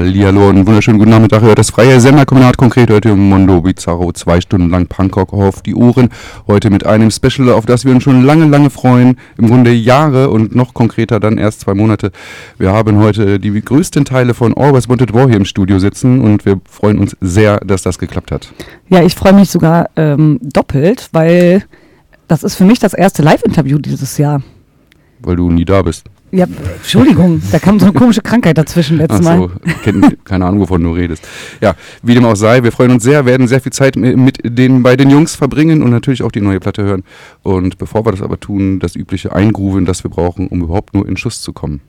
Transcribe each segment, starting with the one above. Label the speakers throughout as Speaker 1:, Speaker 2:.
Speaker 1: Hallihallo und wunderschönen guten Nachmittag. Hört das freie Senderkombinat konkret heute im Mondo Bizarro. Zwei Stunden lang Punkrock auf die Ohren. Heute mit einem Special, auf das wir uns schon lange, lange freuen. Im Grunde Jahre und noch konkreter dann erst zwei Monate. Wir haben heute die größten Teile von Always Wanted War hier im Studio sitzen und wir freuen uns sehr, dass das geklappt hat.
Speaker 2: Ja, ich freue mich sogar ähm, doppelt, weil das ist für mich das erste Live-Interview dieses Jahr.
Speaker 1: Weil du nie da bist.
Speaker 2: Ja, Entschuldigung, da kam so eine komische Krankheit dazwischen letztes
Speaker 1: Ach
Speaker 2: Mal.
Speaker 1: so, kenn, keine Ahnung, wovon du redest. Ja, wie dem auch sei, wir freuen uns sehr, werden sehr viel Zeit mi- mit den, bei den Jungs verbringen und natürlich auch die neue Platte hören. Und bevor wir das aber tun, das übliche Eingrooven, das wir brauchen, um überhaupt nur in Schuss zu kommen.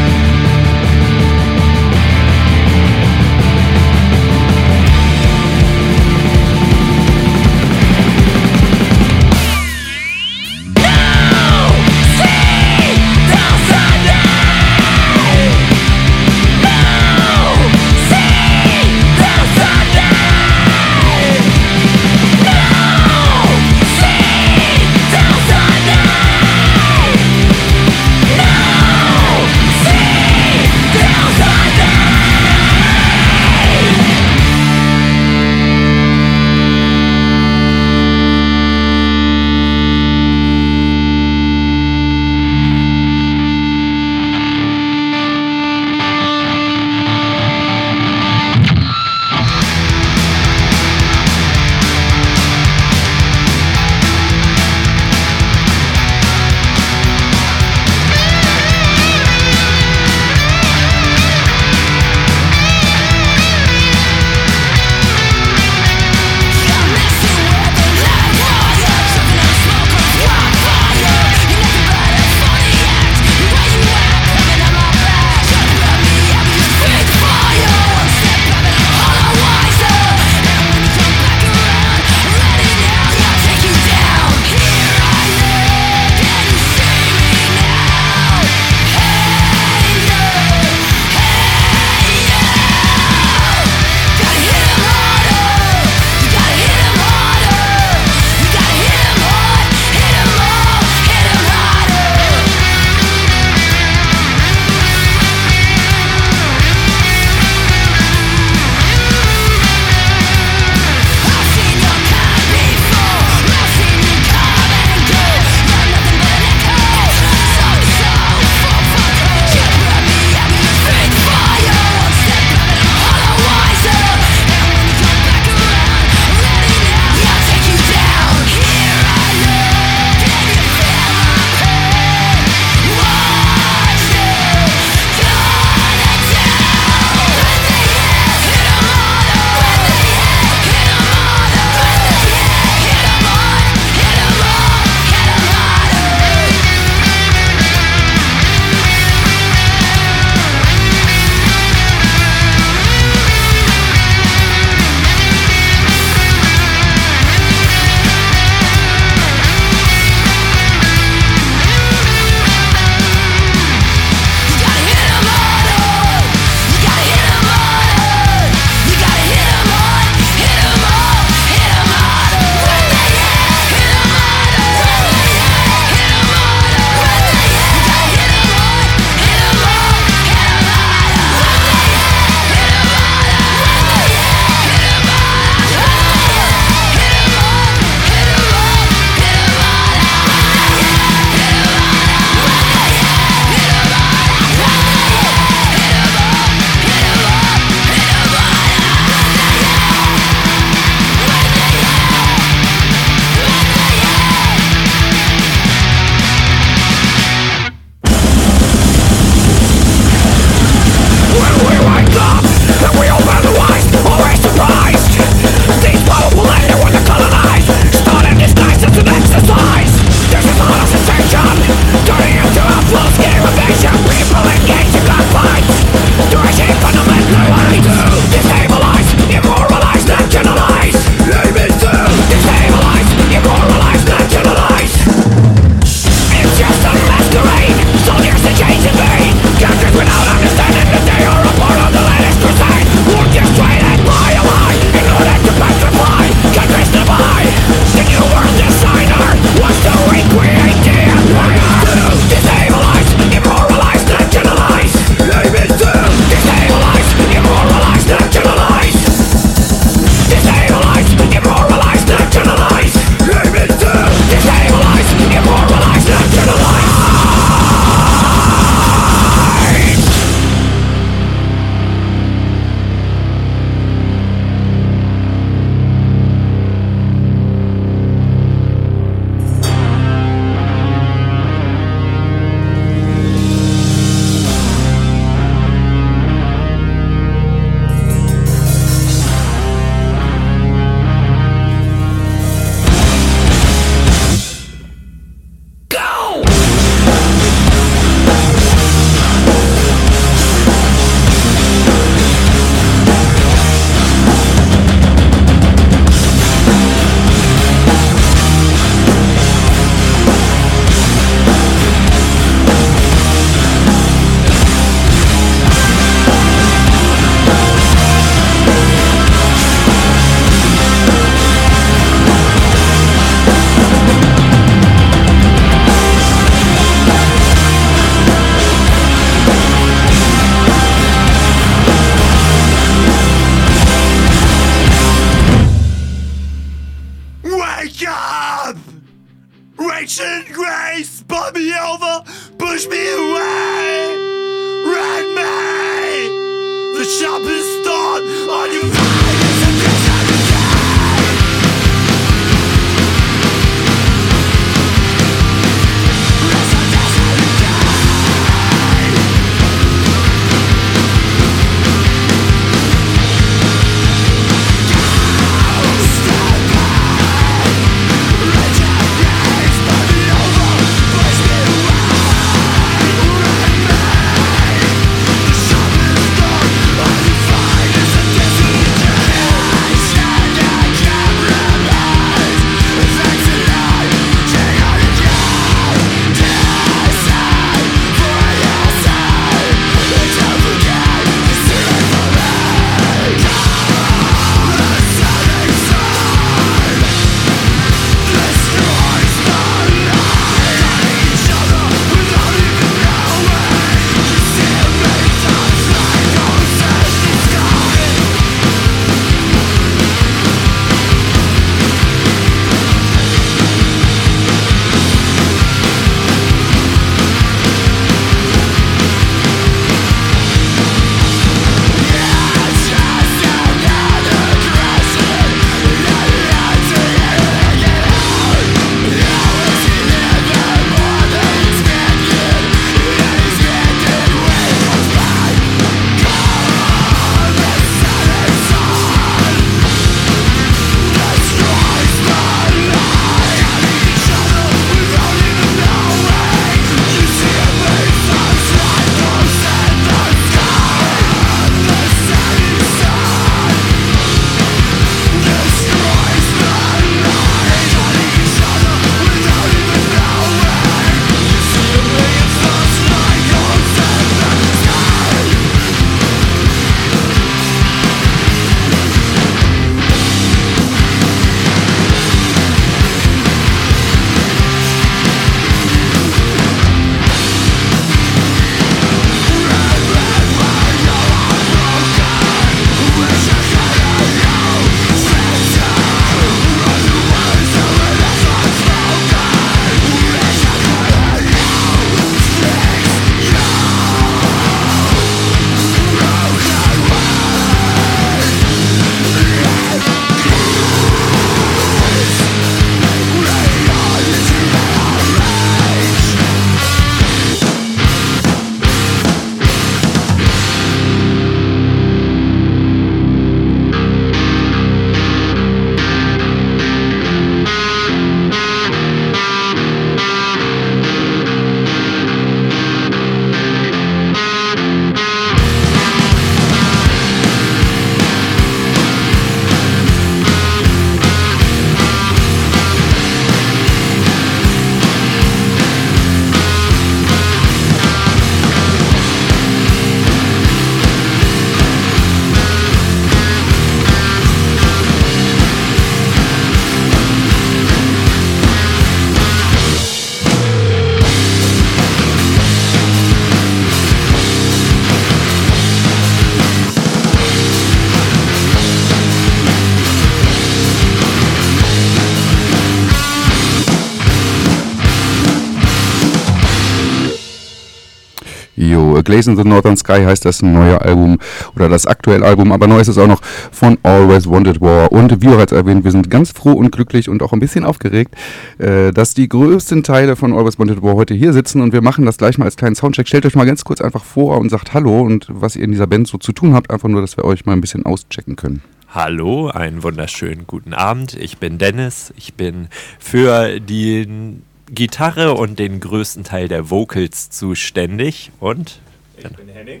Speaker 1: A Glaze in the Northern Sky heißt das neue Album oder das aktuelle Album, aber neu ist es auch noch von Always Wanted War. Und wie bereits erwähnt, wir sind ganz froh und glücklich und auch ein bisschen aufgeregt, äh, dass die größten Teile von Always Wanted War heute hier sitzen und wir machen das gleich mal als kleinen Soundcheck. Stellt euch mal ganz kurz einfach vor und sagt Hallo und was ihr in dieser Band so zu tun habt, einfach nur, dass wir euch mal ein bisschen auschecken können.
Speaker 3: Hallo, einen wunderschönen guten Abend. Ich bin Dennis. Ich bin für die Gitarre und den größten Teil der Vocals zuständig. Und
Speaker 4: Ich bin Henning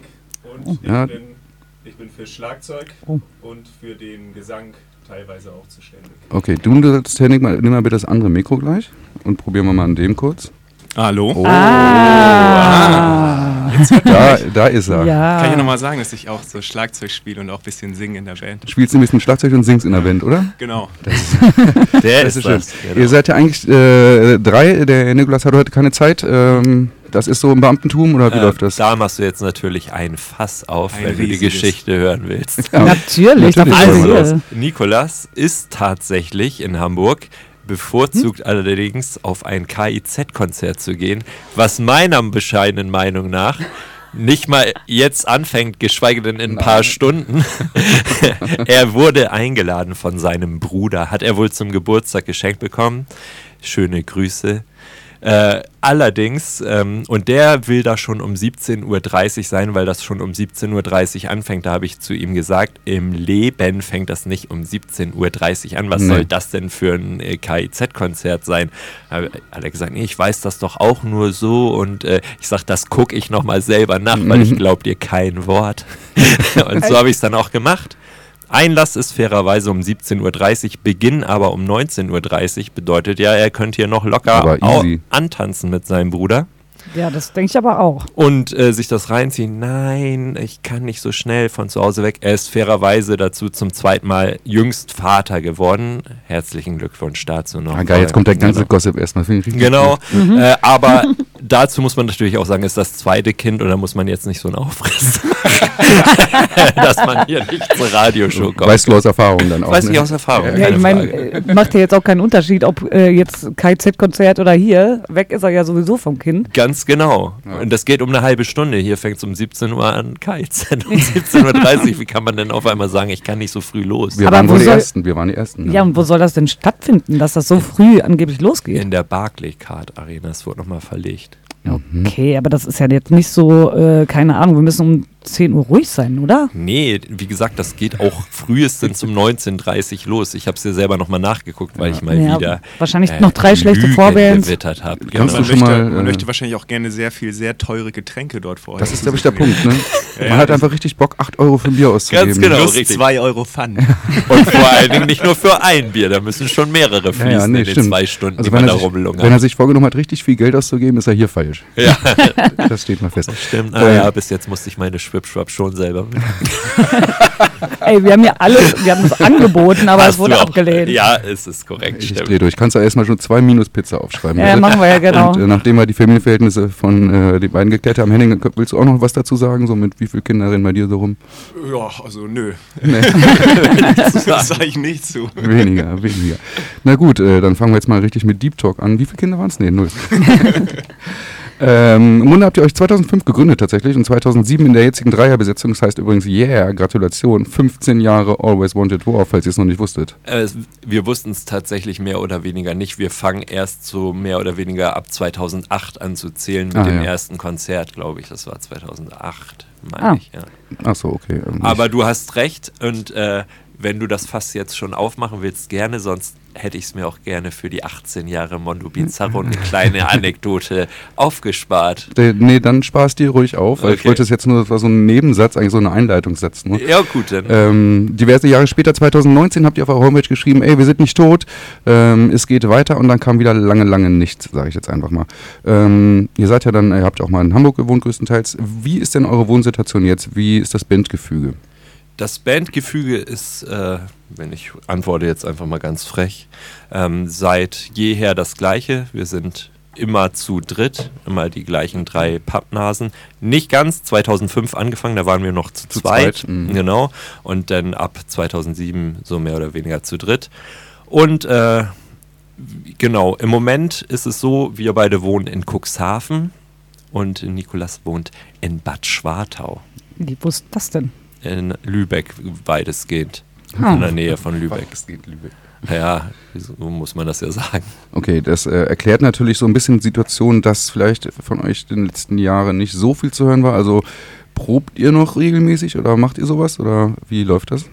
Speaker 4: und
Speaker 1: ja.
Speaker 4: ich, bin, ich bin für Schlagzeug
Speaker 1: Oh.
Speaker 4: und für den Gesang teilweise auch zuständig.
Speaker 1: Okay, du sollst, Henning, mal, nimm mal bitte das andere Mikro gleich und probieren wir mal an dem kurz.
Speaker 5: Hallo.
Speaker 1: Oh,
Speaker 2: Ah,
Speaker 1: da, da ist er.
Speaker 2: ja.
Speaker 5: Kann ich nochmal sagen, dass ich auch so Schlagzeug spiele und auch ein bisschen singe in der Band?
Speaker 1: Spielst du ein bisschen Schlagzeug und singst in der Band, oder?
Speaker 5: Genau.
Speaker 3: der
Speaker 1: Das
Speaker 3: ist
Speaker 1: ist schön.
Speaker 3: das. Genau.
Speaker 1: Ihr seid ja eigentlich äh, drei. Der Nikolas hat heute keine Zeit. Ähm, das ist so im Beamtentum oder wie
Speaker 3: Äh,
Speaker 1: läuft das?
Speaker 3: Da machst du jetzt natürlich ein Fass auf,
Speaker 5: Ein
Speaker 3: wenn du die
Speaker 5: riesiges.
Speaker 3: Geschichte hören willst.
Speaker 1: Ja,
Speaker 2: Natürlich,
Speaker 1: natürlich
Speaker 2: das
Speaker 3: Also, Nikolas ist tatsächlich in Hamburg bevorzugt allerdings auf ein KIZ-Konzert zu gehen, was meiner bescheidenen Meinung nach nicht mal jetzt anfängt, geschweige denn in ein paar Stunden. er wurde eingeladen von seinem Bruder, hat er wohl zum Geburtstag geschenkt bekommen. Schöne Grüße. Äh, allerdings, ähm, und der will da schon um 17.30 Uhr sein, weil das schon um 17.30 Uhr anfängt. Da habe ich zu ihm gesagt, im Leben fängt das nicht um 17.30 Uhr an. Was
Speaker 1: Nee.
Speaker 3: soll das denn für ein äh, KIZ-Konzert sein? Da hat er gesagt, nee, ich weiß das doch auch nur so. Und äh, ich sage, das gucke ich nochmal selber nach, weil ich glaube dir kein Wort. und so habe ich es dann auch gemacht. Einlass ist fairerweise um 17.30 Uhr, Beginn aber um 19.30 Uhr. Bedeutet ja, er könnte hier noch locker antanzen mit seinem Bruder
Speaker 2: Ja, das denke ich aber auch.
Speaker 3: und äh, sich das reinziehen. Nein, ich kann nicht so schnell von zu Hause weg. Er ist fairerweise dazu zum zweiten Mal jüngst Vater geworden. Herzlichen Glückwunsch dazu noch.
Speaker 1: Ah, geil, jetzt kommt der ganze
Speaker 3: Genau.
Speaker 1: Gossip erstmal. Finde ich richtig
Speaker 3: Genau,
Speaker 1: gut.
Speaker 3: äh, aber dazu muss man natürlich auch sagen, ist das zweite Kind und da muss man jetzt nicht so einen Aufriss machen, dass man hier nicht zur Radioshow kommt.
Speaker 1: Weißt du aus Erfahrung dann auch.
Speaker 3: Weiß
Speaker 1: ne?
Speaker 3: ich aus Erfahrung.
Speaker 1: Ja,
Speaker 2: ich meine, äh, macht ja jetzt auch keinen Unterschied, ob äh, jetzt KZ-Konzert oder hier. Weg ist er ja sowieso vom Kind.
Speaker 3: Ganz genau. Und das geht um eine halbe Stunde. Hier fängt es um 17 Uhr an. KIZ um 17.30 Uhr. Wie kann man denn auf einmal sagen, ich kann nicht so früh los?
Speaker 1: Wir
Speaker 2: Aber
Speaker 1: waren die Ersten. Wir waren die Ersten.
Speaker 2: Ja, und wo soll das denn stattfinden, dass das so früh angeblich losgeht?
Speaker 3: In der Barclaycard Arena. Es wurde nochmal verlegt.
Speaker 2: Okay, aber das ist ja jetzt nicht so, äh, keine Ahnung, wir müssen um 10 Uhr ruhig sein, oder?
Speaker 3: Nee, wie gesagt, das geht auch frühestens um 19.30 Uhr los. Ich habe es dir selber nochmal nachgeguckt, weil ich mal
Speaker 2: Ja,
Speaker 3: wieder äh,
Speaker 2: wahrscheinlich noch drei schlechte Vorbands.
Speaker 3: gewittert habe.
Speaker 1: Kannst
Speaker 5: man möchte,
Speaker 1: mal,
Speaker 5: man
Speaker 1: äh,
Speaker 5: möchte wahrscheinlich auch gerne sehr viel, sehr teure Getränke dort vorher.
Speaker 1: Das ist, glaube ich, der. Punkt. Ne?
Speaker 5: Ja,
Speaker 1: Man hat
Speaker 5: das-
Speaker 1: einfach richtig Bock, 8 Euro für ein Bier auszugeben.
Speaker 3: Ganz genau.
Speaker 5: Plus
Speaker 3: richtig.
Speaker 5: 2 Euro Pfand.
Speaker 3: Und vor allen Dingen nicht nur für ein Bier, da müssen schon mehrere fließen
Speaker 1: Ja, ja, nee,
Speaker 3: in den
Speaker 1: stimmt.
Speaker 3: zwei Stunden,
Speaker 1: also
Speaker 3: die
Speaker 1: wenn
Speaker 3: man
Speaker 1: er,
Speaker 3: da
Speaker 1: sich,
Speaker 3: rumlungert.
Speaker 1: wenn er sich vorgenommen hat, richtig viel Geld auszugeben, ist er hier falsch.
Speaker 3: ja,
Speaker 1: Das steht mal fest.
Speaker 3: stimmt. Ah, ja, bis jetzt musste ich meine Schwipschwap schon selber mit.
Speaker 2: Ey, wir haben ja alles, wir haben es angeboten, aber
Speaker 3: Hast
Speaker 2: es wurde abgelehnt.
Speaker 3: Ja, es ist korrekt.
Speaker 1: Ich
Speaker 3: stimmt.
Speaker 1: drehe durch. Kannst du erstmal schon zwei Minus Pizza aufschreiben.
Speaker 2: Ja,
Speaker 1: bitte?
Speaker 2: machen wir ja genau.
Speaker 1: Und äh, nachdem wir die Familienverhältnisse von äh, den beiden geklärt haben, Henning, willst du auch noch was dazu sagen? So mit wie viele Kinder rennen bei dir so rum?
Speaker 5: Ja, also nö.
Speaker 1: Nee.
Speaker 5: das sage ich nicht zu.
Speaker 1: weniger, weniger. Na gut, äh, dann fangen wir jetzt mal richtig mit Deep Talk an. Wie viele Kinder waren es? Nee, null. ähm, Im Grunde habt ihr euch 2005 gegründet tatsächlich und 2007 in der jetzigen Dreierbesetzung. Das heißt übrigens, yeah, Gratulation, 15 Jahre Always Wanted War, falls ihr es noch nicht wusstet.
Speaker 3: Äh, wir wussten es tatsächlich mehr oder weniger nicht. Wir fangen erst so mehr oder weniger ab 2008 an zu zählen mit
Speaker 1: Ah,
Speaker 3: dem
Speaker 1: ja.
Speaker 3: ersten Konzert, glaube ich. Das war 2008, meine
Speaker 2: Ah.
Speaker 3: ich. Ja.
Speaker 1: Ach so, okay. ähm,
Speaker 3: Aber du hast recht und äh, wenn du das Fass jetzt schon aufmachen willst, gerne, sonst hätte ich es mir auch gerne für die 18 Jahre Mondo Bizarro eine kleine Anekdote aufgespart.
Speaker 1: Äh, Nee, dann spar's dir ruhig auf, weil ich
Speaker 3: Okay.
Speaker 1: wollte es jetzt nur, das war so ein Nebensatz, eigentlich so eine Einleitungssatz nur.
Speaker 3: Ja, gut, dann.
Speaker 1: Ähm, diverse Jahre später, 2019, habt ihr auf eurer Homepage geschrieben, ey, wir sind nicht tot, ähm, es geht weiter und dann kam wieder lange, lange nichts, sage ich jetzt einfach mal. Ähm, ihr seid ja dann, ihr habt auch mal in Hamburg gewohnt größtenteils. Wie ist denn eure Wohnsituation jetzt? Wie ist das Bandgefüge?
Speaker 3: Das Bandgefüge ist, äh, wenn ich antworte jetzt einfach mal ganz frech, ähm, seit jeher das gleiche. Wir sind immer zu dritt, immer die gleichen drei Pappnasen. Nicht ganz, 2005 angefangen, da waren wir noch zu,
Speaker 1: Zu
Speaker 3: zweit.
Speaker 1: zweit, mhm.
Speaker 3: Genau. Und dann ab 2007 so mehr oder weniger zu dritt. Und äh, genau, im Moment ist es so, wir beide wohnen in Cuxhaven und Nikolas wohnt in Bad Schwartau
Speaker 2: Wie wusste das denn?
Speaker 3: In Lübeck weitestgehend.
Speaker 2: Ah.
Speaker 3: In der Nähe von Lübeck.
Speaker 1: Es geht, Lübeck.
Speaker 3: Ja, so muss man das ja sagen.
Speaker 1: Okay, das äh, erklärt natürlich so ein bisschen die Situation, dass vielleicht von euch in den letzten Jahren nicht so viel zu hören war. Also probt ihr noch regelmäßig oder macht ihr sowas oder wie läuft das?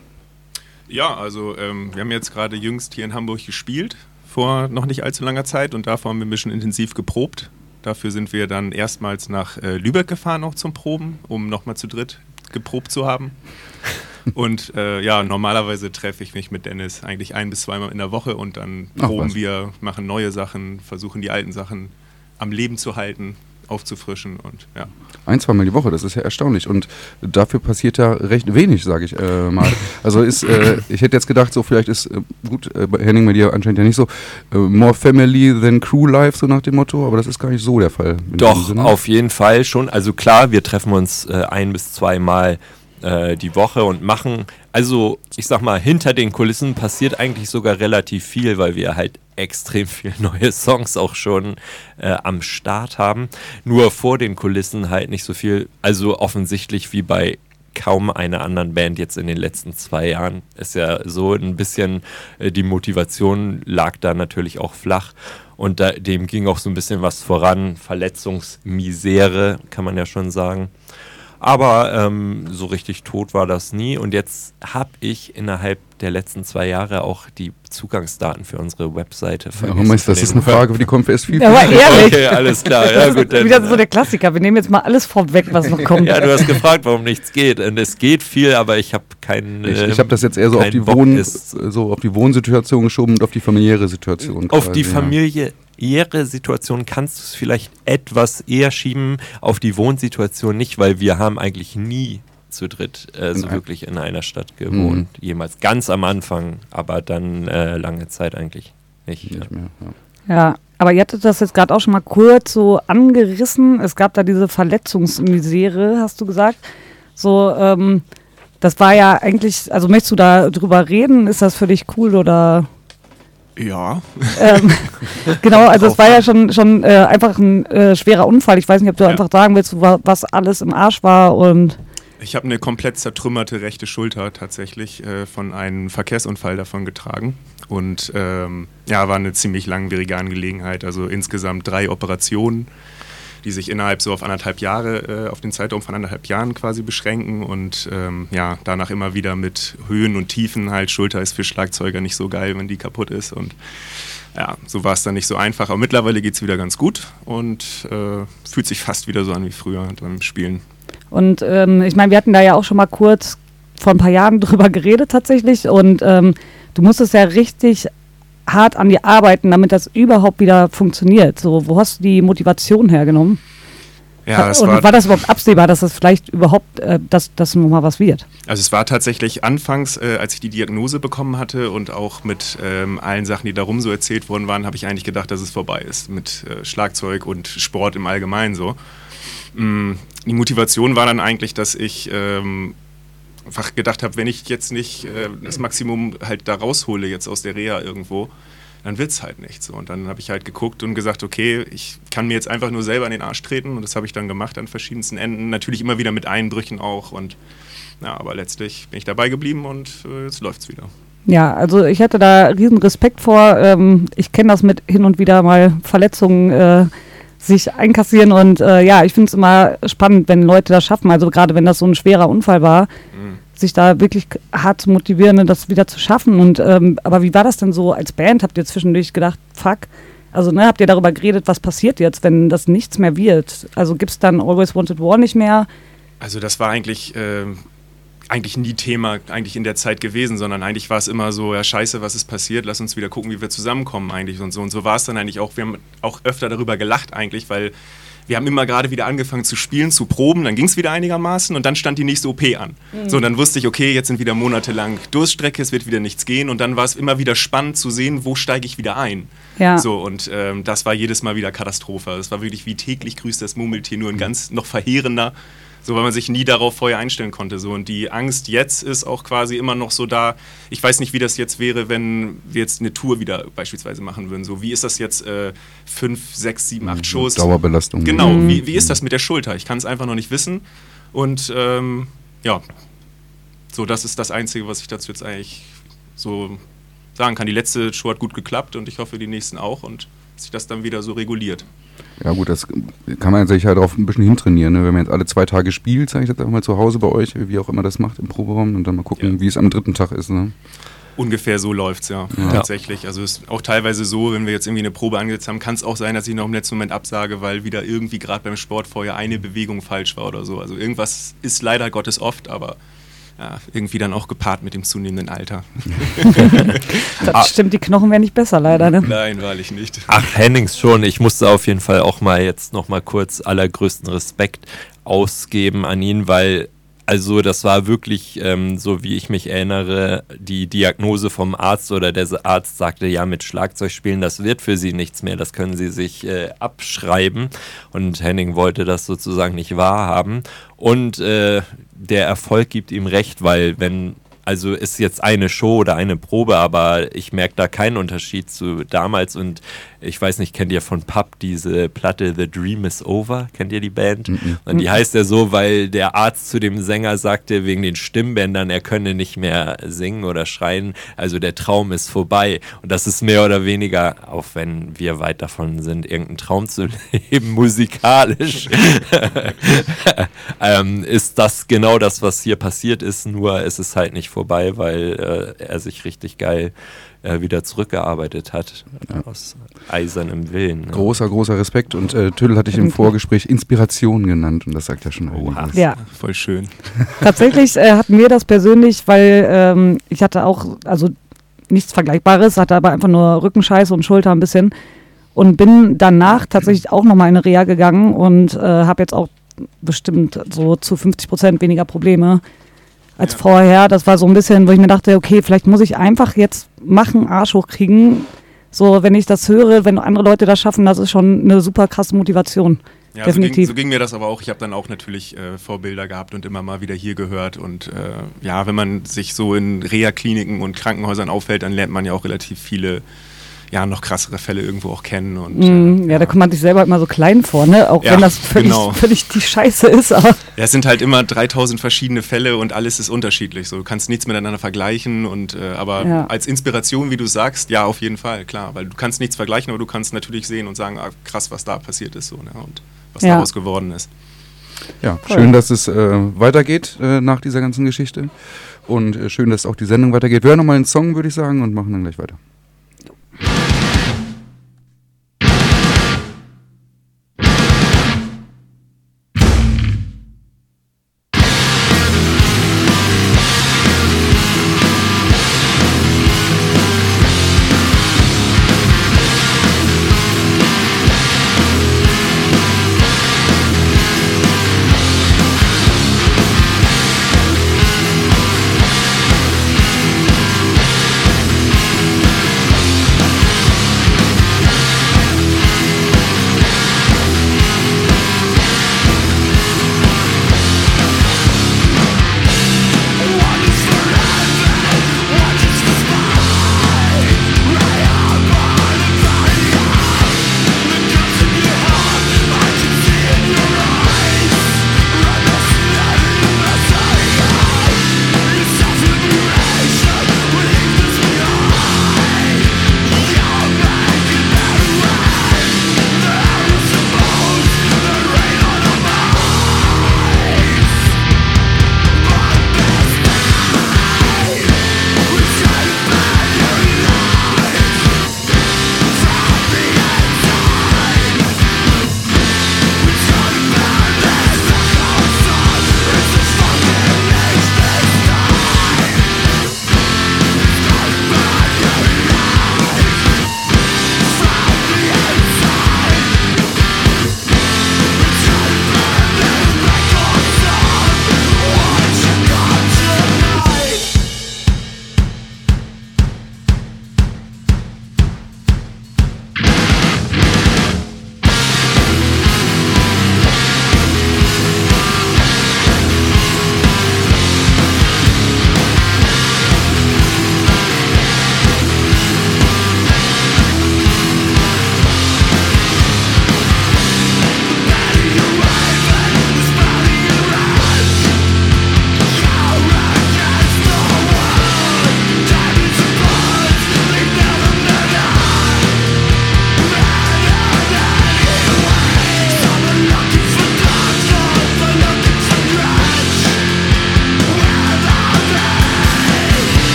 Speaker 5: Ja, also ähm, wir haben jetzt gerade jüngst hier in Hamburg gespielt, vor noch nicht allzu langer Zeit und davor haben wir ein bisschen intensiv geprobt. Dafür sind wir dann erstmals nach äh, Lübeck gefahren, auch zum Proben, um nochmal zu dritt geprobt zu haben. Und äh, ja, normalerweise treffe ich mich mit Dennis eigentlich ein bis zweimal in der Woche und dann proben wir, machen neue Sachen, versuchen die alten Sachen am Leben zu halten, aufzufrischen und ja.
Speaker 1: Ein, zweimal die Woche, das ist ja erstaunlich. Und dafür passiert ja recht wenig, sage ich äh, mal. Also ist, äh, ich hätte jetzt gedacht, so vielleicht ist, äh, gut, äh, bei Henning bei dir anscheinend ja nicht so, äh, more family than crew life, so nach dem Motto, aber das ist gar nicht so der Fall.
Speaker 3: Doch, auf jeden Fall schon. Also klar, wir treffen uns äh, ein bis zweimal äh, die Woche und machen, also ich sag mal, hinter den Kulissen passiert eigentlich sogar relativ viel, weil wir halt extrem viele neue Songs auch schon äh, am Start haben. Nur vor den Kulissen halt nicht so viel, also offensichtlich wie bei kaum einer anderen Band jetzt in den letzten zwei Jahren. Ist ja so ein bisschen, äh, die Motivation lag da natürlich auch flach und da, dem ging auch so ein bisschen was voran. Verletzungsmisere, kann man ja schon sagen. Aber ähm, so richtig tot war das nie. Und jetzt habe ich innerhalb der letzten zwei Jahre auch die Zugangsdaten für unsere Webseite
Speaker 1: Ja,
Speaker 3: vergessen.
Speaker 1: Meister, das ist eine Frage, für die kommt erst viel.
Speaker 2: Ja, aber ehrlich.
Speaker 3: Okay, alles klar. Ja, gut, dann,
Speaker 2: Wieder so der Klassiker. Wir nehmen jetzt mal alles vorweg, was noch kommt.
Speaker 3: ja, du hast gefragt, warum nichts geht. Und es geht viel, aber ich habe keinen.
Speaker 1: Ich,
Speaker 3: äh,
Speaker 1: ich habe das jetzt eher so auf, die
Speaker 3: Bock,
Speaker 1: Wohn,
Speaker 3: es-
Speaker 1: so auf die Wohnsituation geschoben und auf die familiäre Situation.
Speaker 3: Auf die
Speaker 1: quasi, ja.
Speaker 3: familiäre Situation kannst du es vielleicht etwas eher schieben, auf die Wohnsituation nicht, weil wir haben eigentlich nie zu dritt äh, so wirklich in einer Stadt gewohnt. Jemals ganz am Anfang, aber dann äh, lange Zeit eigentlich nicht. Ja.
Speaker 1: Nicht mehr, ja.
Speaker 2: Ja, aber ihr hattet das jetzt gerade auch schon mal kurz so angerissen. Es gab da diese Verletzungsmisere, hast du gesagt. So, ähm, das war ja eigentlich, also möchtest du da drüber reden? Ist das für dich cool oder?
Speaker 5: Ja.
Speaker 2: Ähm, genau, also es war ja schon, schon äh, einfach ein äh, schwerer Unfall. Ich weiß nicht, ob du
Speaker 5: Ja.
Speaker 2: einfach sagen willst, wa- was alles im Arsch war und
Speaker 5: Ich habe eine komplett zertrümmerte rechte Schulter tatsächlich äh, von einem Verkehrsunfall davon getragen. Und ähm, ja, war eine ziemlich langwierige Angelegenheit. Also insgesamt drei Operationen, die sich innerhalb so auf anderthalb Jahre, äh, auf den Zeitraum von anderthalb Jahren quasi beschränken. Und ähm, ja, danach immer wieder mit Höhen und Tiefen halt. Schulter ist für Schlagzeuger nicht so geil, wenn die kaputt ist. Und ja, so war es dann nicht so einfach. Aber mittlerweile geht es wieder ganz gut und äh, fühlt sich fast wieder so an wie früher beim Spielen.
Speaker 2: Und ähm, ich meine, wir hatten da ja auch schon mal kurz vor ein paar Jahren drüber geredet tatsächlich. Und ähm, du musstest ja richtig hart an dir arbeiten, damit das überhaupt wieder funktioniert. So, wo hast du die Motivation hergenommen?
Speaker 5: Ja, es
Speaker 2: Und
Speaker 5: war,
Speaker 2: war, das überhaupt absehbar, dass das vielleicht überhaupt, äh, dass das nochmal was wird?
Speaker 5: also es war tatsächlich anfangs, äh, als ich die Diagnose bekommen hatte und auch mit ähm, allen Sachen, die darum so erzählt worden waren, habe ich eigentlich gedacht, dass es vorbei ist mit äh, Schlagzeug und Sport im Allgemeinen so. Mm, die Motivation war dann eigentlich, dass ich ähm, einfach gedacht habe, wenn ich jetzt nicht äh, das Maximum halt da raushole jetzt aus der Reha irgendwo, dann wird es halt nicht so. Und dann habe ich halt geguckt und gesagt, okay, ich kann mir jetzt einfach nur selber in den Arsch treten und das habe ich dann gemacht an verschiedensten Enden. Natürlich immer wieder mit Einbrüchen auch und ja, aber letztlich bin ich dabei geblieben und äh, jetzt läuft's wieder.
Speaker 2: Ja, also ich hatte da riesen Respekt vor. Ähm, ich kenne das mit hin und wieder mal Verletzungen äh, sich einkassieren und äh, ja, ich finde es immer spannend, wenn Leute das schaffen. Also gerade wenn das so ein schwerer Unfall war,
Speaker 5: Mhm.
Speaker 2: sich da wirklich hart zu motivieren und das wieder zu schaffen. Und ähm, aber wie war das denn so als Band? Habt ihr zwischendurch gedacht, fuck? Also ne, habt ihr darüber geredet, was passiert jetzt, wenn das nichts mehr wird? Also gibt es dann Always Wanted War nicht mehr?
Speaker 5: Also das war eigentlich, ähm, eigentlich nie Thema eigentlich in der Zeit gewesen, sondern eigentlich war es immer so, ja scheiße, was ist passiert, lass uns wieder gucken, wie wir zusammenkommen eigentlich und so. Und so war es dann eigentlich auch. Wir haben auch öfter darüber gelacht eigentlich, weil wir haben immer gerade wieder angefangen zu spielen, zu proben, dann ging es wieder einigermaßen und dann stand die nächste OP an. So, und dann wusste ich, okay, jetzt sind wieder monatelang Durststrecke, es wird wieder nichts gehen und dann war es immer wieder spannend zu sehen, wo steige ich wieder ein.
Speaker 2: Ja.
Speaker 5: So, und ähm, das war jedes Mal wieder Katastrophe. Es war wirklich wie täglich grüßt das Murmeltier, nur ein ganz noch verheerender. So, weil man sich nie darauf vorher einstellen konnte. So, und die Angst jetzt ist auch quasi immer noch so da. Ich weiß nicht, wie das jetzt wäre, wenn wir jetzt eine Tour wieder beispielsweise machen würden. So, wie ist das jetzt? Äh, fünf, sechs, sieben, acht Shows.
Speaker 1: Dauerbelastung.
Speaker 5: Genau,
Speaker 2: Mhm.
Speaker 5: wie, wie ist das mit der Schulter? Ich kann es einfach noch nicht wissen. Und ähm, ja, so, das ist das Einzige, was ich dazu jetzt eigentlich so sagen kann. Die letzte Show hat gut geklappt und ich hoffe, die nächsten auch und sich das dann wieder so reguliert.
Speaker 1: Ja gut, das kann man sich halt darauf ein bisschen hintrainieren. Ne? Wenn man jetzt alle zwei Tage spielt, sage ich jetzt einfach mal zu Hause bei euch, wie auch immer das macht im Proberaum und dann mal gucken,
Speaker 5: Ja.
Speaker 1: wie es am dritten Tag ist. Ne?
Speaker 5: Ungefähr so läuft es ja,
Speaker 1: Ja.
Speaker 5: tatsächlich. Also es ist auch teilweise so, wenn wir jetzt irgendwie eine Probe angesetzt haben, kann es auch sein, dass ich noch im letzten Moment absage, weil wieder irgendwie gerade beim Sport vorher eine Bewegung falsch war oder so. Also irgendwas ist leider Gottes oft, aber ja, irgendwie dann auch gepaart mit dem zunehmenden Alter.
Speaker 2: Das
Speaker 3: Ah.
Speaker 2: stimmt, die Knochen werden nicht besser leider. Ne?
Speaker 5: Nein, wahrlich nicht.
Speaker 3: Ach, Hennings schon. Ich musste auf jeden Fall auch mal jetzt noch mal kurz allergrößten Respekt ausgeben an ihn, weil also das war wirklich, ähm, so wie ich mich erinnere, die Diagnose vom Arzt oder der Arzt sagte, ja, mit Schlagzeugspielen, das wird für Sie nichts mehr, das können Sie sich äh, abschreiben. Und Henning wollte das sozusagen nicht wahrhaben. Und äh, der Erfolg gibt ihm recht, weil wenn also ist jetzt eine Show oder eine Probe, aber ich merke da keinen Unterschied zu damals und ich weiß nicht, kennt ihr von Pub diese Platte The Dream is Over? Kennt ihr die Band? Und die heißt ja so, weil der Arzt zu dem Sänger sagte, wegen den Stimmbändern, er könne nicht mehr singen oder schreien. Also der Traum ist vorbei. Und das ist mehr oder weniger, auch wenn wir weit davon sind, irgendeinen Traum zu leben, musikalisch, ähm, ist das genau das, was hier passiert ist. Nur es ist halt nicht vorbei, weil äh, er sich richtig geil äh, wieder zurückgearbeitet hat. Aus eisernem Willen. Ne?
Speaker 1: Großer, großer Respekt. Und äh, Tüdel hatte ich im Vorgespräch Inspiration genannt und das sagt ja schon einiges.
Speaker 2: Ja,
Speaker 5: Voll schön.
Speaker 2: tatsächlich äh, hatten wir das persönlich, weil ähm, ich hatte auch, also nichts Vergleichbares, hatte aber einfach nur Rückenscheiße und Schulter ein bisschen und bin danach tatsächlich auch nochmal in eine Reha gegangen und äh, habe jetzt auch bestimmt so zu 50 Prozent weniger Probleme als
Speaker 5: Ja.
Speaker 2: vorher. Das war so ein bisschen, wo ich mir dachte, okay, vielleicht muss ich einfach jetzt machen, Arsch hochkriegen. So, wenn ich das höre, wenn andere Leute das schaffen, das ist schon eine super krasse Motivation.
Speaker 5: Ja, so ging,
Speaker 2: Definitiv.
Speaker 5: so ging mir das aber auch. Ich habe dann auch natürlich äh, Vorbilder gehabt und immer mal wieder hier gehört. Und äh, ja, wenn man sich so in Reha-Kliniken und Krankenhäusern aufhält, dann lernt man ja auch relativ viele, ja, noch krassere Fälle irgendwo auch kennen. Und,
Speaker 2: Mm,
Speaker 5: äh,
Speaker 2: ja, da kommt man sich selber immer so klein vor, ne? Auch
Speaker 5: Ja,
Speaker 2: wenn das völlig,
Speaker 5: genau.
Speaker 2: völlig die Scheiße ist, aber
Speaker 5: Ja, es sind halt immer 3000 verschiedene Fälle und alles ist unterschiedlich. So, du kannst nichts miteinander vergleichen. Und, äh, aber
Speaker 2: Ja.
Speaker 5: als Inspiration, wie du sagst, ja, auf jeden Fall, klar. Weil du kannst nichts vergleichen, aber du kannst natürlich sehen und sagen, ah, krass, was da passiert ist so, ne? und was
Speaker 2: Ja.
Speaker 5: daraus geworden ist.
Speaker 1: Ja, schön, dass es äh, weitergeht äh, nach dieser ganzen Geschichte. Und äh, schön, dass auch die Sendung weitergeht. Wir hören nochmal einen Song, würde ich sagen, und machen dann gleich weiter.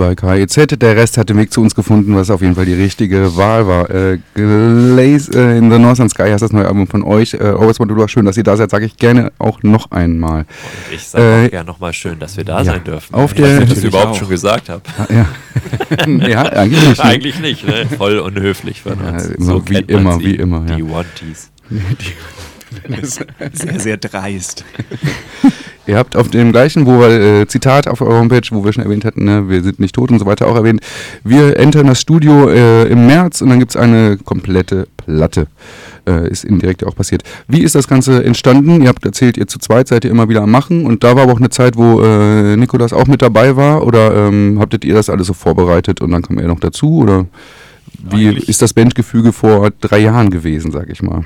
Speaker 1: Bei KIZ. Der Rest hat den Weg zu uns gefunden, was auf jeden Fall die richtige Wahl war. Äh, Glaze äh, in the Northern Sky heißt das neue Album von euch. Äh, to Do, schön, dass ihr da seid, sage ich gerne auch noch einmal.
Speaker 3: Und ich sage
Speaker 1: Äh,
Speaker 3: auch gerne nochmal schön, dass wir da
Speaker 1: ja,
Speaker 3: sein dürfen.
Speaker 1: auf
Speaker 3: ich
Speaker 1: der-
Speaker 3: weiß ich das überhaupt
Speaker 5: auch.
Speaker 3: schon gesagt habe.
Speaker 1: Ja, ja eigentlich nicht. Ne?
Speaker 3: Eigentlich nicht, ne? Voll unhöflich von
Speaker 1: Ja,
Speaker 3: uns.
Speaker 1: immer wie
Speaker 3: kennt man
Speaker 1: immer,
Speaker 3: sie,
Speaker 1: wie immer, ja.
Speaker 3: Die Wanties.
Speaker 5: Sehr, sehr dreist.
Speaker 1: Ihr habt auf dem gleichen, wo wir, äh, Zitat auf eurer Homepage, wo wir schon erwähnt hatten, ne, wir sind nicht tot und so weiter auch erwähnt, wir entern das Studio äh, im März und dann gibt es eine komplette Platte. Äh, ist indirekt auch passiert. Wie ist das Ganze entstanden? Ihr habt erzählt, ihr zu zweit seid ihr immer wieder am Machen und da war aber auch eine Zeit, wo äh, Nikolas auch mit dabei war oder ähm, habtet ihr das alles so vorbereitet und dann kam er noch dazu oder wie
Speaker 5: Eigentlich-
Speaker 1: ist das Bandgefüge vor drei Jahren gewesen, sag ich mal?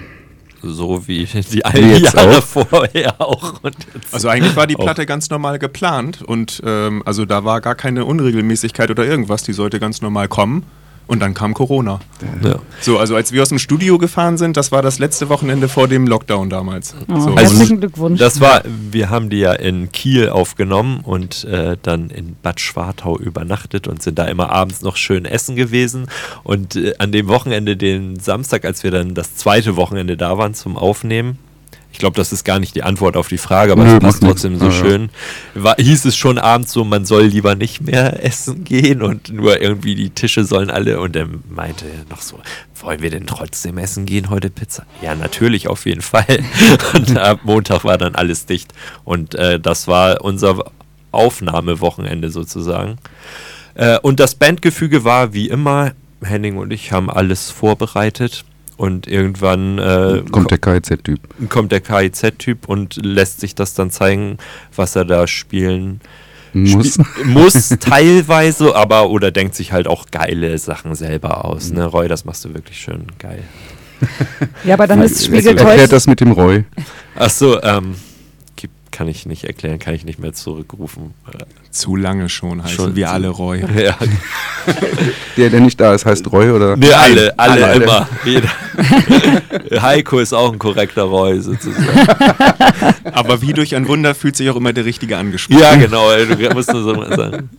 Speaker 3: So wie die alten Jahre
Speaker 1: auch.
Speaker 3: vorher auch. Und jetzt
Speaker 5: Also eigentlich war die
Speaker 3: auch.
Speaker 5: Platte ganz normal geplant und ähm, also da war gar keine Unregelmäßigkeit oder irgendwas, die sollte ganz normal kommen und dann kam Corona.
Speaker 3: Ja.
Speaker 5: So, also als wir aus dem Studio gefahren sind, das war das letzte Wochenende vor dem Lockdown damals.
Speaker 2: Oh,
Speaker 5: So.
Speaker 3: Also
Speaker 2: herzlichen Glückwunsch.
Speaker 3: Das war, wir haben die ja in Kiel aufgenommen und äh, dann in Bad Schwartau übernachtet und sind da immer abends noch schön essen gewesen. Und äh, an dem Wochenende, den Samstag, als wir dann das zweite Wochenende da waren zum Aufnehmen, ich glaube, das ist gar nicht die Antwort auf die Frage, aber es passt trotzdem so schön. War, hieß es schon abends so, man soll lieber nicht mehr essen gehen und nur irgendwie die Tische sollen alle. Und er meinte noch so, wollen wir denn trotzdem essen gehen heute Pizza? Ja, natürlich, auf jeden Fall. Und ab Montag war dann alles dicht. Und äh, das war unser Aufnahmewochenende sozusagen. Äh, und das Bandgefüge war wie immer, Henning und ich haben alles vorbereitet. Und irgendwann äh,
Speaker 1: Kommt der KIZ-Typ.
Speaker 3: kommt der KIZ-Typ und lässt sich das dann zeigen, was er da spielen
Speaker 1: Muss.
Speaker 3: muss teilweise, aber oder denkt sich halt auch geile Sachen selber aus. Ne, Roy, das machst du wirklich schön geil.
Speaker 2: ja, aber dann ist
Speaker 1: Erklärt
Speaker 2: Spiegelkreuz.
Speaker 1: das mit dem Roy.
Speaker 3: Achso, ähm, gibt- kann ich nicht erklären, kann ich nicht mehr zurückrufen.
Speaker 5: Zu lange schon heißen
Speaker 3: Schon
Speaker 5: wir alle Roy.
Speaker 3: ja,
Speaker 1: Der, der nicht da ist, heißt Roy oder?
Speaker 3: nee, alle, alle,
Speaker 1: alle.
Speaker 3: immer. Jeder. Heiko ist auch ein korrekter Roy sozusagen.
Speaker 5: Aber wie durch ein Wunder fühlt sich auch immer der Richtige angesprochen.
Speaker 3: Ja, genau, du musst nur so mal sagen.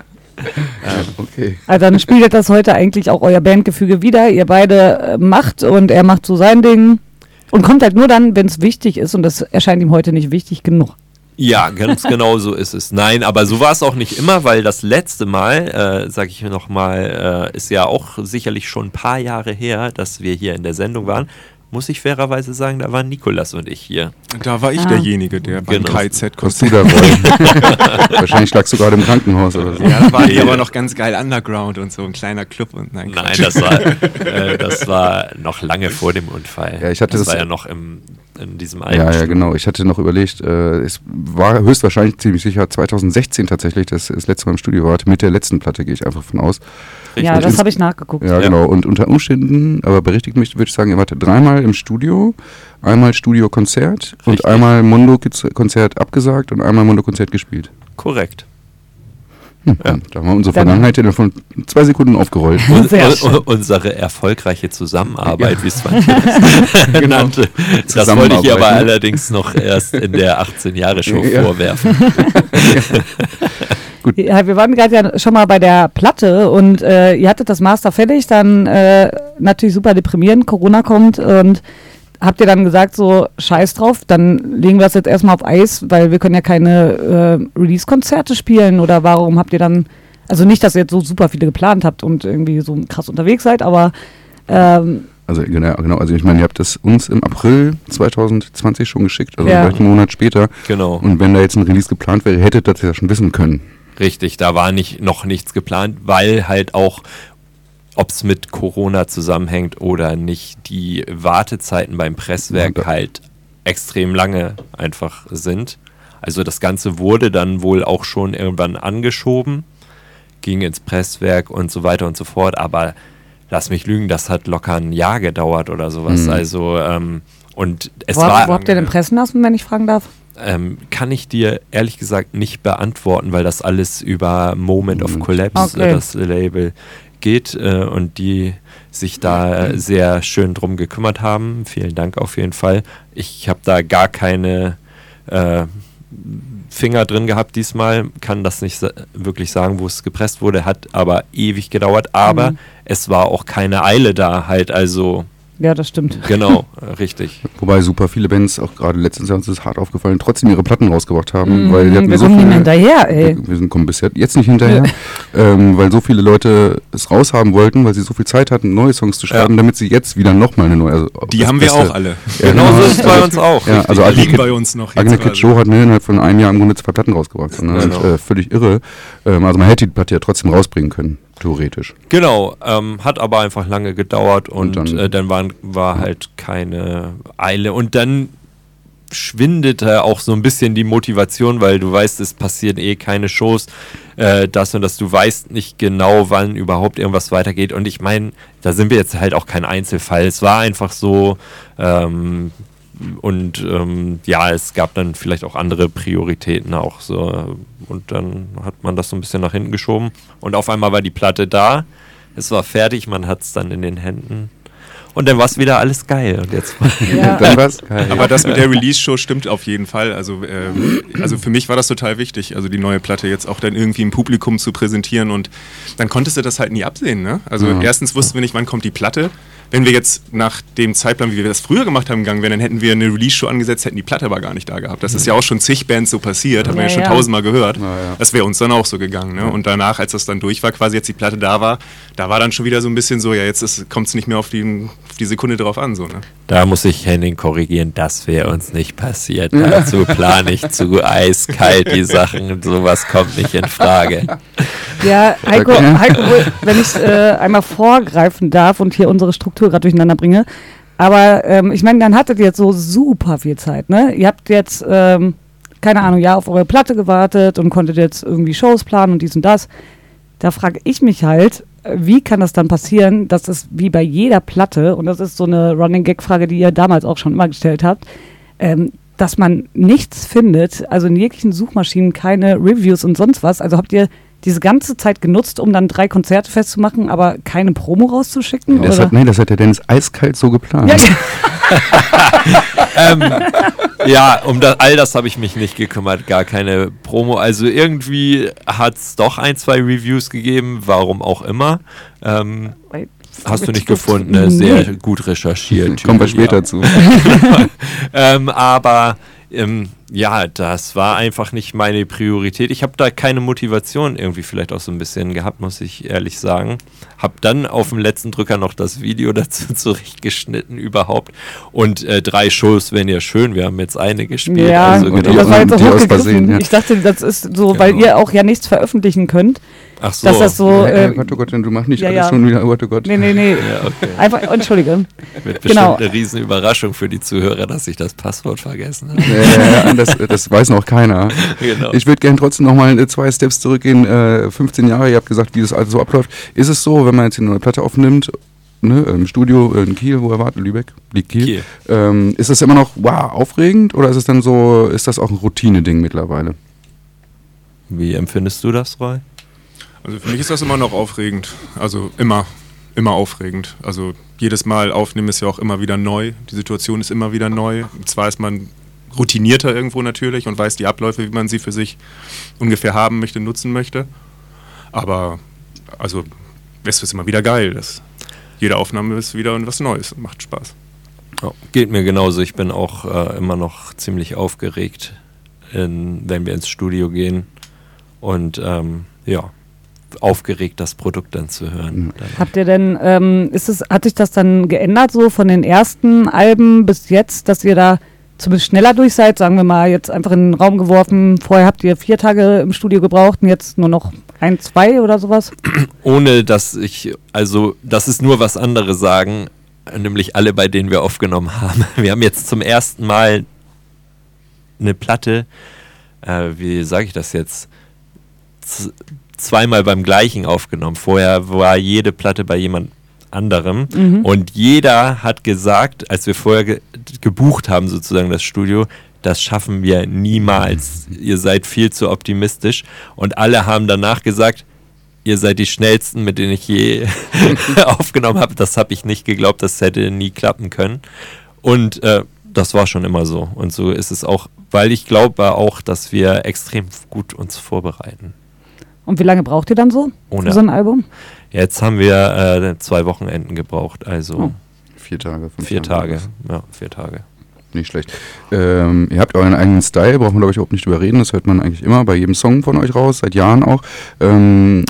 Speaker 1: Okay.
Speaker 2: Also dann spiegelt das heute eigentlich auch euer Bandgefüge wieder. Ihr beide äh, macht und er macht so sein Ding. Und kommt halt nur dann, wenn es wichtig ist. Und das erscheint ihm heute nicht wichtig genug.
Speaker 3: Ja, ganz genau so ist es. Nein, aber so war es auch nicht immer, weil das letzte Mal, äh, sag ich nochmal, äh, ist ja auch sicherlich schon ein paar Jahre her, dass wir hier in der Sendung waren. Muss ich fairerweise sagen, da waren Nikolas und ich hier.
Speaker 5: Da war ich
Speaker 2: Ah.
Speaker 5: derjenige, der beim
Speaker 3: Genau.
Speaker 1: Du
Speaker 5: kostet.
Speaker 1: da, Roy? Wahrscheinlich lagst du gerade im Krankenhaus oder so.
Speaker 5: Ja, da war ich aber noch ganz geil Underground und so ein kleiner Club und nein,
Speaker 3: Nein,
Speaker 5: Quatsch.
Speaker 3: das war, äh, das war noch lange vor dem Unfall.
Speaker 1: Ja, ich hatte
Speaker 3: das,
Speaker 1: das-
Speaker 3: war ja noch im, in diesem alten
Speaker 1: Ja, ja, genau. Ich hatte noch überlegt, äh, es war höchstwahrscheinlich ziemlich sicher 2016 tatsächlich, dass das letzte Mal im Studio war. Mit der letzten Platte gehe ich einfach von aus.
Speaker 2: Ja,
Speaker 3: Richtig.
Speaker 2: das habe ich nachgeguckt.
Speaker 1: Ja,
Speaker 3: Ja.
Speaker 1: genau. Und unter Umständen, aber berichtigt mich, würde ich sagen, ihr wart dreimal im Studio, einmal Studio-Konzert und einmal Mondo-Konzert abgesagt und einmal Mondo-Konzert gespielt.
Speaker 3: Korrekt.
Speaker 1: Hm, Da haben wir unsere Vergangenheit innerhalb von zwei Sekunden aufgerollt.
Speaker 3: Und,
Speaker 2: Sehr
Speaker 3: und, unsere erfolgreiche Zusammenarbeit, wie es Matthias nannte. Das wollte ich aber allerdings noch erst in der 18-Jahre-Show
Speaker 1: Ja.
Speaker 3: vorwerfen.
Speaker 2: Ja, wir waren gerade ja schon mal bei der Platte und äh, ihr hattet das Master fertig, dann äh, natürlich super deprimierend, Corona kommt und habt ihr dann gesagt, so scheiß drauf, dann legen wir das jetzt erstmal auf Eis, weil wir können ja keine äh, Release-Konzerte spielen oder warum habt ihr dann, also nicht, dass ihr jetzt so super viele geplant habt und irgendwie so krass unterwegs seid, aber ähm,
Speaker 1: Also genau, genau, also ich meine, ihr habt das uns im April 2020 schon geschickt, also
Speaker 2: Ja.
Speaker 1: vielleicht einen Monat später.
Speaker 3: Genau.
Speaker 1: Und wenn da jetzt ein Release geplant wäre, hättet ihr das ja schon wissen können.
Speaker 3: Richtig, da war nicht, noch nichts geplant, weil halt auch, ob es mit Corona zusammenhängt oder nicht, die Wartezeiten beim Presswerk halt extrem lange einfach sind. Also das Ganze wurde dann wohl auch schon irgendwann angeschoben, ging ins Presswerk und so weiter und so fort, aber lass mich lügen, das hat locker ein Jahr gedauert oder sowas.
Speaker 1: Mhm.
Speaker 3: Also, ähm, und es
Speaker 2: wo,
Speaker 3: war.
Speaker 2: wo habt ihr denn pressen lassen, wenn ich fragen darf?
Speaker 3: Ähm, kann ich dir ehrlich gesagt nicht beantworten, weil das alles über Moment of
Speaker 1: Moment.
Speaker 3: Collapse,
Speaker 2: Okay.
Speaker 3: das Label, geht äh, und die sich da sehr schön drum gekümmert haben. Vielen Dank auf jeden Fall. Ich habe da gar keine äh, Finger drin gehabt diesmal, kann das nicht sa wirklich sagen, wo es gepresst wurde, hat aber ewig gedauert, aber
Speaker 2: Mhm.
Speaker 3: es war auch keine Eile da halt, also
Speaker 2: Ja, das stimmt.
Speaker 3: genau, richtig.
Speaker 1: Wobei super viele Bands, auch gerade letztens Jahr uns ist hart aufgefallen, trotzdem ihre Platten rausgebracht haben, weil die
Speaker 2: Mhm,
Speaker 1: hatten
Speaker 2: wir
Speaker 1: so
Speaker 2: kommen nicht hinterher, ey.
Speaker 1: Wir, wir sind, kommen bis jetzt, nicht hinterher, ähm, weil so viele Leute es raushaben wollten, weil sie so viel Zeit hatten, neue Songs zu schreiben, damit sie jetzt wieder nochmal eine neue. Also
Speaker 5: Die haben wir
Speaker 1: Beste-
Speaker 5: auch alle.
Speaker 1: Ja,
Speaker 3: Genau so
Speaker 1: genau.
Speaker 3: ist es bei uns auch.
Speaker 1: Ja, also
Speaker 5: Die liegen
Speaker 1: Kid-
Speaker 5: bei uns noch jetzt
Speaker 1: Agni Kid. Show hat ne, innerhalb von einem Jahr im Grunde zwei Platten rausgebracht. Ne?
Speaker 3: Genau.
Speaker 1: Und, äh, völlig irre. Ähm, also man hätte die Platte ja trotzdem rausbringen können, theoretisch.
Speaker 3: Genau, ähm, hat aber einfach lange gedauert und,
Speaker 1: Und dann-
Speaker 3: äh, dann waren, war halt keine Eile. Und dann schwindete auch so ein bisschen die Motivation, weil du weißt, es passieren eh keine Shows, äh, das und das, du weißt nicht genau, wann überhaupt irgendwas weitergeht. Und ich meine, da sind wir jetzt halt auch kein Einzelfall. Es war einfach so, ähm, und ähm, ja, es gab dann vielleicht auch andere Prioritäten auch so. Und dann hat man das so ein bisschen nach hinten geschoben. Und auf einmal war die Platte da. Es war fertig, man hat es dann in den Händen. Und dann war es wieder alles geil. Und jetzt
Speaker 2: Ja.
Speaker 1: Dann war's geil.
Speaker 5: Aber das mit der Release-Show stimmt auf jeden Fall. Also, ähm, also für mich war das total wichtig, also die neue Platte jetzt auch dann irgendwie im Publikum zu präsentieren und dann konntest du das halt nie absehen. Ne? Also
Speaker 1: Ja.
Speaker 5: erstens wussten wir nicht, wann kommt die Platte. Wenn wir jetzt nach dem Zeitplan, wie wir das früher gemacht haben, gegangen wären, dann hätten wir eine Release-Show angesetzt, hätten die Platte aber gar nicht da gehabt. Das ist ja auch schon zig Bands so passiert, haben wir
Speaker 2: Ja,
Speaker 5: ja schon
Speaker 2: ja.
Speaker 5: tausendmal gehört.
Speaker 1: Ja, ja.
Speaker 5: Das wäre uns dann auch so gegangen. Ne? Und danach, als das dann durch war, quasi jetzt die Platte da war, da war dann schon wieder so ein bisschen so, ja, jetzt kommt es nicht mehr auf die, auf die Sekunde drauf an. So, ne?
Speaker 3: Da muss ich Henning korrigieren, das wäre uns nicht passiert. Dazu plane ich zu eiskalt die Sachen. Sowas kommt nicht in Frage.
Speaker 2: Ja, Heiko. Heiko wenn ich äh, einmal vorgreifen darf und hier unsere Struktur gerade durcheinander bringe. Aber ähm, ich meine, dann hattet ihr jetzt so super viel Zeit, ne? Ihr habt jetzt, ähm, keine Ahnung, ja, auf eure Platte gewartet und konntet jetzt irgendwie Shows planen und dies und das. Da frage ich mich halt, wie kann das dann passieren, dass es wie bei jeder Platte, und das ist so eine Running Gag-Frage, die ihr damals auch schon immer gestellt habt, ähm, dass man nichts findet, also in jeglichen Suchmaschinen keine Reviews und sonst was. Also habt ihr diese ganze Zeit genutzt, um dann drei Konzerte festzumachen, aber keine Promo rauszuschicken?
Speaker 1: das
Speaker 2: oder?
Speaker 1: hat, nee, das hat der Dennis eiskalt so geplant.
Speaker 2: Ja,
Speaker 3: ähm, ja, um das, all das habe ich mich nicht gekümmert, gar keine Promo. Also irgendwie hat es doch ein, zwei Reviews gegeben, warum auch immer. Ähm, hast du nicht gefunden, ne? sehr gut recherchiert.
Speaker 1: Kommen wir später zu.
Speaker 3: ähm, aber ähm, ja, das war einfach nicht meine Priorität. Ich habe da keine Motivation irgendwie vielleicht auch so ein bisschen gehabt, muss ich ehrlich sagen. Hab dann auf dem letzten Drücker noch das Video dazu zurechtgeschnitten überhaupt. Und äh, drei Shows wären ja schön. Wir haben jetzt eine gespielt.
Speaker 2: Ja,
Speaker 3: also genau.
Speaker 2: das war jetzt so
Speaker 1: aus
Speaker 2: hochgegriffen.
Speaker 1: Versehen, ja.
Speaker 2: Ich dachte, das ist so, weil
Speaker 3: Genau.
Speaker 2: ihr auch ja nichts veröffentlichen könnt,
Speaker 3: Ach so.
Speaker 2: dass das so. Äh,
Speaker 1: Gott, oh Gott, du machst nicht
Speaker 2: ja,
Speaker 1: alles
Speaker 2: ja.
Speaker 1: schon wieder, oh Gott, oh Gott.
Speaker 2: nee, nee, nee.
Speaker 3: Ja, okay.
Speaker 2: Einfach, Entschuldige.
Speaker 3: Wird bestimmt
Speaker 2: Genau.
Speaker 3: eine riesen Überraschung für die Zuhörer, dass ich das Passwort vergessen habe.
Speaker 1: Ja, das, das weiß noch keiner.
Speaker 3: Genau.
Speaker 1: Ich würde gerne trotzdem nochmal äh, zwei Steps zurückgehen. Äh, 15 Jahre, ihr habt gesagt, wie das alles so abläuft. Ist es so, wenn man jetzt hier eine neue Platte aufnimmt, ne, im Studio in Kiel, wo er wartet, Lübeck, liegt Kiel,
Speaker 3: Kiel.
Speaker 1: Ähm, ist das immer noch wow, aufregend oder ist es dann so, ist das auch ein Routine-Ding mittlerweile?
Speaker 3: Wie empfindest du das, Roy?
Speaker 5: Also für mich ist das immer noch aufregend. Also immer, immer aufregend. Also jedes Mal aufnehmen ist ja auch immer wieder neu. Die Situation ist immer wieder neu. Zwar ist man routinierter irgendwo natürlich und weiß die Abläufe, wie man sie für sich ungefähr haben möchte, nutzen möchte. Aber also es ist immer wieder geil. Das, jede Aufnahme ist wieder was Neues und macht Spaß.
Speaker 3: Ja, geht mir genauso. Ich bin auch äh, immer noch ziemlich aufgeregt, in, wenn wir ins Studio gehen. Und ähm, ja, aufgeregt, das Produkt dann zu hören.
Speaker 2: Habt ihr denn, ähm, ist es, hat sich das dann geändert, so von den ersten Alben bis jetzt, dass ihr da zumindest schneller durch seid? Sagen wir mal, jetzt einfach in den Raum geworfen. Vorher habt ihr vier Tage im Studio gebraucht und jetzt nur noch ein, zwei oder sowas?
Speaker 3: ohne dass ich, also das ist nur was andere sagen, nämlich alle, bei denen wir aufgenommen haben. Wir haben jetzt zum ersten Mal eine Platte, äh, wie sage ich das jetzt, Z zweimal beim gleichen aufgenommen. Vorher war jede Platte bei jemand anderem und jeder hat gesagt, als wir vorher ge gebucht haben, sozusagen das Studio, das schaffen wir niemals. Ihr seid viel zu optimistisch. Und alle haben danach gesagt, ihr seid die schnellsten, mit denen ich je aufgenommen habe. Das habe ich nicht geglaubt, das hätte nie klappen können. Und äh, das war schon immer so. Und so ist es auch, weil ich glaube auch, dass wir extrem gut uns vorbereiten.
Speaker 2: Und wie lange braucht ihr dann so
Speaker 3: Ohne-
Speaker 2: für so ein Album?
Speaker 3: Jetzt haben wir äh, zwei Wochenenden gebraucht, also
Speaker 2: Oh.
Speaker 1: Vier Tage. fünf
Speaker 3: vier Tage. Ja, vier Tage.
Speaker 1: Nicht schlecht. Ähm, ihr habt euren eigenen Style, braucht man glaube ich überhaupt nicht drüber reden. Das hört man eigentlich immer bei jedem Song von euch raus, seit Jahren auch. Ähm,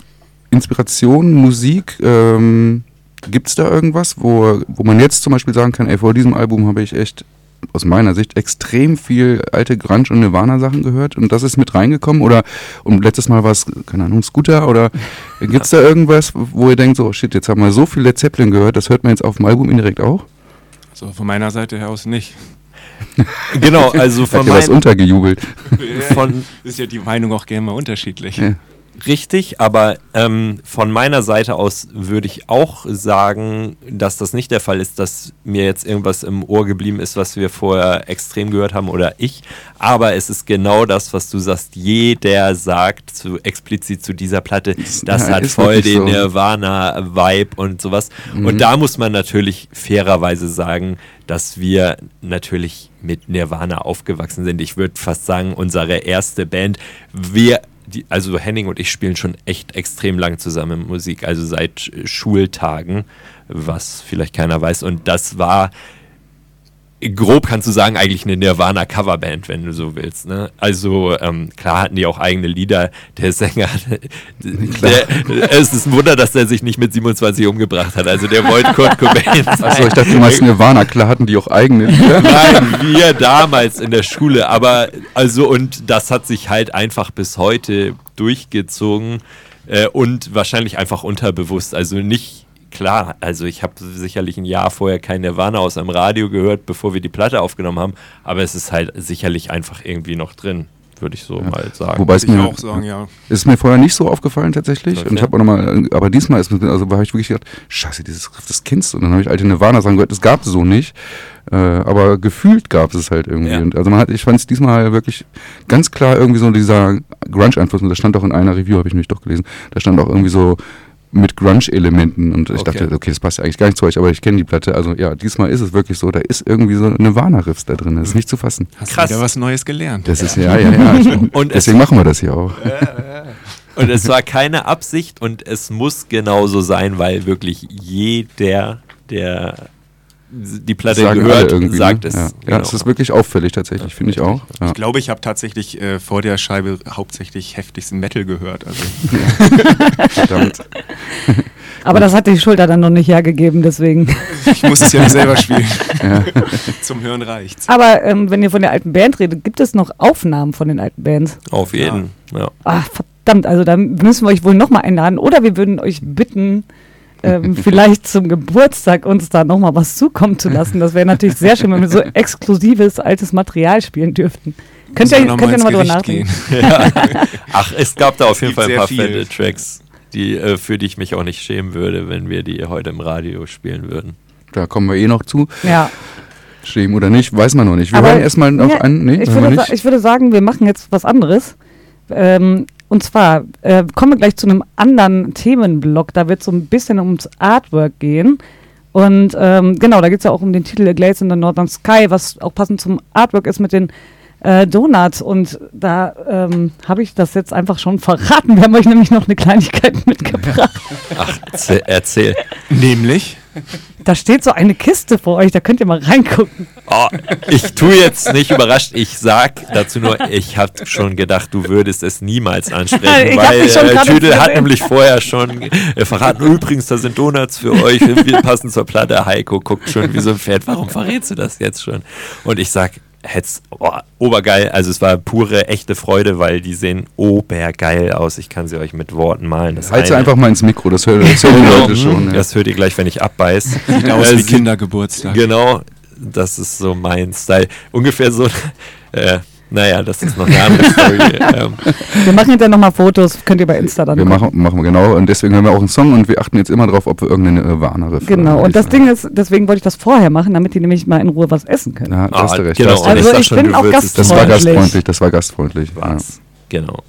Speaker 1: Inspiration, Musik, ähm, gibt es da irgendwas, wo, wo man jetzt zum Beispiel sagen kann, ey, vor diesem Album habe ich echt aus meiner Sicht extrem viel alte Grunge und Nirvana-Sachen gehört und das ist mit reingekommen oder und letztes Mal war es, keine Ahnung, Scooter oder gibt es da irgendwas, wo ihr denkt, so shit, jetzt haben wir so viel Led Zeppelin gehört, das hört man jetzt auf dem Album indirekt auch?
Speaker 5: So, von meiner Seite her aus nicht.
Speaker 3: Genau, also von meinem,
Speaker 1: untergejubelt?
Speaker 3: von,
Speaker 5: ist ja die Meinung auch gerne mal unterschiedlich.
Speaker 1: Ja.
Speaker 3: Richtig, aber ähm, von meiner Seite aus würde ich auch sagen, dass das nicht der Fall ist, dass mir jetzt irgendwas im Ohr geblieben ist, was wir vorher extrem gehört haben oder ich. Aber es ist genau das, was du sagst. Jeder sagt zu, explizit zu dieser Platte, das
Speaker 1: Ja,
Speaker 3: hat voll den
Speaker 1: so.
Speaker 3: Nirvana-Vibe und sowas. Und da muss man natürlich fairerweise sagen, dass wir natürlich mit Nirvana aufgewachsen sind. Ich würde fast sagen, unsere erste Band, wir, die, also Henning und ich spielen schon echt extrem lang zusammen Musik, also seit Schultagen, was vielleicht keiner weiß. Und das war grob kannst du sagen, eigentlich eine Nirvana-Coverband, wenn du so willst. Ne? Also ähm, klar hatten die auch eigene Lieder. Der Sänger, der, es ist ein Wunder, dass der sich nicht mit 27 umgebracht hat. Also der wollte Kurt Cobain sein.
Speaker 1: Achso, ich dachte, du meinst Nirvana, klar hatten die auch eigene Lieder.
Speaker 3: Nein, wir damals in der Schule. Aber also, und das hat sich halt einfach bis heute durchgezogen äh, und wahrscheinlich einfach unterbewusst. Also nicht klar, also ich habe sicherlich ein Jahr vorher kein Nirvana aus einem Radio gehört, bevor wir die Platte aufgenommen haben, aber es ist halt sicherlich einfach irgendwie noch drin, würde ich so mal sagen.
Speaker 1: Wobei es mir,
Speaker 5: auch sagen, ja.
Speaker 1: ist mir vorher nicht so aufgefallen tatsächlich.
Speaker 3: Okay.
Speaker 1: Und ich habe auch nochmal, aber diesmal ist mir, also habe ich wirklich gedacht, scheiße, dieses Riff, das kennst du. Und dann habe ich alte Nirvana-Sachen gehört, das gab es so nicht. Äh, aber gefühlt gab es es halt irgendwie.
Speaker 3: Ja.
Speaker 1: Und also man hat, ich fand es diesmal wirklich ganz klar irgendwie so dieser Grunge-Einfluss. Und das stand auch in einer Review, habe ich nämlich doch gelesen. Da stand auch irgendwie so mit Grunge-Elementen. Und ich
Speaker 3: Okay.
Speaker 1: dachte, okay, das passt ja eigentlich gar nicht zu euch, aber ich kenne die Platte. Also ja, diesmal ist es wirklich so, da ist irgendwie so Nirvana-Riffs da drin. Das ist nicht zu fassen.
Speaker 5: Hast
Speaker 3: Krass.
Speaker 5: wieder was Neues gelernt.
Speaker 1: Das ist ja, ja, ja.
Speaker 3: Und es-
Speaker 1: deswegen machen wir das hier auch.
Speaker 3: Und es war keine Absicht und es muss genauso sein, weil wirklich jeder, der die Platte
Speaker 1: sagen
Speaker 3: gehört,
Speaker 1: irgendwie,
Speaker 3: sagt
Speaker 1: ne?
Speaker 3: es.
Speaker 1: Ja. ja,
Speaker 3: Genau.
Speaker 1: es ist wirklich auffällig tatsächlich, finde ich auch. Ja.
Speaker 5: Ich glaube, ich habe tatsächlich äh, vor der Scheibe hauptsächlich heftigsten Metal gehört. Also
Speaker 1: Verdammt.
Speaker 2: Aber das hat die Schulter dann noch nicht hergegeben, deswegen.
Speaker 5: ich muss es ja nicht selber spielen. Zum Hören reicht's.
Speaker 2: Aber ähm, wenn ihr von der alten Band redet, gibt es noch Aufnahmen von den alten Bands?
Speaker 3: Auf jeden. Ja.
Speaker 2: Ah, verdammt, also da müssen wir euch wohl nochmal einladen. Oder wir würden euch bitten, ähm, vielleicht zum Geburtstag uns da nochmal was zukommen zu lassen. Das wäre natürlich sehr schön, wenn wir so exklusives altes Material spielen dürften. Könnt ihr,
Speaker 5: noch
Speaker 2: nochmal
Speaker 5: ins
Speaker 2: drüber nachdenken?
Speaker 5: gehen.
Speaker 3: Ach, es gab da auf jeden Fall ein paar fette Tracks, die, äh, für die ich mich auch nicht schämen würde, wenn wir die heute im Radio spielen würden.
Speaker 1: Da kommen wir eh noch zu.
Speaker 2: Ja.
Speaker 1: Schämen oder nicht, weiß man noch nicht. Wir
Speaker 2: Aber-
Speaker 1: hören erstmal noch
Speaker 2: Ja,
Speaker 1: einen. Nee,
Speaker 2: ich, würde, ich würde sagen, wir machen jetzt was anderes. Ähm, und zwar äh, kommen wir gleich zu einem anderen Themenblock. Da wird so ein bisschen ums Artwork gehen. Und ähm, genau, da geht es ja auch um den Titel A Glaze in the Northern Sky, was auch passend zum Artwork ist mit den äh, Donuts. Und da ähm, habe ich das jetzt einfach schon verraten. Wir haben euch nämlich noch eine Kleinigkeit mitgebracht.
Speaker 3: Ach, erzähl.
Speaker 5: Nämlich,
Speaker 2: Da steht so eine Kiste vor euch, da könnt ihr mal reingucken.
Speaker 3: Oh, ich tue jetzt nicht überrascht. Ich sag dazu nur, ich habe schon gedacht, du würdest es niemals ansprechen,
Speaker 2: Ich
Speaker 3: weil äh, Tüdel hat nämlich vorher schon äh, verraten, übrigens, da sind Donuts für euch, wir passen zur Platte. Heiko guckt schon wie so ein Pferd, warum verrätst du das jetzt schon? Und ich sag, hätt's, oh, obergeil, also es war pure, echte Freude, weil die sehen obergeil aus. Ich kann sie euch mit Worten malen. Das
Speaker 1: Halt sie einfach mal ins Mikro, das hören, das hören die
Speaker 3: Genau,
Speaker 1: Leute schon. Ja.
Speaker 3: Das hört ihr gleich, wenn ich abbeiß.
Speaker 5: sieht aus wie
Speaker 3: sie-
Speaker 5: Kindergeburtstag.
Speaker 3: Genau, das ist so mein Style. Ungefähr so, äh, naja, das ist noch eine andere Story. ähm,
Speaker 2: Wir machen hinterher nochmal Fotos, könnt ihr bei Insta dann
Speaker 1: Wir
Speaker 2: gucken.
Speaker 1: machen, machen wir genau und deswegen hören wir auch einen Song und wir achten jetzt immer drauf, ob wir irgendeine Nirvana-Riff
Speaker 2: Genau,
Speaker 1: haben.
Speaker 2: und das Ding ist, deswegen wollte ich das vorher machen, damit die nämlich mal in Ruhe was essen können.
Speaker 1: Ja, da hast du
Speaker 3: Ah,
Speaker 1: recht.
Speaker 3: genau.
Speaker 2: Also ich
Speaker 3: schon,
Speaker 2: bin auch
Speaker 3: es-
Speaker 1: Das war
Speaker 2: gastfreundlich.
Speaker 1: gastfreundlich, das war gastfreundlich. Ja.
Speaker 3: was? Genau.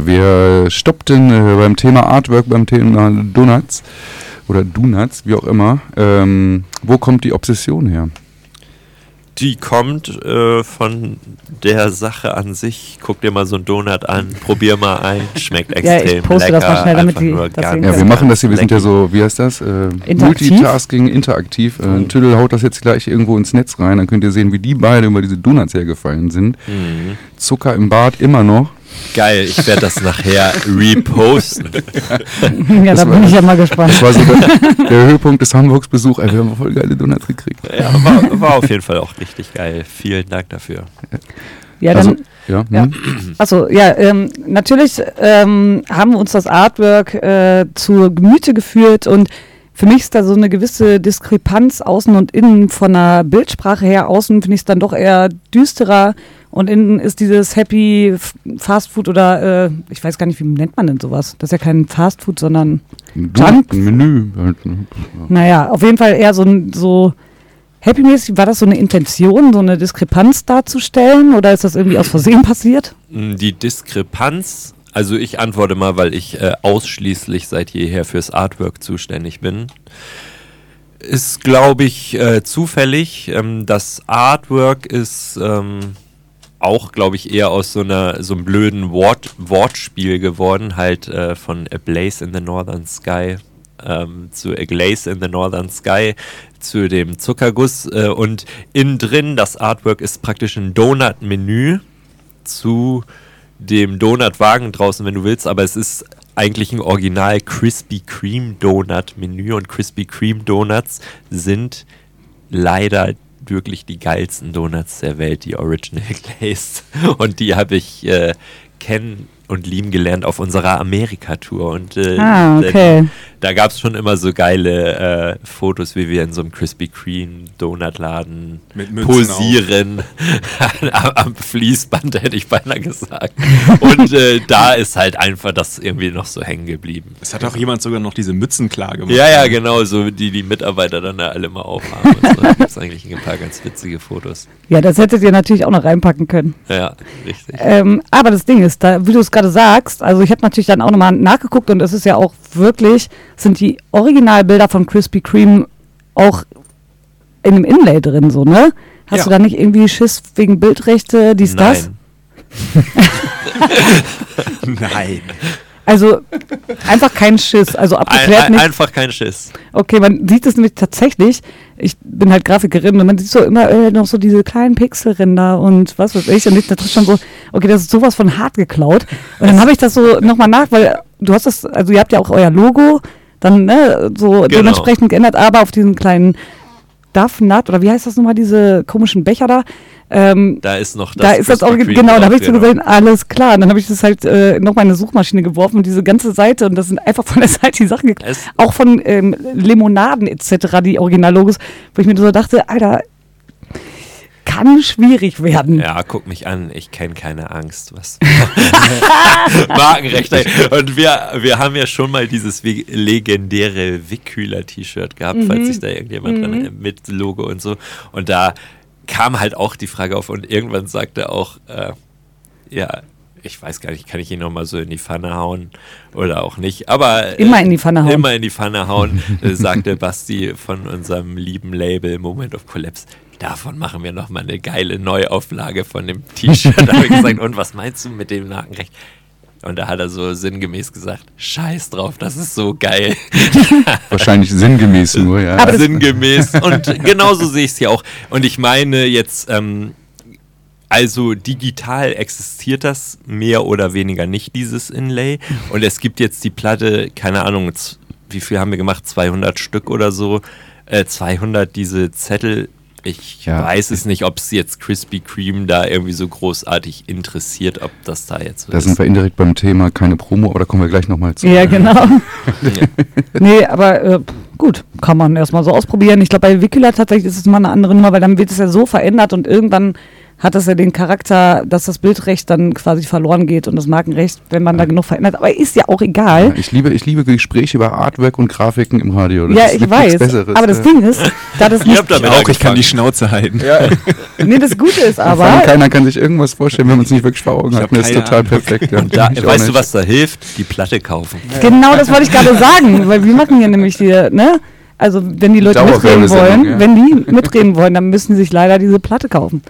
Speaker 1: Ja, wir stoppten äh, beim Thema Artwork, beim Thema Donuts oder Donuts, wie auch immer. Ähm, wo kommt die Obsession her?
Speaker 3: Die kommt äh, von der Sache an sich. Guck dir mal so einen Donut an, probier mal ein, schmeckt
Speaker 2: Ja,
Speaker 3: extrem
Speaker 2: ich poste
Speaker 3: lecker.
Speaker 2: das mal schnell, damit
Speaker 3: einfach
Speaker 2: die das
Speaker 1: Ja, wir machen das hier, wir sind ja so, wie heißt das? Äh,
Speaker 2: Interaktiv?
Speaker 1: Multitasking, interaktiv. Äh, ein Tüdel haut das jetzt gleich irgendwo ins Netz rein, dann könnt ihr sehen, wie die beide über diese Donuts hergefallen sind.
Speaker 3: Mhm.
Speaker 1: Zucker im Bart immer noch.
Speaker 3: Geil, ich werde das nachher reposten.
Speaker 2: Ja, da bin ich ja mal gespannt.
Speaker 1: Das war so der, der Höhepunkt des Hamburgs Besuch. Ey, wir haben voll geile Donuts gekriegt.
Speaker 3: Ja, war, war auf jeden Fall auch richtig geil. Vielen Dank dafür.
Speaker 2: Ja,
Speaker 1: Also,
Speaker 2: dann,
Speaker 1: ja,
Speaker 2: Ja.
Speaker 1: hm?
Speaker 2: Achso, ja, ähm, natürlich ähm, haben wir uns das Artwork äh, zu Gemüte geführt und für mich ist da so eine gewisse Diskrepanz außen und innen von der Bildsprache her. Außen finde ich es dann doch eher düsterer und innen ist dieses Happy Fast Food oder äh, ich weiß gar nicht, wie nennt man denn sowas? Das ist ja kein Fast Food, sondern
Speaker 1: Ein
Speaker 2: Junk?
Speaker 1: Ein Menü. halt, ne?
Speaker 2: naja, auf jeden Fall eher so, so Happy-mäßig. War das so eine Intention, so eine Diskrepanz darzustellen oder ist das irgendwie aus Versehen passiert?
Speaker 3: Mm, Die Diskrepanz, also ich antworte mal, weil ich äh, ausschließlich seit jeher fürs Artwork zuständig bin, ist, glaube ich, äh, zufällig. Ähm, das Artwork ist ähm, auch, glaube ich, eher aus so einer so einem blöden Wort, Wortspiel geworden, halt äh, von A Blaze in the Northern Sky ähm, zu A Glaze in the Northern Sky zu dem Zuckerguss äh, und innen drin das Artwork ist praktisch ein Donut-Menü zu dem Donutwagen draußen, wenn du willst, aber es ist eigentlich ein Original Krispy Kreme Donut Menü und Krispy Kreme Donuts sind leider wirklich die geilsten Donuts der Welt, die Original Glazed. Und die habe ich äh, kennen und lieben gelernt auf unserer Amerika-Tour. Und äh,
Speaker 2: Ah, okay.
Speaker 3: da gab es schon immer so geile äh, Fotos, wie wir in so einem Krispy Kreme Donutladen posieren. am, am Fließband hätte ich beinahe gesagt. Und äh, da ist halt einfach das irgendwie noch so hängen geblieben.
Speaker 5: Es hat auch jemand sogar noch diese Mützen klar gemacht.
Speaker 3: Ja, ja, genau, so die die Mitarbeiter dann da alle mal aufhaben. Und so. Da gibt es eigentlich ein paar ganz witzige Fotos.
Speaker 2: Ja, das hättet ihr natürlich auch noch reinpacken können.
Speaker 3: Ja, richtig.
Speaker 2: Ähm, aber das Ding ist, da, wie du es gerade sagst, also ich habe natürlich dann auch nochmal nachgeguckt und es ist ja auch wirklich, sind die Originalbilder von Krispy Kreme auch in dem Inlay drin, so, ne? Hast
Speaker 3: Ja.
Speaker 2: du da nicht irgendwie Schiss wegen Bildrechte, dies, das?
Speaker 3: Nein.
Speaker 2: Also einfach kein Schiss, also
Speaker 3: Ein,
Speaker 2: abgeklärt
Speaker 3: ein,
Speaker 2: nicht.
Speaker 3: einfach kein Schiss.
Speaker 2: Okay, man sieht es nämlich tatsächlich. Ich bin halt Grafikerin und man sieht so immer äh, noch so diese kleinen Pixelränder und was weiß ich. Und ich dachte schon so, okay, das ist sowas von hart geklaut. Und dann habe ich das so nochmal nach, weil du hast das, also ihr habt ja auch euer Logo dann ne, so
Speaker 3: Genau.
Speaker 2: dementsprechend geändert, aber auf diesen kleinen Duff Nut oder wie heißt das nochmal, diese komischen Becher da. Ähm,
Speaker 3: Da ist noch das
Speaker 2: da ist das auch, genau, da habe ich so
Speaker 3: genau.
Speaker 2: gesehen, alles klar. Und dann habe ich das halt äh, nochmal in eine Suchmaschine geworfen und diese ganze Seite und das sind einfach von der Seite die Sachen.
Speaker 3: Es-
Speaker 2: Auch von ähm, Limonaden etc., die Originallogos, wo ich mir so dachte, Alter, kann schwierig werden.
Speaker 3: Ja, guck mich an, ich kenne keine Angst. Was? Markenrechte. Und wir, wir haben ja schon mal dieses legendäre Wickhüler-T-Shirt gehabt, falls sich da irgendjemand dran erinnert, mit Logo und so. Und da kam halt auch die Frage auf und irgendwann sagte auch, äh, ja, ich weiß gar nicht, kann ich ihn nochmal so in die Pfanne hauen oder auch nicht. Aber äh,
Speaker 2: Immer in die Pfanne hauen.
Speaker 3: Immer in die Pfanne hauen, äh, sagte Basti von unserem lieben Label Moment of Collapse. Davon machen wir nochmal eine geile Neuauflage von dem T-Shirt. Da habe ich gesagt, und was meinst du mit dem Markenrecht? Und da hat er so sinngemäß gesagt, scheiß drauf, das ist so geil.
Speaker 1: Wahrscheinlich sinngemäß nur, ja.
Speaker 2: Aber
Speaker 3: sinngemäß. Und genauso sehe ich es hier auch. Und ich meine jetzt, ähm, also digital existiert das mehr oder weniger nicht, dieses Inlay. Und es gibt jetzt die Platte, keine Ahnung, wie viel haben wir gemacht? 200 Stück oder so. Äh, 200 diese Zettel. Ich
Speaker 1: Ja.
Speaker 3: weiß es nicht, ob es jetzt Krispy Kreme da irgendwie so großartig interessiert, ob das da jetzt so
Speaker 1: Da
Speaker 3: ist.
Speaker 1: sind wir indirekt beim Thema keine Promo, aber da kommen wir gleich nochmal zu.
Speaker 2: Ja, genau.
Speaker 3: Ja.
Speaker 2: nee, aber äh, gut, kann man erstmal so ausprobieren. Ich glaube, bei Wikula tatsächlich ist es mal eine andere Nummer, weil dann wird es ja so verändert und irgendwann hat das ja den Charakter, dass das Bildrecht dann quasi verloren geht und das Markenrecht, wenn man da genug verändert. Aber ist ja auch egal.
Speaker 1: Ja, ich, liebe, ich liebe Gespräche über Artwork und Grafiken im Radio. Das
Speaker 2: Ja,
Speaker 1: ist
Speaker 2: ich weiß.
Speaker 1: Besseres.
Speaker 2: Aber das Ding ist, da das nicht.
Speaker 3: habt damit
Speaker 5: Auch ich kann die Schnauze halten.
Speaker 2: Nee, das Gute ist
Speaker 1: vor allem
Speaker 2: aber.
Speaker 1: keiner kann sich irgendwas vorstellen, wenn man es nicht wirklich vor Augen
Speaker 5: Ich
Speaker 1: hat. Das ist total
Speaker 5: Ahnung.
Speaker 1: perfekt. Ja.
Speaker 3: Und da,
Speaker 1: Ich
Speaker 3: weißt du, was da hilft? Die Platte kaufen.
Speaker 2: Genau, das wollte ich gerade sagen, weil wir machen hier nämlich hier, ne? Also wenn die Leute mitreden wollen,
Speaker 1: ja.
Speaker 2: wenn die mitreden wollen, dann müssen sie sich leider diese Platte kaufen.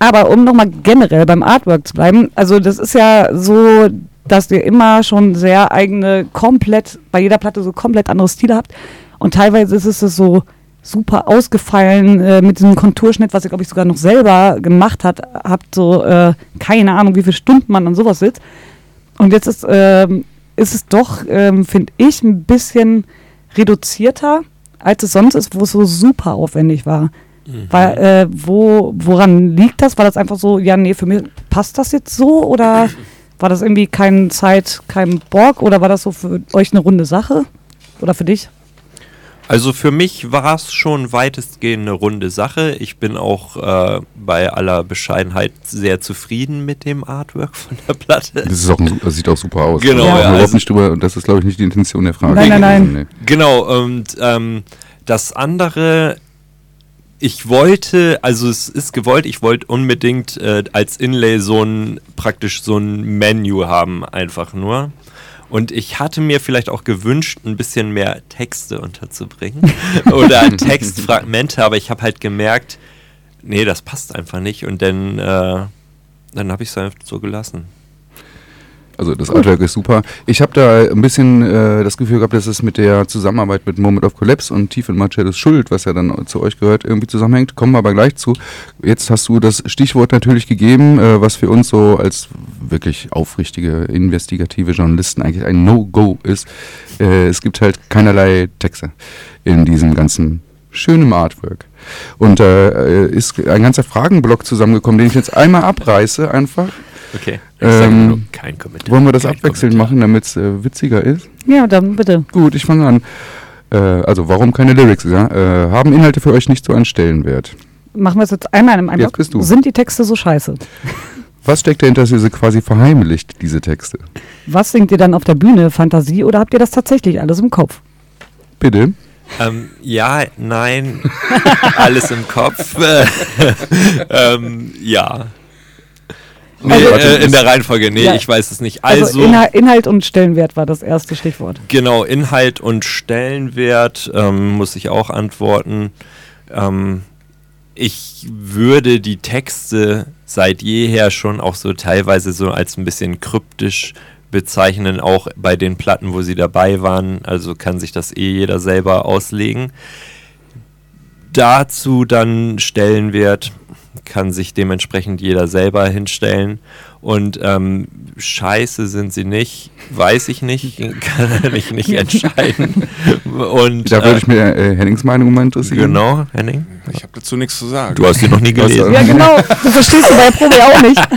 Speaker 2: Aber um nochmal generell beim Artwork zu bleiben, also das ist ja so, dass ihr immer schon sehr eigene, komplett, bei jeder Platte so komplett andere Stile habt. Und teilweise ist es so super ausgefallen äh, mit diesem Konturschnitt, was ihr, glaube ich, sogar noch selber gemacht hat, habt so, äh, keine Ahnung, wie viele Stunden man an sowas sitzt. Und jetzt ist, ähm, ist es doch, ähm, finde ich, ein bisschen reduzierter, als es sonst ist, wo es so super aufwendig war. Weil, äh, wo, woran liegt das? War das einfach so, ja, nee, für mich passt das jetzt so? Oder war das irgendwie keine Zeit, kein Bock? Oder war das so für euch eine runde Sache? Oder für dich?
Speaker 3: Also für mich war es schon weitestgehend eine runde Sache. Ich bin auch äh, bei aller Bescheidenheit sehr zufrieden mit dem Artwork von der Platte.
Speaker 1: Das, ist auch das sieht auch super aus.
Speaker 3: Genau, ja,
Speaker 1: überhaupt
Speaker 3: also-
Speaker 1: nicht drüber. Das ist, glaube ich, nicht die Intention der Frage.
Speaker 2: Nein, nein, nein.
Speaker 1: Nee.
Speaker 3: Genau, und ähm, das andere, ich wollte, also es ist gewollt, ich wollte unbedingt äh, als Inlay so ein, praktisch so ein Menü haben, einfach nur. Und ich hatte mir vielleicht auch gewünscht, ein bisschen mehr Texte unterzubringen oder Textfragmente, aber ich habe halt gemerkt, nee, das passt einfach nicht und dann, äh, dann habe ich es einfach so gelassen.
Speaker 1: Also das Artwork ist super. Ich habe da ein bisschen äh, das Gefühl gehabt, dass es mit der Zusammenarbeit mit Moment of Collapse und Tief in Marcellos Schuld, was ja dann zu euch gehört, irgendwie zusammenhängt. Kommen wir aber gleich zu. Jetzt hast du das Stichwort natürlich gegeben, äh, was für uns so als wirklich aufrichtige, investigative Journalisten eigentlich ein No-Go ist. Äh, es gibt halt keinerlei Texte in diesem ganzen schönen Artwork. Und äh, ist ein ganzer Fragenblock zusammengekommen, den ich jetzt einmal abreiße einfach.
Speaker 3: Okay, ich sage
Speaker 1: Ähm,
Speaker 3: nur kein Kommentar.
Speaker 1: Wollen wir das
Speaker 3: kein
Speaker 1: abwechselnd
Speaker 3: Kommentar.
Speaker 1: machen, damit es äh, witziger ist?
Speaker 2: Ja, dann bitte.
Speaker 1: Gut, ich fange an. Äh, also, warum keine Lyrics? Ja? Äh, haben Inhalte für euch nicht so einen Stellenwert?
Speaker 2: Machen wir es jetzt einmal in einem
Speaker 1: Jetzt
Speaker 2: Block.
Speaker 1: bist du.
Speaker 2: Sind die Texte so scheiße?
Speaker 1: Was steckt dahinter, dass ihr sie quasi verheimlicht, diese Texte?
Speaker 2: Was singt ihr dann auf der Bühne? Fantasie oder habt ihr das tatsächlich alles im Kopf?
Speaker 1: Bitte?
Speaker 3: Ähm, ja, nein, alles im Kopf. ähm, ja. Nee,
Speaker 1: Also-
Speaker 3: äh, in der Reihenfolge, nee,
Speaker 2: Ja.
Speaker 3: ich weiß es nicht.
Speaker 2: Also,
Speaker 3: Also,
Speaker 2: Inhalt, Inhalt und Stellenwert war das erste Stichwort.
Speaker 3: genau, Inhalt und Stellenwert ähm, muss ich auch antworten. Ähm, ich würde die Texte seit jeher schon auch so teilweise so als ein bisschen kryptisch bezeichnen, auch bei den Platten, wo sie dabei waren. Also kann sich das eh jeder selber auslegen. Dazu dann Stellenwert kann sich dementsprechend jeder selber hinstellen. Und ähm, scheiße sind sie nicht, weiß ich nicht, kann ich nicht entscheiden. Und
Speaker 1: Da würde
Speaker 3: äh,
Speaker 1: ich mir äh, Hennings Meinung mal interessieren.
Speaker 3: genau, Henning.
Speaker 5: Ich habe dazu nichts zu sagen.
Speaker 3: Du hast sie noch nie gelesen.
Speaker 2: Ja, genau. Du verstehst sie bei der Probe auch nicht.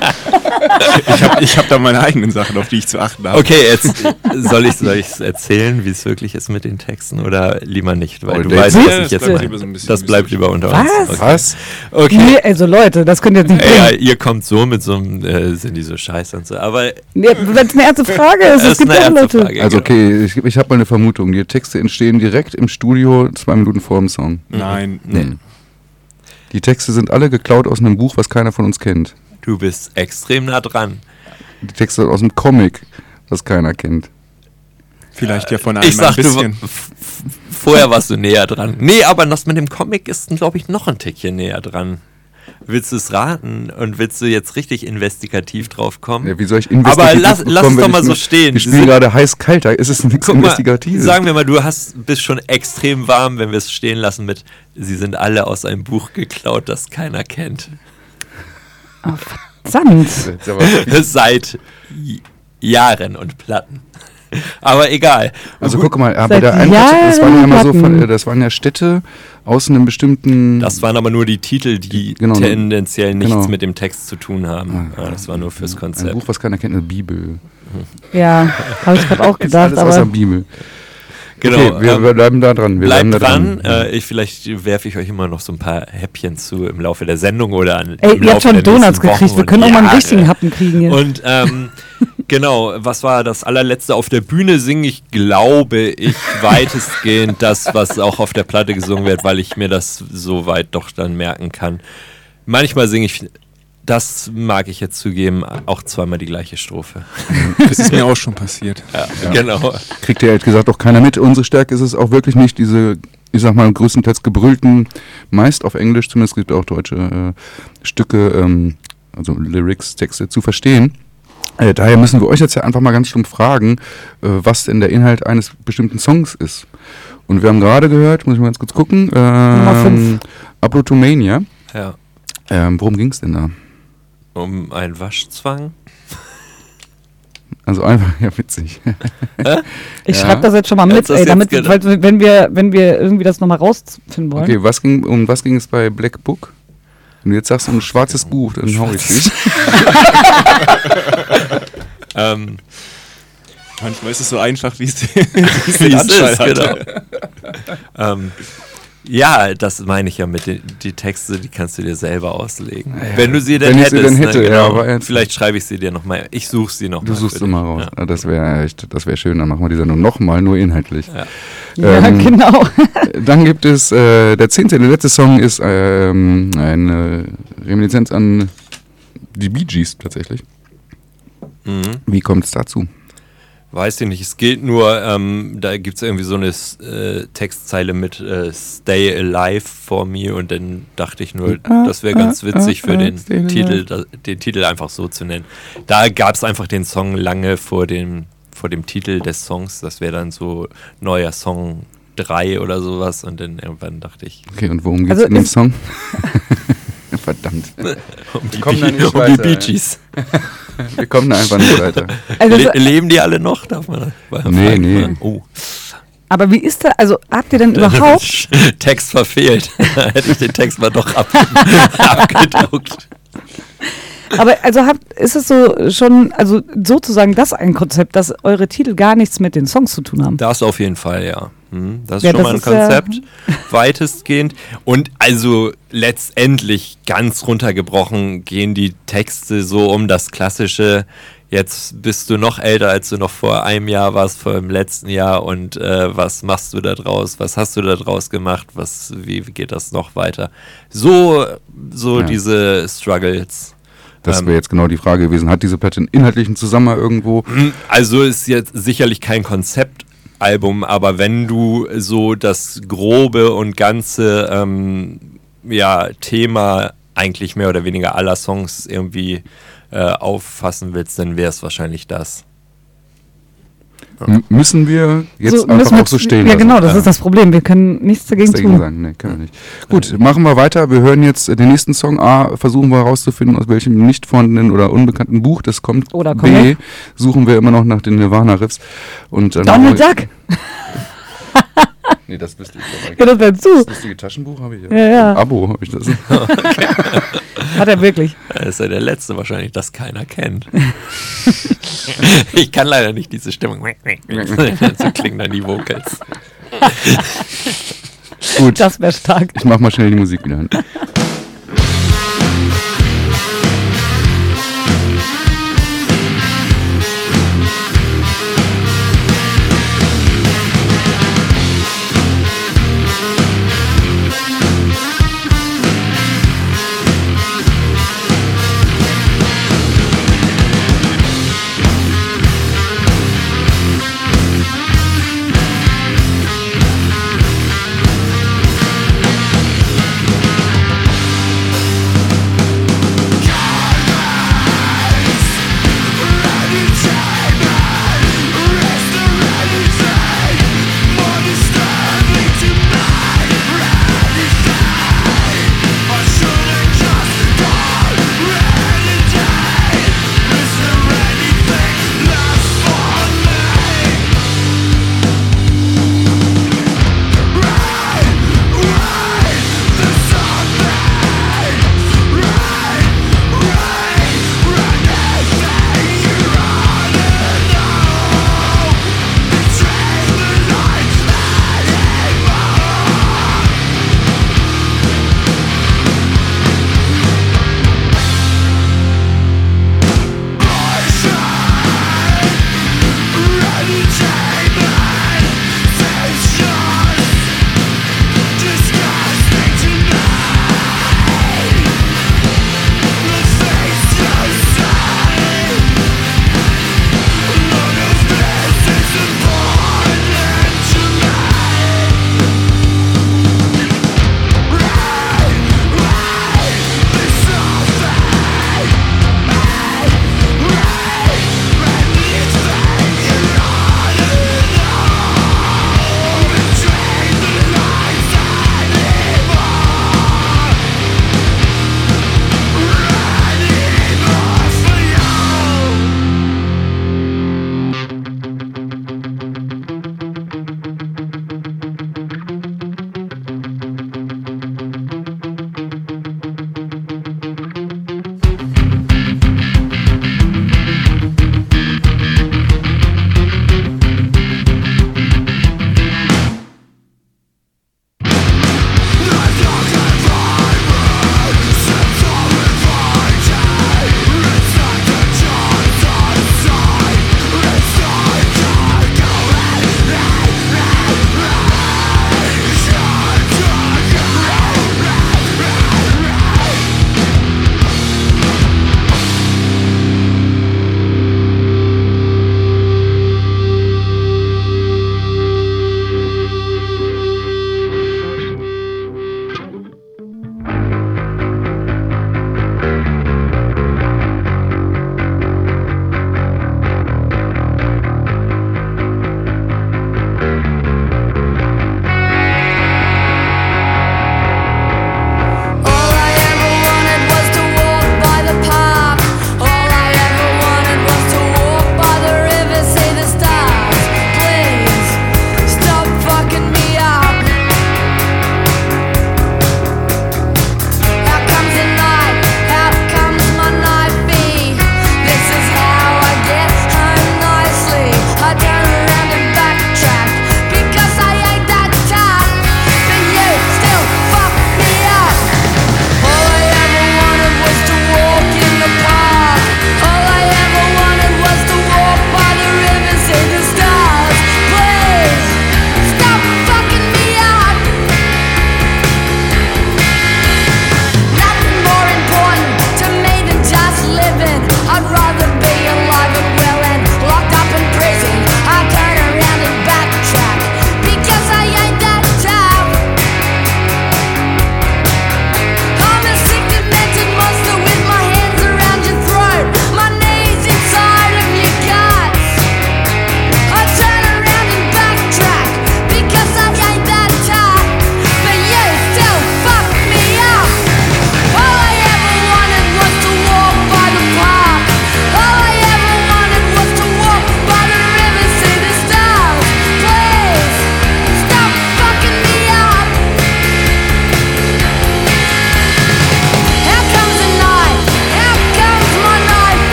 Speaker 5: Ich habe ich hab da meine eigenen Sachen, auf die ich zu achten habe.
Speaker 3: Okay, jetzt soll ich soll ich's erzählen, wie es wirklich ist mit den Texten oder lieber nicht, weil
Speaker 1: Oh,
Speaker 3: du weißt, was ich jetzt meine.
Speaker 5: so
Speaker 3: Das bleibt lieber unter
Speaker 2: Was?
Speaker 3: uns. Okay.
Speaker 1: Was?
Speaker 3: Okay.
Speaker 2: Nee, also Leute, das könnt ihr jetzt nicht
Speaker 3: Ja, ihr kommt so mit so einem, äh, sind die so scheiße und so, aber
Speaker 2: Nee, Wenn es eine ernste Frage ist, es gibt auch Leute.
Speaker 3: Frage.
Speaker 1: Also
Speaker 3: genau.
Speaker 1: okay, ich, ich habe mal eine Vermutung. Die Texte entstehen direkt im Studio, zwei Minuten vor dem Song.
Speaker 5: Nein.
Speaker 1: Nee. Die Texte sind alle geklaut aus einem Buch, was keiner von uns kennt.
Speaker 3: Du bist extrem nah dran.
Speaker 1: Die Texte aus einem Comic, was keiner kennt.
Speaker 5: Vielleicht ja von einem
Speaker 3: Ich sag,
Speaker 5: ein
Speaker 3: du,
Speaker 5: bisschen.
Speaker 3: f- vorher warst du näher dran. Nee, aber das mit dem Comic ist, glaube ich, noch ein Tickchen näher dran. Willst du es raten und willst du jetzt richtig investigativ drauf kommen?
Speaker 1: Ja, wie soll ich
Speaker 3: Aber
Speaker 1: investigativ
Speaker 3: lass, lass
Speaker 1: bekommen,
Speaker 3: es doch mal
Speaker 1: ich
Speaker 3: so stehen.
Speaker 1: Wir spielen gerade heiß-kalt, da ist es nichts
Speaker 3: Guck mal,
Speaker 1: Investigatives.
Speaker 3: sagen wir mal, du hast, bist schon extrem warm, wenn wir es stehen lassen mit, sie sind alle aus einem Buch geklaut, das keiner kennt.
Speaker 2: Sand.
Speaker 1: Jetzt aber-
Speaker 3: Seit Jahren und Platten. Aber egal.
Speaker 1: Also guck mal, aber
Speaker 2: Seit
Speaker 1: der das waren ja immer so von, äh, das waren ja Städte aus einem bestimmten.
Speaker 3: Das waren aber nur die Titel, die
Speaker 1: Genau,
Speaker 3: tendenziell nichts
Speaker 1: genau.
Speaker 3: mit dem Text zu tun haben. Ja, das war nur fürs
Speaker 1: ein
Speaker 3: Konzept.
Speaker 1: Buch, was keiner kennt, eine Bibel.
Speaker 2: Ja, habe ich gerade auch
Speaker 1: Ist
Speaker 2: gedacht,
Speaker 1: alles außer
Speaker 2: aber
Speaker 1: Bibel.
Speaker 3: Genau.
Speaker 1: Okay, wir
Speaker 3: ähm,
Speaker 1: bleiben da dran. Wir
Speaker 3: Bleibt dran.
Speaker 1: dran.
Speaker 3: Äh, ich, vielleicht werfe ich euch immer noch so ein paar Häppchen zu im Laufe der Sendung oder an.
Speaker 2: Ey,
Speaker 3: im
Speaker 2: ihr habt schon Donuts gekriegt.
Speaker 3: Wochen
Speaker 2: Wir können auch mal einen richtigen Happen kriegen hier.
Speaker 3: Und ähm, genau, was war das allerletzte auf der Bühne singe ich, glaube ich, weitestgehend das, was auch auf der Platte gesungen wird, weil ich mir das so weit doch dann merken kann. Manchmal singe ich, das mag ich jetzt zugeben, auch zweimal die gleiche Strophe.
Speaker 5: Das ist mir auch schon passiert.
Speaker 3: Ja, Genau.
Speaker 1: Kriegt ja ehrlich gesagt auch keiner mit. Unsere Stärke ist es auch wirklich nicht, diese, ich sag mal, größtenteils gebrüllten, meist auf Englisch, zumindest gibt es auch deutsche äh, Stücke, ähm, also Lyrics, Texte zu verstehen. Äh, daher müssen wir euch jetzt ja einfach mal ganz stumpf fragen, äh, was denn der Inhalt eines bestimmten Songs ist. Und wir haben gerade gehört, muss ich mal ganz kurz gucken,
Speaker 2: Nummer fünf.
Speaker 1: Abrotomania.
Speaker 3: Ja.
Speaker 1: Ähm, worum ging es denn da?
Speaker 3: Um einen Waschzwang.
Speaker 1: Also einfach, ja witzig.
Speaker 2: Ich
Speaker 1: Ja.
Speaker 2: schreibe das jetzt schon mal mit, ey, damit, weil, wenn wir, wenn wir irgendwie das nochmal rausfinden wollen.
Speaker 1: Okay, was ging, um was ging es bei Black Book? Wenn du jetzt sagst, ein schwarzes Buch, dann hau ich dich.
Speaker 3: Ähm,
Speaker 5: Manchmal ist es so einfach, wie es
Speaker 3: wie es ist, genau. ähm, ja, das meine ich ja mit den die Texte, die kannst du dir selber auslegen. Wenn du sie denn
Speaker 1: Wenn ich sie
Speaker 3: hättest,
Speaker 1: denn
Speaker 3: ne,
Speaker 1: hätte, ja,
Speaker 3: genau.
Speaker 1: aber jetzt-
Speaker 3: vielleicht schreibe ich sie dir nochmal. Ich suche sie noch
Speaker 1: Du
Speaker 3: mal
Speaker 1: suchst immer
Speaker 3: dich.
Speaker 1: raus.
Speaker 3: Ja.
Speaker 1: Das wäre echt, das wäre schön. Dann machen wir die Sendung nochmal, nur inhaltlich.
Speaker 3: Ja.
Speaker 2: Ja,
Speaker 1: Ähm,
Speaker 2: genau.
Speaker 1: Dann gibt es, äh, der zehnte, der letzte Song ist ähm, eine Reminiszenz an die Bee Gees tatsächlich.
Speaker 3: Mhm.
Speaker 1: Wie kommt es dazu?
Speaker 3: Weiß ich nicht, es geht nur, ähm, da gibt es irgendwie so eine äh, Textzeile mit äh, Stay Alive for me und dann dachte ich nur, das wäre ganz witzig für den. Titel, da, den Titel einfach so zu nennen. Da gab es einfach den Song lange vor dem, vor dem Titel des Songs, das wäre dann so neuer Song 3 oder sowas und dann irgendwann dachte ich,
Speaker 1: Okay, und worum geht es
Speaker 2: Also
Speaker 1: in dem Song? Verdammt.
Speaker 3: um die,
Speaker 1: kommen da
Speaker 3: Bee- um die Bee. Gees.
Speaker 1: Wir kommen da einfach nicht weiter.
Speaker 2: Also,
Speaker 3: Le leben die alle noch? Darf man
Speaker 1: Nee, nee.
Speaker 3: Oh.
Speaker 2: aber wie ist der, also habt ihr denn überhaupt,
Speaker 3: Text verfehlt. Hätte ich den Text mal doch ab abgedruckt.
Speaker 2: Aber also habt, ist es so schon, also sozusagen das ein Konzept, dass eure Titel gar nichts mit den Songs zu tun haben?
Speaker 3: Das auf jeden Fall, ja. Hm, Das ist
Speaker 2: Ja,
Speaker 3: schon
Speaker 2: das
Speaker 3: mal ein
Speaker 2: ist ja-
Speaker 3: Konzept, weitestgehend. Und also letztendlich ganz runtergebrochen gehen die Texte so um das klassische, jetzt bist du noch älter, als du noch vor einem Jahr warst, vor dem letzten Jahr und äh, was machst du da draus, was hast du da draus gemacht, was, wie, wie geht das noch weiter? So, so
Speaker 1: Ja.
Speaker 3: diese Struggles.
Speaker 1: Das
Speaker 3: Ähm,
Speaker 1: wäre jetzt genau die Frage gewesen. Hat diese Platte einen inhaltlichen Zusammenhang irgendwo?
Speaker 3: Also ist jetzt sicherlich kein Konzeptalbum, aber wenn du so das grobe und ganze ähm, ja, Thema eigentlich mehr oder weniger aller Songs irgendwie äh, auffassen willst, dann wäre es wahrscheinlich das.
Speaker 1: M müssen wir jetzt
Speaker 2: so,
Speaker 1: einfach
Speaker 2: wir
Speaker 1: auch so stehen
Speaker 2: Ja,
Speaker 1: lassen?
Speaker 2: genau, das ist das Problem. Wir können nichts dagegen
Speaker 1: Nichts dagegen
Speaker 2: tun.
Speaker 1: sagen. Nee, können wir nicht. Gut, machen wir weiter. Wir hören jetzt äh, den nächsten Song. A, versuchen wir herauszufinden, aus welchem nicht vorhandenen oder unbekannten Buch das kommt.
Speaker 2: Oder
Speaker 1: B,
Speaker 2: Comic.
Speaker 1: suchen wir immer noch nach den Nirvana-Riffs. Und dann
Speaker 2: Donald Duck,
Speaker 1: Nee, das wüsste ich
Speaker 2: gehört das dazu.
Speaker 1: Das lustige Taschenbuch habe ich ja.
Speaker 2: Ja, ja.
Speaker 1: Ein Abo habe ich das.
Speaker 2: Hat er wirklich.
Speaker 3: Das ist ja der letzte wahrscheinlich, das keiner kennt. ich kann leider nicht diese Stimmung. so klingen dann die Vocals.
Speaker 1: Gut,
Speaker 2: Das wäre stark.
Speaker 1: ich mach mal schnell die Musik wieder an.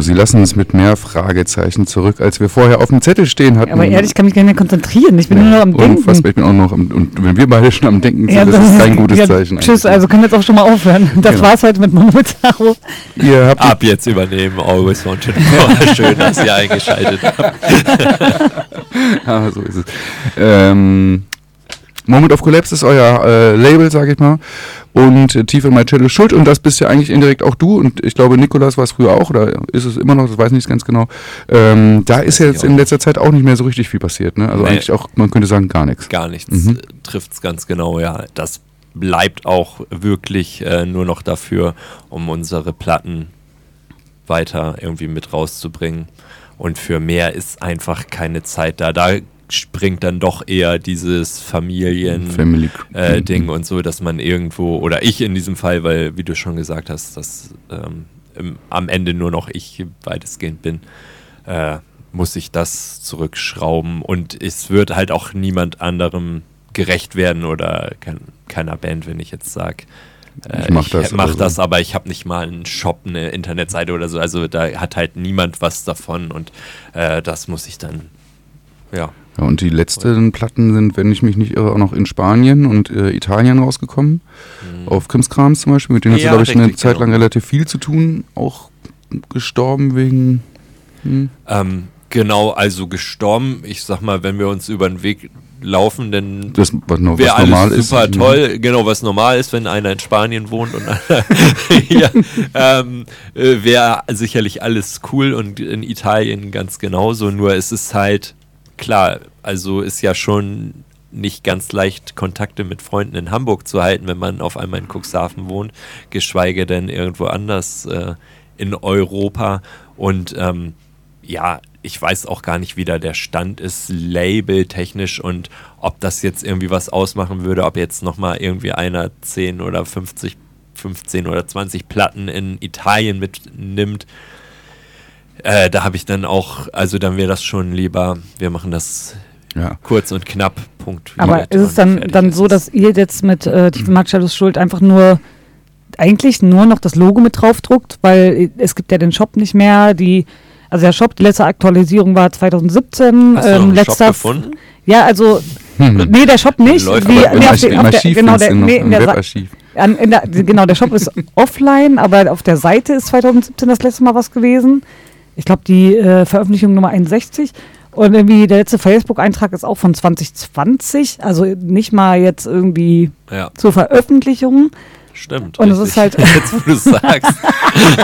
Speaker 1: Sie lassen uns mit mehr Fragezeichen zurück, als wir vorher auf dem Zettel stehen hatten.
Speaker 2: Aber ehrlich, ich kann mich gar nicht mehr konzentrieren. Ich bin nur noch am Denken.
Speaker 1: Ich bin auch noch am, und wenn wir beide schon am Denken sind,
Speaker 2: Ja,
Speaker 1: das ist kein gutes
Speaker 2: ja,
Speaker 1: Zeichen.
Speaker 2: Tschüss,
Speaker 1: eigentlich.
Speaker 2: also können wir jetzt auch schon mal aufhören. Das
Speaker 1: Genau.
Speaker 2: war's heute mit Momotaro.
Speaker 1: Ihr habt
Speaker 3: Ab jetzt übernehmen Always Wanted More. Schön, dass ihr eingeschaltet habt.
Speaker 1: Ah, so ist es. Ähm, Moment of Collapse ist euer äh, Label, sag ich mal. Und äh, Tief in My Cello schuld. Und das bist ja eigentlich indirekt auch du. Und ich glaube, Nikolas war es früher auch. Oder ist es immer noch? Das weiß ich nicht ganz genau. Ähm, da ist ja jetzt in letzter Zeit auch nicht mehr so richtig viel passiert. Ne? Also
Speaker 3: Nee.
Speaker 1: eigentlich auch, man könnte sagen, gar nichts.
Speaker 3: Gar nichts
Speaker 1: Mhm.
Speaker 3: äh, trifft's ganz genau, ja. Das bleibt auch wirklich äh, nur noch dafür, um unsere Platten weiter irgendwie mit rauszubringen. Und für mehr ist einfach keine Zeit da. Da springt dann doch eher dieses Familien
Speaker 1: Family.
Speaker 3: äh, und so, dass man irgendwo, oder ich in diesem Fall, weil, wie du schon gesagt hast, dass ähm, im, am Ende nur noch ich weitestgehend bin, äh, muss ich das zurückschrauben und es wird halt auch niemand anderem gerecht werden oder kein, keiner Band, wenn ich jetzt sage. Äh,
Speaker 1: Ich mach das
Speaker 3: mach
Speaker 1: oder so.
Speaker 3: das, aber ich habe nicht mal einen Shop, eine Internetseite oder so. Also da hat halt niemand was davon und äh, das muss ich dann, ja.
Speaker 1: Ja, und die letzten Platten sind, wenn ich mich nicht irre, auch noch in Spanien und äh, Italien rausgekommen. Auf Krimskrams zum Beispiel, mit denen hast du,
Speaker 3: Ja,
Speaker 1: glaube ich, eine Zeit
Speaker 3: genau.
Speaker 1: lang relativ viel zu tun. Auch gestorben wegen. Hm.
Speaker 3: Ähm, genau, also gestorben. Ich sag mal, wenn wir uns über den Weg laufen, dann
Speaker 1: Das,
Speaker 3: wäre alles
Speaker 1: ist.
Speaker 3: super
Speaker 1: Mhm.
Speaker 3: toll. Genau, was normal ist, wenn einer in Spanien wohnt und einer hier, ähm, äh, wäre sicherlich alles cool und in Italien ganz genauso. Nur es ist halt klar, also ist ja schon nicht ganz leicht, Kontakte mit Freunden in Hamburg zu halten, wenn man auf einmal in Cuxhaven wohnt, geschweige denn irgendwo anders äh, in Europa. Und ähm, ja, ich weiß auch gar nicht, wie da der Stand ist, labeltechnisch und ob das jetzt irgendwie was ausmachen würde, ob jetzt nochmal irgendwie einer 10 oder 50, 15 oder 20 Platten in Italien mitnimmt. Äh, da habe ich dann auch, also dann wäre das schon lieber, wir machen das
Speaker 1: Ja.
Speaker 3: kurz und knapp, Punkt.
Speaker 2: Aber ist es dann, dann so, dass ihr jetzt mit äh, Tiefe Marcellos Schuld einfach nur eigentlich nur noch das Logo mit draufdruckt, weil es gibt ja den Shop nicht mehr, die also der Shop, die letzte Aktualisierung war 2017,
Speaker 3: Hast du noch
Speaker 2: ähm,
Speaker 3: einen Shop
Speaker 2: letzter
Speaker 3: gefunden?
Speaker 2: Ja, also nee, der Shop nicht.
Speaker 3: Läuft
Speaker 2: Wie,
Speaker 3: aber
Speaker 1: Im,
Speaker 2: nee, auf
Speaker 1: Archiv,
Speaker 2: der-
Speaker 1: im
Speaker 2: auf der-
Speaker 1: Archiv
Speaker 2: genau,
Speaker 1: findest
Speaker 2: der,
Speaker 1: du noch,
Speaker 2: nee,
Speaker 1: im
Speaker 2: in der Sa-
Speaker 1: Webarchiv.
Speaker 2: an, in der, genau, der Shop ist offline, aber auf der Seite ist 2017 das letzte Mal was gewesen. Ich glaube, die äh, Veröffentlichung Nummer 61. Und irgendwie der letzte Facebook-Eintrag ist auch von 2020, also nicht mal jetzt irgendwie
Speaker 3: Ja,
Speaker 2: zur Veröffentlichung.
Speaker 3: stimmt.
Speaker 2: Und es ist halt-
Speaker 3: Jetzt, wo du sagst.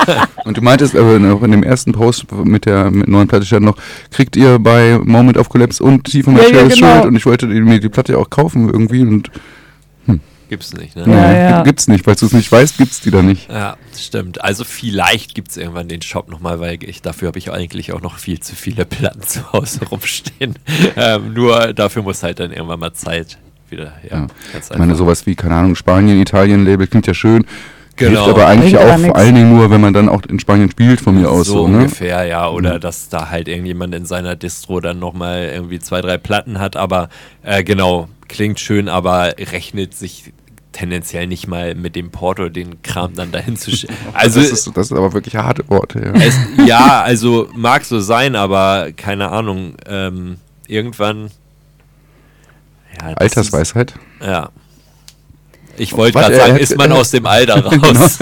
Speaker 1: Und du meintest aber noch in dem ersten Post mit der mit neuen Platte stand noch, kriegt ihr bei Moment of Collapse und Tiefe
Speaker 2: Ja, ja, genau.
Speaker 1: Schuld und ich wollte mir die Platte auch kaufen irgendwie und
Speaker 3: Gibt's nicht, ne?
Speaker 1: Nee,
Speaker 2: ja.
Speaker 1: gibt's nicht, weil du es nicht weißt, gibt's die da nicht.
Speaker 3: Ja, stimmt. Also vielleicht gibt es irgendwann den Shop nochmal, weil ich dafür habe ich eigentlich auch noch viel zu viele Platten zu Hause rumstehen. ähm, nur dafür muss halt dann irgendwann mal Zeit wieder. Ja,
Speaker 1: Ja.
Speaker 3: ganz
Speaker 1: Ich meine, sowas wie, keine Ahnung, Spanien, Italien, Label klingt ja schön.
Speaker 3: Genau.
Speaker 1: Hilft aber eigentlich
Speaker 2: Bringt
Speaker 1: auch vor allen Dingen nur, wenn man dann auch in Spanien spielt, von mir aus
Speaker 3: so,
Speaker 1: so, ne?
Speaker 3: ungefähr, ja. Oder dass da halt irgendjemand in seiner Distro dann nochmal irgendwie zwei, drei Platten hat. Aber äh, genau, klingt schön, aber rechnet sich tendenziell nicht mal mit dem Porto den Kram dann dahin zu schicken. Also
Speaker 1: das, ist, das ist aber wirklich harte Worte, ja.
Speaker 3: Es, ja, also mag so sein, aber keine Ahnung. Ähm, irgendwann. Ja,
Speaker 1: Altersweisheit.
Speaker 3: Ist, ja. Ich wollte gerade
Speaker 1: er
Speaker 3: sagen, ist man aus dem Alter raus.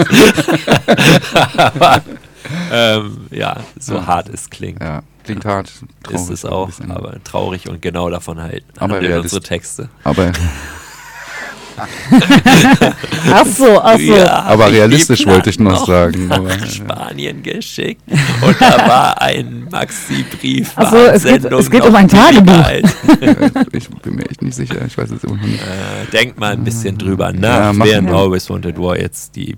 Speaker 3: aber, ähm, ja, so
Speaker 1: Ja.
Speaker 3: hart es klingt.
Speaker 1: Ja, klingt hart.
Speaker 3: Ist
Speaker 1: traurig
Speaker 3: es
Speaker 1: ein
Speaker 3: auch, aber traurig und genau davon halt.
Speaker 1: Aber
Speaker 3: unsere Texte.
Speaker 1: aber,
Speaker 2: Ach so, ach so.
Speaker 3: Ja,
Speaker 1: aber realistisch wollte ich noch sagen.
Speaker 3: Nach
Speaker 1: Aber, ja.
Speaker 3: Spanien geschickt und da war ein Maxi-Brief.
Speaker 2: Ach so, es geht- es geht um ein Tagebuch.
Speaker 1: ich bin mir echt nicht sicher. Ich weiß es immer nicht.
Speaker 3: Äh, denkt mal ein bisschen drüber
Speaker 1: Ja,
Speaker 3: nach,
Speaker 1: machen
Speaker 3: während
Speaker 2: wir.
Speaker 3: Always Wanted War jetzt die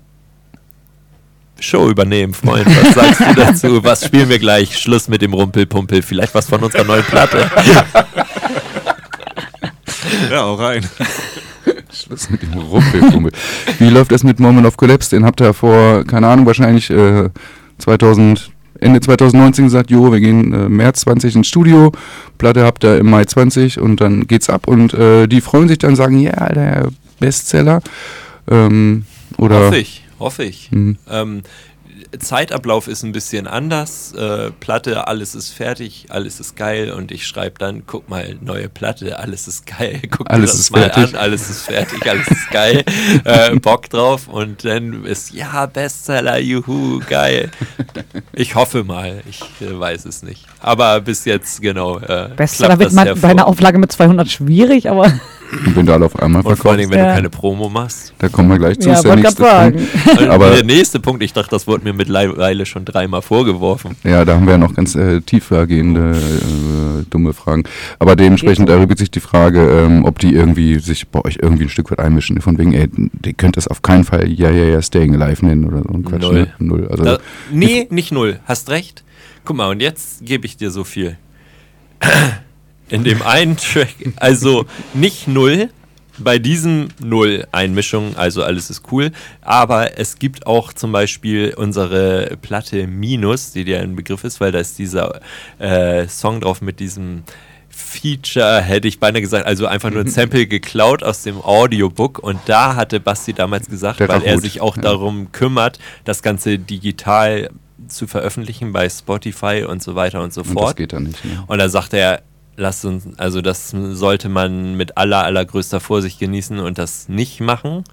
Speaker 3: Show übernehmen, Freund. Was sagst du dazu? Was spielen wir gleich? Schluss mit dem Rumpelpumpel. Vielleicht was von unserer neuen Platte.
Speaker 5: Ja, auch rein.
Speaker 1: Schluss mit dem Rumpelfummel. Wie läuft das mit Moment of Collapse? Den habt ihr vor, keine Ahnung, wahrscheinlich äh, 2000, Ende 2019 gesagt, jo, wir gehen äh, März 20 ins Studio, Platte habt ihr im Mai 20 und dann geht's ab und äh, die freuen sich dann, sagen, ja, der Bestseller. Ähm, oder
Speaker 3: Hoffe ich, hoffe ich.
Speaker 1: Mhm.
Speaker 3: Ähm, Zeitablauf ist ein bisschen anders. Äh, Platte, alles ist fertig, alles ist geil und ich schreibe dann, guck mal, neue Platte, alles ist geil, guck
Speaker 1: Alles
Speaker 3: dir das
Speaker 1: ist
Speaker 3: mal
Speaker 1: fertig.
Speaker 3: an, alles ist fertig, alles ist geil, äh, Bock drauf und dann ist, ja, Bestseller, juhu, geil. Ich hoffe mal, ich äh, weiß es nicht. Aber bis jetzt, genau, äh,
Speaker 2: Bestseller wird man bei einer Auflage mit 200 schwierig, aber
Speaker 1: Und wenn du alle auf einmal
Speaker 3: Und vor allem,
Speaker 1: verkaufst,
Speaker 3: wenn
Speaker 2: Ja.
Speaker 3: du keine Promo machst.
Speaker 1: da kommen wir gleich zu.
Speaker 2: ja,
Speaker 1: ist der nächste Punkt. Aber-
Speaker 3: der nächste Punkt, ich dachte, das wurde mir mittlerweile schon dreimal vorgeworfen.
Speaker 1: Ja, da haben wir ja noch ganz äh, tiefergehende, äh, dumme Fragen. Aber dementsprechend erübt sich die Frage, ähm, ob die irgendwie sich bei euch irgendwie ein Stück weit einmischen. Von wegen, ey, ihr könnt das auf keinen Fall Ja, ja, ja, Staying Alive nennen oder so ein Quatsch.
Speaker 3: Null.
Speaker 1: Ne? Null. Also,
Speaker 3: Da, nee, nicht null. Hast recht. Guck mal, und jetzt gebe ich dir so viel. In dem einen Track, also nicht null, bei diesem null Einmischung, also alles ist cool, aber es gibt auch zum Beispiel unsere Platte Minus, die dir ein Begriff ist, weil da ist dieser äh, Song drauf mit diesem Feature, hätte ich beinahe gesagt, also einfach nur ein Sample geklaut aus dem Audiobook und da hatte Basti damals gesagt, weil er sich auch
Speaker 1: ja.
Speaker 3: darum kümmert, das Ganze digital zu veröffentlichen bei Spotify und so weiter und so
Speaker 1: und das
Speaker 3: fort.
Speaker 1: geht dann nicht. Ne?
Speaker 3: Und da sagt er, lasst uns, also das sollte man mit aller, allergrößter Vorsicht genießen und das nicht machen.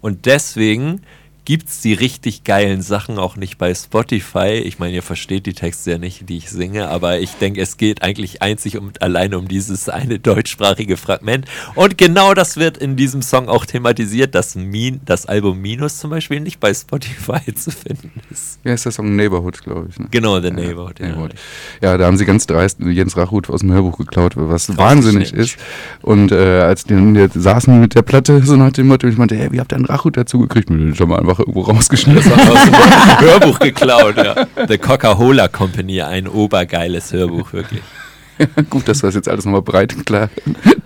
Speaker 3: Und deswegen gibt es die richtig geilen Sachen auch nicht bei Spotify. Ich meine, ihr versteht die Texte ja nicht, die ich singe, aber ich denke, es geht eigentlich einzig und allein um dieses eine deutschsprachige Fragment. Und genau das wird in diesem Song auch thematisiert, dass Min das Album Minus zum Beispiel nicht bei Spotify zu finden ist.
Speaker 1: Wie heißt der Song? Neighborhood, glaube ich. Ne?
Speaker 3: Genau, The Neighborhood. Ja.
Speaker 1: Neighborhood. Ja, da haben sie ganz dreist Jens Rachut aus dem Hörbuch geklaut, was wahnsinnig
Speaker 3: nämlich.
Speaker 1: ist. Und äh, als die dann hier saßen mit der Platte, so nach dem Motto, ich meinte, hey, wie habt ihr einen Rachut dazu gekriegt? Den haben wir einfach irgendwo rausgeschnitten.
Speaker 3: Aus dem Hörbuch geklaut, ja. The Coca-Cola Company, ein obergeiles Hörbuch, wirklich.
Speaker 1: Gut, dass wir das jetzt alles nochmal breit und klar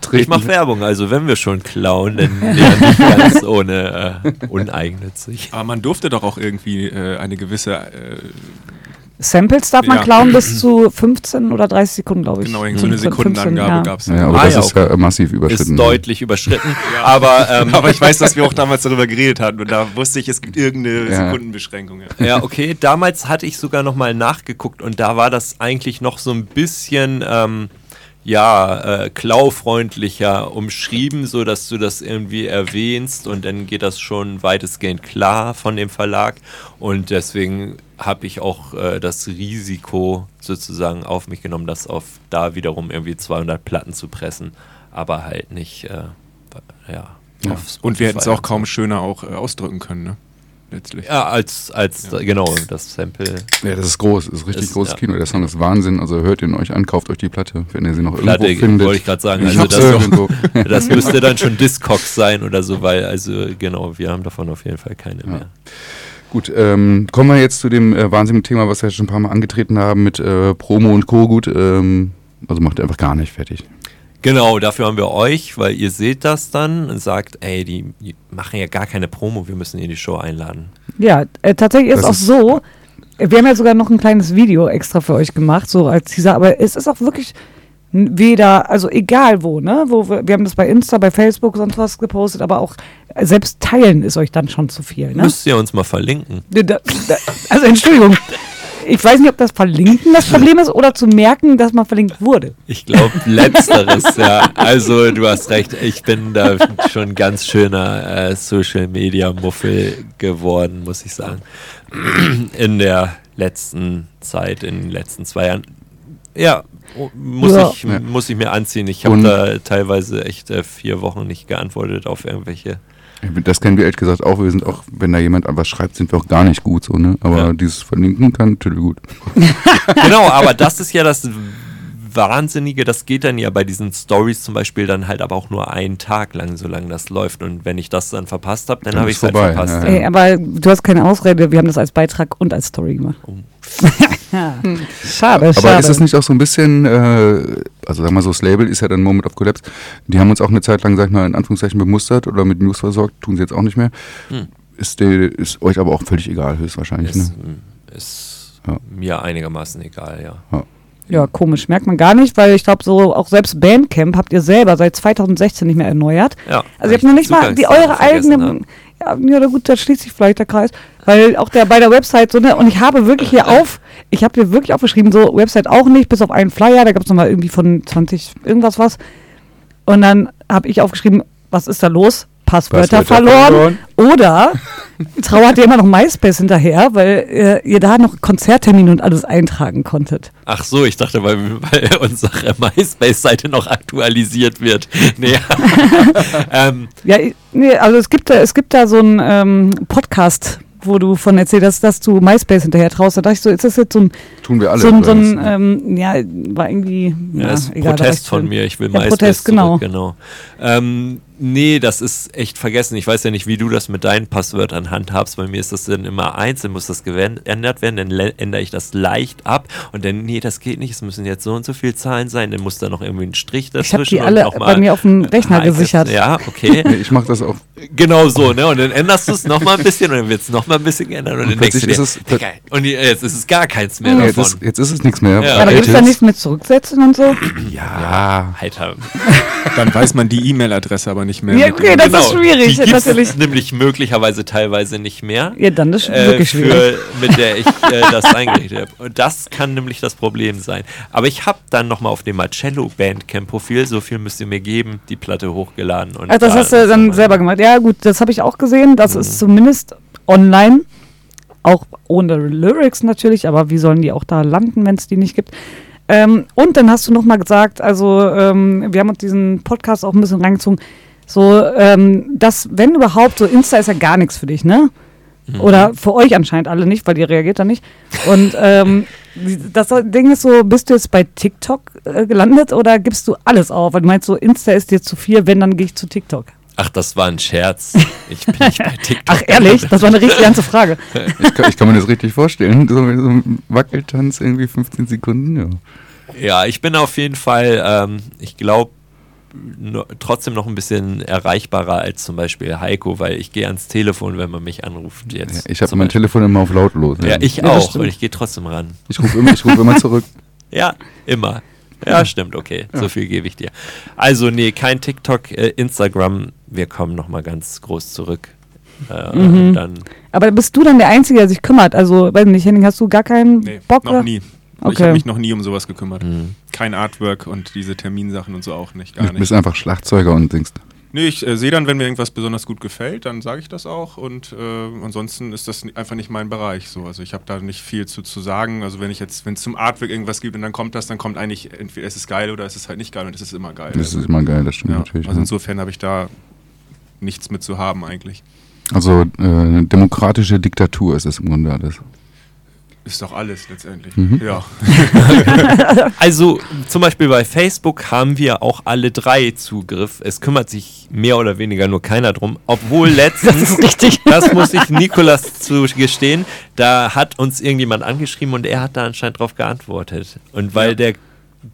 Speaker 1: treten.
Speaker 3: Ich mache Werbung, also wenn wir schon klauen, dann ja nicht ganz ohne äh, uneigennützig.
Speaker 5: Aber man durfte doch auch irgendwie äh, eine gewisse, äh,
Speaker 2: Samples darf man
Speaker 5: Ja.
Speaker 2: klauen bis zu 15 oder 30 Sekunden, glaube ich.
Speaker 5: genau, irgendwie so eine
Speaker 2: 15,
Speaker 5: Sekundenangabe
Speaker 2: ja.
Speaker 5: gab es.
Speaker 1: ja, aber
Speaker 3: Ah,
Speaker 1: das
Speaker 3: ja,
Speaker 1: ist ja massiv überschritten.
Speaker 3: Ist deutlich überschritten, aber, ähm,
Speaker 5: Aber ich weiß, dass wir auch damals darüber geredet hatten und da wusste ich, es gibt irgendeine
Speaker 1: Ja.
Speaker 5: Sekundenbeschränkung. Ja.
Speaker 3: Ja, okay. Damals hatte ich sogar noch mal nachgeguckt und da war das eigentlich noch so ein bisschen, ähm, ja, äh, klaufreundlicher umschrieben, so dass du das irgendwie erwähnst und dann geht das schon weitestgehend klar von dem Verlag und deswegen habe ich auch äh, das Risiko sozusagen auf mich genommen, das auf da wiederum irgendwie 200 Platten zu pressen, aber halt nicht, äh, ja.
Speaker 1: Ja.
Speaker 5: Und wir hätten es auch kaum schöner auch äh, ausdrücken können, ne? Letztlich.
Speaker 3: Ja, als, als genau, das Sample.
Speaker 1: Ja, das ist groß, das ist richtig
Speaker 3: Ist,
Speaker 1: großes
Speaker 3: ja.
Speaker 1: Kino. Der Song ist Wahnsinn. Also hört ihn euch an, kauft euch die Platte, wenn ihr sie noch
Speaker 3: Platte,
Speaker 1: irgendwo findet.
Speaker 3: wollte ich gerade sagen.
Speaker 1: Ich
Speaker 3: Also das,
Speaker 1: irgendwo.
Speaker 3: das müsste dann schon Discogs sein oder so, weil, also genau, wir haben davon auf jeden Fall keine mehr.
Speaker 1: Gut, ähm, kommen wir jetzt zu dem äh, wahnsinnigen Thema, was wir schon ein paar Mal angetreten haben mit äh, Promo und Co. Gut, ähm, also macht ihr einfach gar nicht fertig.
Speaker 3: Genau, dafür haben wir euch, weil ihr seht das dann und sagt, ey, die, die machen ja gar keine Promo, wir müssen in die Show einladen.
Speaker 2: Ja, äh, tatsächlich ist
Speaker 1: Das
Speaker 2: auch
Speaker 1: ist-
Speaker 2: so. Wir haben ja sogar noch ein kleines Video extra für euch gemacht, so als Teaser, aber es ist auch wirklich weder, also egal wo, ne? Wo wir, wir haben das bei Insta, bei Facebook sonst was gepostet, aber auch äh, selbst teilen ist euch dann schon zu viel, ne?
Speaker 3: Müsst ihr uns mal verlinken.
Speaker 2: Da- da- Also Entschuldigung. Ich weiß nicht, ob das Verlinken das Problem ist oder zu merken, dass man verlinkt wurde.
Speaker 3: Ich glaube, letzteres, ja. Also, du hast recht, ich bin da schon ein ganz schöner äh, Social Media Muffel geworden, muss ich sagen. In der letzten Zeit, in den letzten zwei Jahren. Ja, oh, muss,
Speaker 2: Ja.
Speaker 3: Ich, muss ich mir anziehen. Ich habe da teilweise echt äh, vier Wochen nicht geantwortet auf irgendwelche.
Speaker 1: Das kennen wir ehrlich gesagt auch. Wir sind auch, wenn da jemand was schreibt, sind wir auch gar nicht gut so, ne? Aber
Speaker 3: Ja.
Speaker 1: dieses Verlinken kann natürlich gut.
Speaker 3: genau, aber das ist ja das Wahnsinnige, das geht dann ja bei diesen Stories zum Beispiel dann halt aber auch nur einen Tag lang, solange das läuft. Und wenn ich das dann verpasst habe, dann
Speaker 1: Dann
Speaker 3: habe ich es halt verpasst.
Speaker 1: ja,
Speaker 3: ja.
Speaker 2: Ey, aber du hast keine Ausrede, wir haben das als Beitrag und als Story gemacht.
Speaker 3: Oh.
Speaker 2: ja. Schade,
Speaker 1: Aber
Speaker 2: schade.
Speaker 1: ist es nicht auch so ein bisschen, äh, also sag mal so, das Label ist ja dann Moment of Collapse. Die haben uns auch eine Zeit lang, sag ich mal, in Anführungszeichen bemustert oder mit News versorgt, tun sie jetzt auch nicht mehr.
Speaker 3: Hm.
Speaker 1: Ist, die, ist euch aber auch völlig egal, höchstwahrscheinlich.
Speaker 3: Ist,
Speaker 1: Ne?
Speaker 3: ist
Speaker 1: Ja.
Speaker 3: mir einigermaßen egal, ja.
Speaker 2: Ja, komisch. Merkt man gar nicht, weil ich glaube, so auch selbst Bandcamp habt ihr selber seit 2016 nicht mehr erneuert.
Speaker 3: ja
Speaker 2: Also ihr habt noch nicht mal die eure eigene, ja, ja na gut, da schließt sich vielleicht der Kreis. Weil auch der bei der Website so, ne, und ich habe wirklich hier auf, ich habe hier wirklich aufgeschrieben, so Website auch nicht, bis auf einen Flyer, da gab es nochmal irgendwie von 20 irgendwas was. Und dann habe ich aufgeschrieben, was ist da los? Passwörter,
Speaker 1: Passwörter
Speaker 2: verloren.
Speaker 1: verloren.
Speaker 2: Oder trauert ihr immer noch MySpace hinterher, weil äh, ihr da noch Konzerttermine und alles eintragen konntet.
Speaker 3: Ach so, ich dachte, weil, weil unsere MySpace-Seite noch aktualisiert wird. Nee. ähm,
Speaker 2: Ja, ich- nee, also es gibt da, es gibt da so einen ähm, Podcast, wo du von erzählt hast, dass du MySpace hinterher traust. Da dachte ich so, ist das jetzt so ein,
Speaker 1: Tun wir alle.
Speaker 2: so ein, so ein
Speaker 1: ne?
Speaker 2: ähm, ja, war irgendwie,
Speaker 3: Ja,
Speaker 2: ja,
Speaker 3: das ist ein
Speaker 2: egal,
Speaker 3: Protest von mir. Ich will
Speaker 2: Ja,
Speaker 3: MySpace
Speaker 2: Protest, genau.
Speaker 3: zurück, genau. Ähm, nee, das ist echt vergessen. Ich weiß ja nicht, wie du das mit deinen Passwörtern handhabst. Bei mir ist das dann immer einzeln, muss das geändert werden. Dann ändere ich das leicht ab und dann, nee, das geht nicht. Es müssen jetzt so und so viele Zahlen sein. Dann muss da noch irgendwie ein Strich
Speaker 2: Ich habe
Speaker 3: dazwischen.
Speaker 2: die
Speaker 3: und
Speaker 2: alle
Speaker 3: noch mal-
Speaker 2: bei mir auf dem Rechner
Speaker 3: jetzt-
Speaker 2: gesichert.
Speaker 3: Ja, okay.
Speaker 1: Nee, ich mache das auch.
Speaker 3: Genau so, ne? Und dann änderst du es nochmal ein bisschen und dann wird es nochmal ein bisschen geändert und dann denkst du dir,
Speaker 1: ist
Speaker 3: und jetzt ist es gar keins mehr
Speaker 1: Nee, jetzt,
Speaker 3: davon.
Speaker 1: ist, jetzt ist es nichts mehr.
Speaker 3: Ja.
Speaker 2: Aber da gibt es da nichts mit zurücksetzen und so.
Speaker 1: Ja.
Speaker 3: Alter.
Speaker 5: Dann weiß man die E-Mail-Adresse aber nicht mehr.
Speaker 2: Ja, okay, das ist schwierig,
Speaker 3: Die
Speaker 2: natürlich.
Speaker 3: nämlich möglicherweise teilweise nicht mehr.
Speaker 2: Ja, dann ist
Speaker 3: äh,
Speaker 2: wirklich schwierig.
Speaker 3: Für, mit der ich äh, das eingerichtet habe. Und das kann nämlich das Problem sein. Aber ich habe dann nochmal auf dem Marcello Bandcamp-Profil, so viel müsst ihr mir geben, die Platte hochgeladen. Und
Speaker 2: Ach, das
Speaker 3: da
Speaker 2: hast du dann selber gemacht. Ja, gut, das habe ich auch gesehen. Das
Speaker 3: Mhm.
Speaker 2: ist zumindest online. Auch ohne Lyrics natürlich, aber wie sollen die auch da landen, wenn es die nicht gibt? Ähm, und dann hast du nochmal gesagt, also ähm, wir haben uns diesen Podcast auch ein bisschen reingezogen, so, ähm, dass, wenn überhaupt, so Insta ist ja gar nichts für dich, ne?
Speaker 3: Mhm.
Speaker 2: Oder für euch anscheinend alle nicht, weil ihr reagiert da nicht. Und ähm, das Ding ist so, bist du jetzt bei TikTok äh, gelandet oder gibst du alles auf? Weil du meinst so, Insta ist dir zu viel, wenn, dann gehe ich zu TikTok.
Speaker 3: Ach, das war ein Scherz. Ich bin nicht bei TikTok.
Speaker 2: Ach ehrlich? Das war eine richtig ernste Frage.
Speaker 1: Ich kann, ich kann mir das richtig vorstellen. So, so ein Wackeltanz, irgendwie 15 Sekunden. Ja.
Speaker 3: Ja, ich bin auf jeden Fall, ähm, ich glaube, trotzdem noch ein bisschen erreichbarer als zum Beispiel Heiko, weil ich gehe ans Telefon, wenn man mich anruft jetzt.
Speaker 1: Ich habe mein
Speaker 3: Beispiel.
Speaker 1: Telefon immer auf lautlos.
Speaker 3: Ja, ich
Speaker 2: Ja,
Speaker 3: auch, und ich gehe trotzdem ran.
Speaker 1: Ich rufe immer, ich ruf immer zurück.
Speaker 3: Ja, immer. Ja, stimmt, okay. So viel gebe ich dir. Also, nee, kein TikTok, äh, Instagram. Wir kommen nochmal ganz groß zurück. Äh,
Speaker 2: Mhm.
Speaker 3: Dann,
Speaker 2: Aber bist du dann der Einzige, der sich kümmert? Also, weiß nicht, Henning, hast du gar keinen
Speaker 5: Nee,
Speaker 2: Bock?
Speaker 5: noch
Speaker 2: oder?
Speaker 5: nie. Ich
Speaker 2: Okay.
Speaker 5: habe mich noch nie um sowas gekümmert.
Speaker 3: Mhm.
Speaker 5: Kein Artwork und diese Terminsachen und so auch nicht.
Speaker 1: Du
Speaker 5: Gar
Speaker 1: bist
Speaker 5: nicht.
Speaker 1: einfach Schlagzeuger und denkst,
Speaker 5: Nee, ich äh, sehe dann, wenn mir irgendwas besonders gut gefällt, dann sage ich das auch und äh, ansonsten ist das einfach nicht mein Bereich so. Also ich habe da nicht viel zu, zu sagen. Also wenn ich jetzt, wenn es zum Artwork irgendwas gibt und dann kommt das, dann kommt eigentlich entweder es ist geil oder es ist halt nicht geil und es ist immer geil.
Speaker 1: das
Speaker 5: Also,
Speaker 1: ist immer geil, das stimmt
Speaker 5: ja,
Speaker 1: natürlich.
Speaker 5: also
Speaker 1: ne?
Speaker 5: insofern habe ich da nichts mit zu haben eigentlich.
Speaker 1: Also äh, eine demokratische Diktatur ist es im Grunde alles.
Speaker 5: Ist doch alles letztendlich.
Speaker 1: Mhm.
Speaker 5: Ja.
Speaker 3: also, zum Beispiel bei Facebook haben wir auch alle drei Zugriff. Es kümmert sich mehr oder weniger nur keiner drum. Obwohl letztens,
Speaker 2: Das ist richtig.
Speaker 3: das muss ich Nikolas zugestehen, da hat uns irgendjemand angeschrieben und er hat da anscheinend drauf geantwortet. Und weil der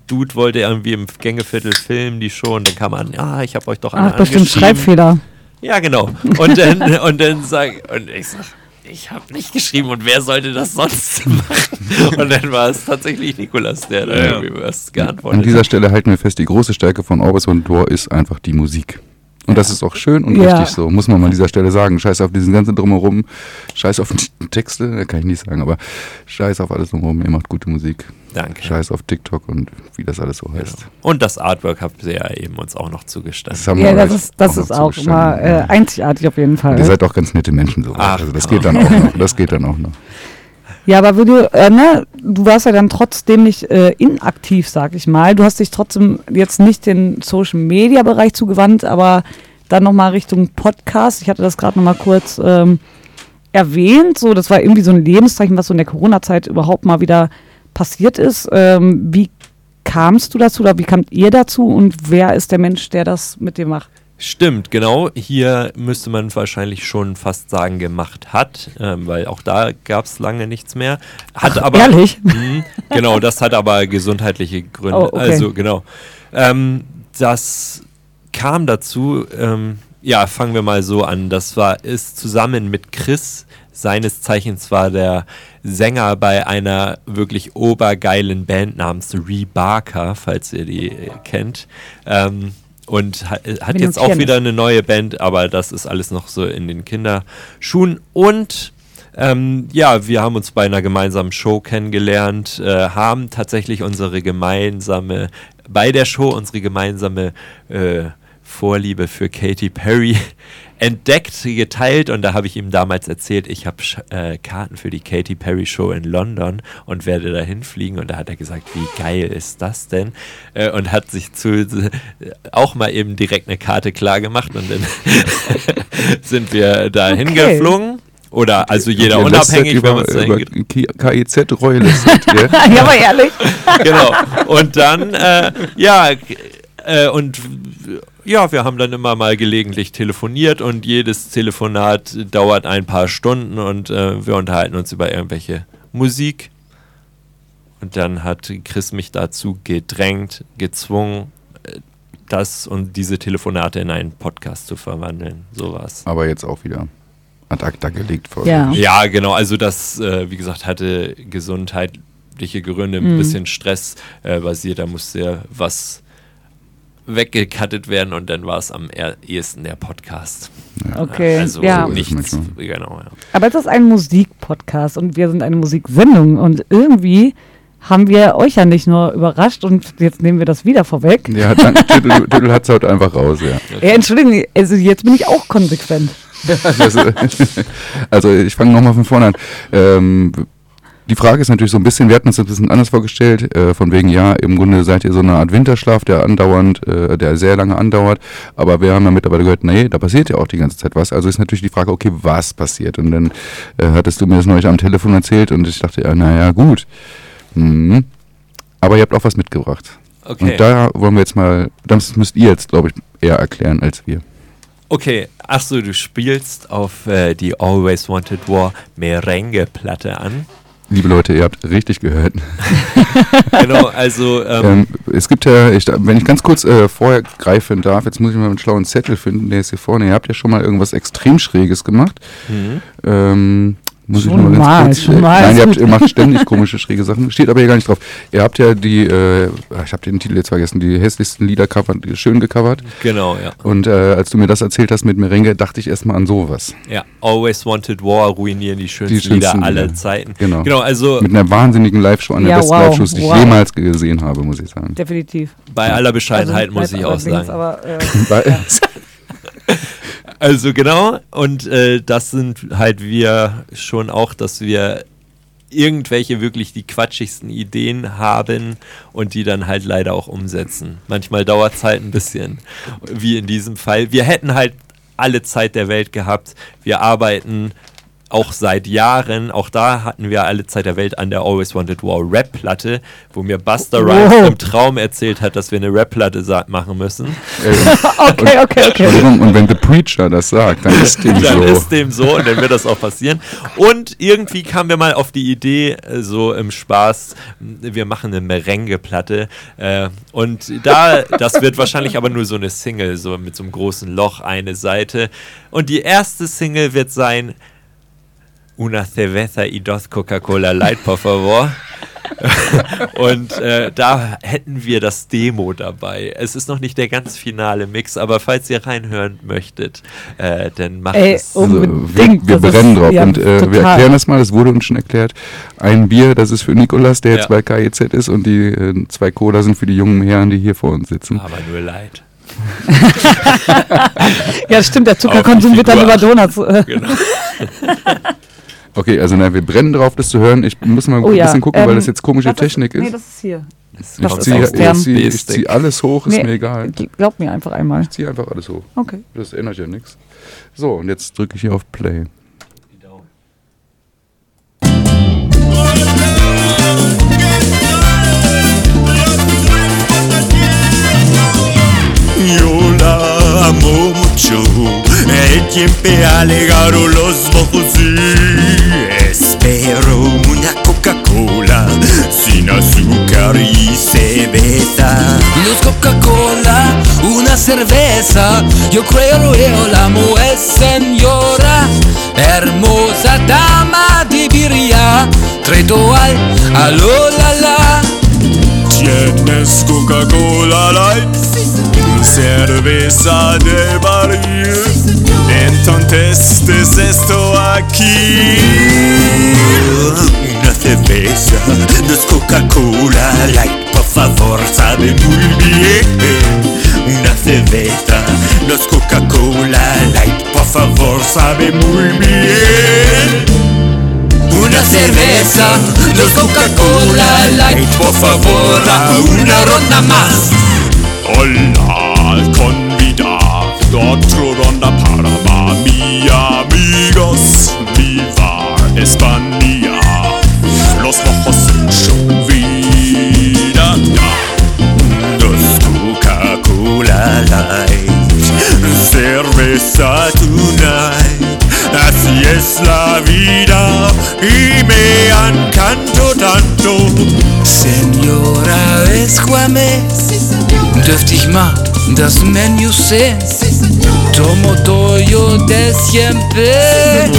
Speaker 3: Dude wollte irgendwie im Gängeviertel filmen, die schon, dann kam an, ja, ich habe euch doch alle
Speaker 2: Ach, bestimmt
Speaker 3: angeschrieben.
Speaker 2: Schreibfehler.
Speaker 3: Ja, genau. Und dann, und dann sag und ich sag, ich habe nicht geschrieben und wer sollte das sonst machen? Und dann war es tatsächlich Nikolas, der da
Speaker 5: Ja.
Speaker 3: irgendwie was
Speaker 1: An
Speaker 3: geantwortet
Speaker 1: dieser
Speaker 3: hat.
Speaker 1: Stelle halten wir fest, die große Stärke von Orbis und Tor ist einfach die Musik. Und das ist auch schön und
Speaker 2: Ja.
Speaker 1: richtig so, muss man mal an dieser Stelle sagen. Scheiß auf diesen ganzen Drumherum, scheiß auf die Texte, da kann ich nicht sagen, aber scheiß auf alles drumherum, ihr macht gute Musik.
Speaker 3: Danke.
Speaker 1: Scheiß auf TikTok und wie das alles so heißt.
Speaker 3: Und das Artwork habt ihr ja eben uns auch noch zugestanden.
Speaker 1: Das haben
Speaker 2: Ja,
Speaker 1: wir
Speaker 2: das ist, das
Speaker 1: noch
Speaker 2: ist auch immer äh, einzigartig auf jeden Fall.
Speaker 1: Und ihr seid auch ganz nette Menschen so.
Speaker 3: Ach,
Speaker 1: also das
Speaker 3: komm.
Speaker 1: geht dann auch noch. Das geht dann auch noch.
Speaker 2: Ja, aber du, äh, ne, du warst ja dann trotzdem nicht äh, inaktiv, sag ich mal. Du hast dich trotzdem jetzt nicht den Social Media Bereich zugewandt, aber dann nochmal Richtung Podcast. Ich hatte das gerade nochmal kurz ähm, erwähnt. So, das war irgendwie so ein Lebenszeichen, was so in der Corona-Zeit überhaupt mal wieder passiert ist. Ähm, wie kamst du dazu oder wie kamt ihr dazu und wer ist der Mensch, der das mit dir macht?
Speaker 3: Stimmt, genau. Hier müsste man wahrscheinlich schon fast sagen, gemacht hat, ähm, weil auch da gab es lange nichts mehr. Hat aber
Speaker 2: Ehrlich?
Speaker 3: Mhm, genau, das hat aber gesundheitliche Gründe.
Speaker 2: Oh, okay.
Speaker 3: Also genau. Ähm, das kam dazu. Ähm, ja, fangen wir mal so an. Das war ist zusammen mit Chris seines Zeichens war der Sänger bei einer wirklich obergeilen Band namens Rebarker, falls ihr die äh, kennt. Ähm, und ha hat
Speaker 2: Wir
Speaker 3: jetzt auch wieder eine neue Band, aber das ist alles noch so in den Kinderschuhen. Und ähm, ja, wir haben uns bei einer gemeinsamen Show kennengelernt, äh, haben tatsächlich unsere gemeinsame, bei der Show unsere gemeinsame äh, Vorliebe für Katy Perry entdeckt, geteilt und da habe ich ihm damals erzählt, ich habe äh, Karten für die Katy Perry Show in London und werde dahin fliegen und da hat er gesagt, wie geil ist das denn? Äh, und hat sich zu äh, auch mal eben direkt eine Karte klar gemacht und dann sind wir dahin
Speaker 2: Okay.
Speaker 3: geflogen. Oder also jeder unabhängig, wenn man
Speaker 1: über,
Speaker 3: es
Speaker 1: über KIZ Reue lästert ihr.
Speaker 2: ja, aber ehrlich.
Speaker 3: genau. Und dann, äh, ja, äh, und ja, wir haben dann immer mal gelegentlich telefoniert und jedes Telefonat dauert ein paar Stunden und äh, wir unterhalten uns über irgendwelche Musik. Und dann hat Chris mich dazu gedrängt, gezwungen, äh, das und diese Telefonate in einen Podcast zu verwandeln. Sowas.
Speaker 1: Aber jetzt auch wieder ad acta gelegt vor.
Speaker 2: Ja.
Speaker 3: Ja, genau. Also das, äh, wie gesagt, hatte gesundheitliche Gründe, ein
Speaker 2: Mhm.
Speaker 3: bisschen Stress äh, basiert. Da musste ja was weggekattet werden und dann war es am ehesten der Podcast.
Speaker 2: Okay,
Speaker 3: Also
Speaker 2: ja.
Speaker 3: Nichts, genau, ja.
Speaker 2: Aber es ist ein Musikpodcast und wir sind eine Musiksendung und irgendwie haben wir euch ja nicht nur überrascht und jetzt nehmen wir das wieder vorweg.
Speaker 1: Ja, dann, hat es heute einfach raus, ja.
Speaker 2: Ja, Entschuldigung, also jetzt bin ich auch konsequent.
Speaker 1: Das, äh, also ich fange nochmal von vorne an. Ähm, die Frage ist natürlich so ein bisschen, wir hatten uns das ein bisschen anders vorgestellt, äh, von wegen, ja, im Grunde seid ihr so eine Art Winterschlaf, der andauernd, äh, der sehr lange andauert, aber wir haben ja mittlerweile gehört, nee, da passiert ja auch die ganze Zeit was. Also ist natürlich die Frage, okay, was passiert? Und dann äh, hattest du mir das neulich am Telefon erzählt und ich dachte, ja, naja, gut. Mhm. Aber ihr habt auch was mitgebracht.
Speaker 3: Okay.
Speaker 1: Und da wollen wir jetzt mal, das müsst ihr jetzt, glaube ich, eher erklären als wir.
Speaker 3: Okay, achso, du spielst auf äh, die Always Wanted War Merengue-Platte an.
Speaker 1: Liebe Leute, ihr habt richtig gehört.
Speaker 3: Genau, also ähm,
Speaker 1: Ähm, es gibt ja, ich, wenn ich ganz kurz äh, vorher greifen darf, jetzt muss ich mal einen schlauen Zettel finden, der ist hier vorne. Ihr habt ja schon mal irgendwas extrem Schräges gemacht.
Speaker 3: mhm.
Speaker 1: Ähm, muss ich
Speaker 2: Schon
Speaker 1: nur mal ganz
Speaker 2: mal,
Speaker 1: kurz,
Speaker 2: schon
Speaker 1: äh,
Speaker 2: mal,
Speaker 1: Nein,
Speaker 2: ist
Speaker 1: ihr, habt, ihr macht ständig komische, schräge Sachen. Steht aber hier gar nicht drauf. Ihr habt ja die, äh, ich habe den Titel jetzt vergessen, die hässlichsten Lieder covert, schön gecovert.
Speaker 3: genau, ja.
Speaker 1: Und äh, als du mir das erzählt hast mit Merengue, dachte ich erstmal an sowas.
Speaker 3: Ja, Always Wanted War ruinieren die schönsten,
Speaker 1: Die schönsten
Speaker 3: Lieder aller. Zeiten.
Speaker 1: Genau.
Speaker 3: Genau, also
Speaker 1: Mit einer wahnsinnigen Live-Show, an der
Speaker 2: Ja,
Speaker 1: besten
Speaker 2: wow,
Speaker 1: Live-Shows, die
Speaker 2: wow.
Speaker 1: ich jemals gesehen habe, muss ich sagen.
Speaker 2: Definitiv.
Speaker 3: bei aller Bescheidenheit
Speaker 2: Also
Speaker 3: muss ich auch
Speaker 2: allerdings,
Speaker 3: sagen.
Speaker 2: Aber, äh,
Speaker 1: Weil-
Speaker 3: Also genau, und äh, das sind halt wir schon auch, dass wir irgendwelche wirklich die quatschigsten Ideen haben und die dann halt leider auch umsetzen. Manchmal dauert es halt ein bisschen, wie in diesem Fall. Wir hätten halt alle Zeit der Welt gehabt. Wir arbeiten auch seit Jahren, auch da hatten wir alle Zeit der Welt an der Always Wanted War Rap-Platte, wo mir Buster Rhymes
Speaker 2: Wow.
Speaker 3: im Traum erzählt hat, dass wir eine Rap-Platte machen müssen.
Speaker 1: äh,
Speaker 2: okay, okay, okay.
Speaker 1: Entschuldigung, und wenn The Preacher das sagt, dann ist dem
Speaker 3: dann
Speaker 1: so.
Speaker 3: ist dem so und dann wird das auch passieren. Und irgendwie kamen wir mal auf die Idee, äh, so im Spaß, wir machen eine Merengue-Platte. Äh, und da, das wird wahrscheinlich aber nur so eine Single, so mit so einem großen Loch, eine Seite. Und die erste Single wird sein Una cerveza y dos Coca-Cola Light, por favor. Und äh, da hätten wir das Demo dabei. Es ist noch nicht der ganz finale Mix, aber falls ihr reinhören möchtet, äh, dann macht
Speaker 2: Ey,
Speaker 3: es.
Speaker 2: um-
Speaker 1: Also, wir,
Speaker 2: Unbedingt,
Speaker 1: wir brennen
Speaker 2: ist-
Speaker 1: drauf
Speaker 2: ja,
Speaker 1: und äh, wir erklären das mal, das wurde uns schon erklärt. Ein Bier, das ist für Nikolas, der
Speaker 3: Ja.
Speaker 1: jetzt bei KIZ ist und die äh, zwei Cola sind für die jungen Herren, die hier vor uns sitzen.
Speaker 3: Aber nur leid.
Speaker 2: Ja, stimmt, der Zuckerkonsum wird dann über. Donuts. Äh,
Speaker 3: Genau.
Speaker 1: Okay, also na, wir brennen drauf, das zu hören. Ich muss mal
Speaker 2: oh
Speaker 1: ein
Speaker 2: ja.
Speaker 1: bisschen gucken, weil
Speaker 2: ähm,
Speaker 1: das jetzt komische
Speaker 2: das
Speaker 1: Technik
Speaker 2: Nee,
Speaker 1: ist.
Speaker 2: das ist hier.
Speaker 3: Das
Speaker 1: Ich
Speaker 2: ist
Speaker 1: ziehe zieh, zieh alles hoch, ist
Speaker 2: Nee,
Speaker 1: mir egal.
Speaker 2: Glaub mir einfach einmal.
Speaker 1: Ich ziehe einfach alles hoch.
Speaker 2: Okay.
Speaker 1: Das ändert ja nichts. So, und jetzt drücke ich hier auf Play.
Speaker 6: Yo la amo mucho, ella siempre alegaron los ojos y espero una Coca-Cola sin azúcar y cerveza.
Speaker 7: Luz Coca-Cola, una cerveza. Yo creo yo la amo es señora, hermosa dama de birria. Tredo al alo la la.
Speaker 8: Tienes Coca-Cola Light, cerveza del barril. Entonces es esto aquí.
Speaker 9: Una cerveza no es Coca-Cola Light, por favor, sabe muy bien. Una cerveza no es Coca-Cola Light, por favor, sabe muy bien. Una cerveza no es Coca-Cola Light, por favor, a una ronda más.
Speaker 8: Hola, convidado, otro ronda para mi amigos. Viva España, los rojos sind schon wieder.
Speaker 9: Dos Coca-Cola Light,
Speaker 8: Cerveza tonight, así es la vida y me encanto tanto.
Speaker 10: Señora, escuame, dürfte ich mal das Menü sehen? Tomo yo de siempre.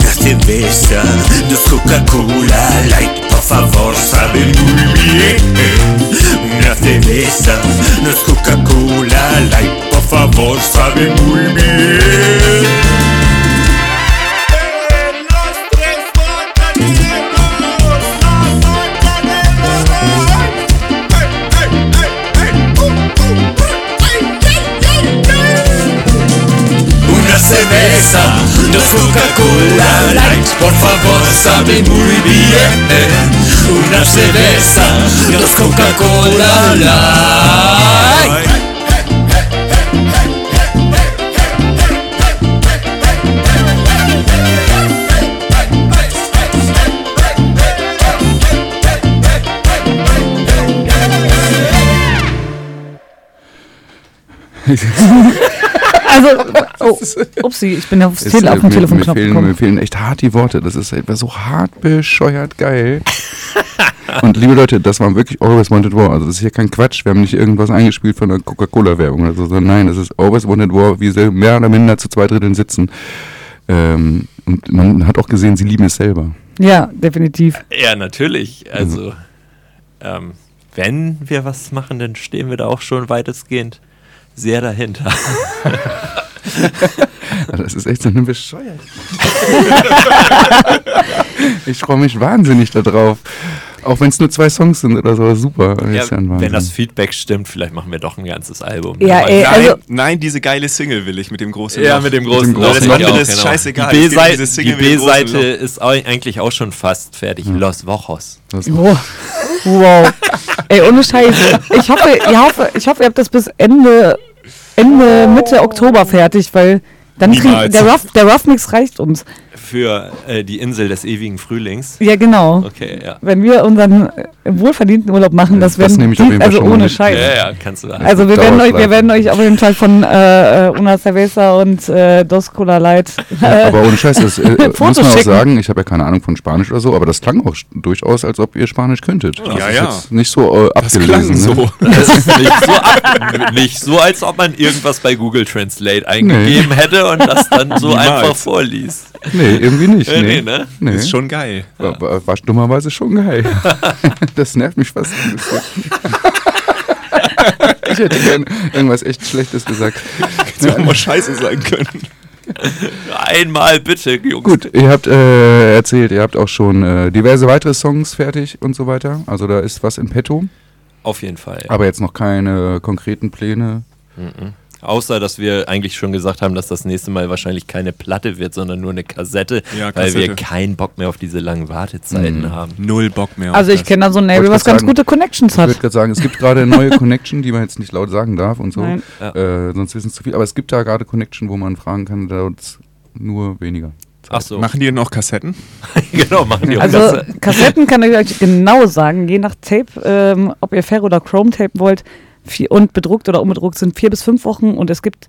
Speaker 9: Una cerveza no es Coca-Cola Light, por favor, sabe muy bien. Una cerveza no Coca-Cola Light, por favor, sabe muy bien. Cerveza no es Coca-Cola Light, por favor, sabe muy bien. Una cerveza no es Coca-Cola Light.
Speaker 2: Also, oh, upsi, ich bin aufs
Speaker 1: Es,
Speaker 2: Tele
Speaker 1: äh,
Speaker 2: auf den
Speaker 1: mir,
Speaker 2: Telefonknopf
Speaker 1: mir, fehlen,
Speaker 2: gekommen.
Speaker 1: mir fehlen echt hart die Worte. Das ist etwas so hart bescheuert geil. Und liebe Leute, das war wirklich Always Wanted War. Also das ist hier kein Quatsch. Wir haben nicht irgendwas eingespielt von einer Coca-Cola-Werbung oder so, sondern nein, das ist Always Wanted War, wie sie mehr oder minder zu zwei Dritteln sitzen. Ähm, und man hat auch gesehen, sie lieben es selber.
Speaker 2: Ja, definitiv.
Speaker 3: Ja, natürlich. Also, ähm, wenn wir was machen, dann stehen wir da auch schon weitestgehend sehr dahinter.
Speaker 1: Das ist echt so eine bescheuert. ich freue mich wahnsinnig darauf. Auch wenn es nur zwei Songs sind oder so, super.
Speaker 3: Ja,
Speaker 1: ja
Speaker 3: wenn das Feedback stimmt, vielleicht machen wir doch ein ganzes Album.
Speaker 2: Ja, ey,
Speaker 5: Nein,
Speaker 2: also-
Speaker 5: nein, diese geile Single will ich mit dem großen
Speaker 3: Ja,
Speaker 5: Loch.
Speaker 3: mit dem großen
Speaker 1: Mit dem
Speaker 3: Loch.
Speaker 1: großen
Speaker 5: Loch.
Speaker 3: auch,
Speaker 5: Das ist
Speaker 3: genau.
Speaker 5: scheißegal.
Speaker 3: Die B-Seite ist eigentlich auch schon fast fertig. Los Wochos.
Speaker 1: Das-
Speaker 2: Oh, wow. Ey, ohne Scheiß. Ich hoffe, ich hoffe, ich hoffe, ihr habt das bis Ende, Ende Mitte Oktober fertig, weil dann
Speaker 5: Niemals.
Speaker 2: der, Rough, der Rough Mix reicht uns.
Speaker 3: Für äh, die Insel des ewigen Frühlings.
Speaker 2: Ja, genau.
Speaker 3: Okay, ja.
Speaker 2: Wenn wir unseren äh, wohlverdienten Urlaub machen, das
Speaker 1: Das
Speaker 2: werden
Speaker 1: nehme ich auf jeden Fall
Speaker 2: also ohne
Speaker 1: mit.
Speaker 2: Scheiß.
Speaker 3: Ja, ja, kannst du.
Speaker 2: Also wir werden, euch, wir werden euch auf jeden Fall von äh, äh, Una Cerveza und äh, Dos Cola Light äh,
Speaker 1: Aber ohne Scheiß, das äh, muss
Speaker 2: Fotos
Speaker 1: man auch
Speaker 2: schicken.
Speaker 1: sagen, ich habe ja keine Ahnung von Spanisch oder so, aber das klang auch durchaus, als ob ihr Spanisch könntet. Das
Speaker 5: Ja,
Speaker 1: ist
Speaker 5: ja.
Speaker 1: jetzt nicht so äh,
Speaker 5: Das
Speaker 1: abgelesen.
Speaker 5: klang
Speaker 1: ne?
Speaker 5: so.
Speaker 3: Das ist nicht so, ab, nicht so, als ob man irgendwas bei Google Translate eingegeben hätte und das dann so
Speaker 5: Niemals.
Speaker 3: einfach vorliest.
Speaker 1: Nee, irgendwie nicht. Nee.
Speaker 3: nee, ne?
Speaker 1: Nee.
Speaker 5: Ist schon geil.
Speaker 1: war, war, war dummerweise schon geil. das nervt mich fast ein bisschen. ich hätte gern irgendwas echt Schlechtes gesagt.
Speaker 5: Hätte auch mal scheiße sein können.
Speaker 3: Einmal bitte, Jungs.
Speaker 1: Gut, ihr habt äh, erzählt, ihr habt auch schon äh, diverse weitere Songs fertig und so weiter. Also da ist was in petto,
Speaker 3: Auf jeden Fall.
Speaker 1: aber jetzt noch keine konkreten Pläne.
Speaker 3: Mhm. Außer, dass wir eigentlich schon gesagt haben, dass das nächste Mal wahrscheinlich keine Platte wird, sondern nur eine Kassette,
Speaker 5: Ja,
Speaker 3: weil wir keinen Bock mehr auf diese langen Wartezeiten
Speaker 1: Mhm.
Speaker 3: haben.
Speaker 5: Null Bock mehr.
Speaker 2: Also
Speaker 5: auf
Speaker 2: ich kenne da so ein Label,
Speaker 1: ich
Speaker 2: was ganz
Speaker 1: sagen.
Speaker 2: gute Connections
Speaker 1: Ich
Speaker 2: hat.
Speaker 1: würde gerade sagen, es gibt gerade eine neue Connection, die man jetzt nicht laut sagen darf und so.
Speaker 2: Nein.
Speaker 3: Ja.
Speaker 1: Äh, sonst wissen es zu viel. Aber es gibt da gerade Connection, wo man fragen kann, da nur weniger.
Speaker 3: Ach so.
Speaker 5: Machen die denn auch Kassetten?
Speaker 3: genau, machen die auch
Speaker 2: Also. Kassetten kann ich euch genau sagen, je nach Tape, ähm, ob ihr Ferro oder Chrome tapen wollt vier, und bedruckt oder unbedruckt sind vier bis fünf Wochen und es gibt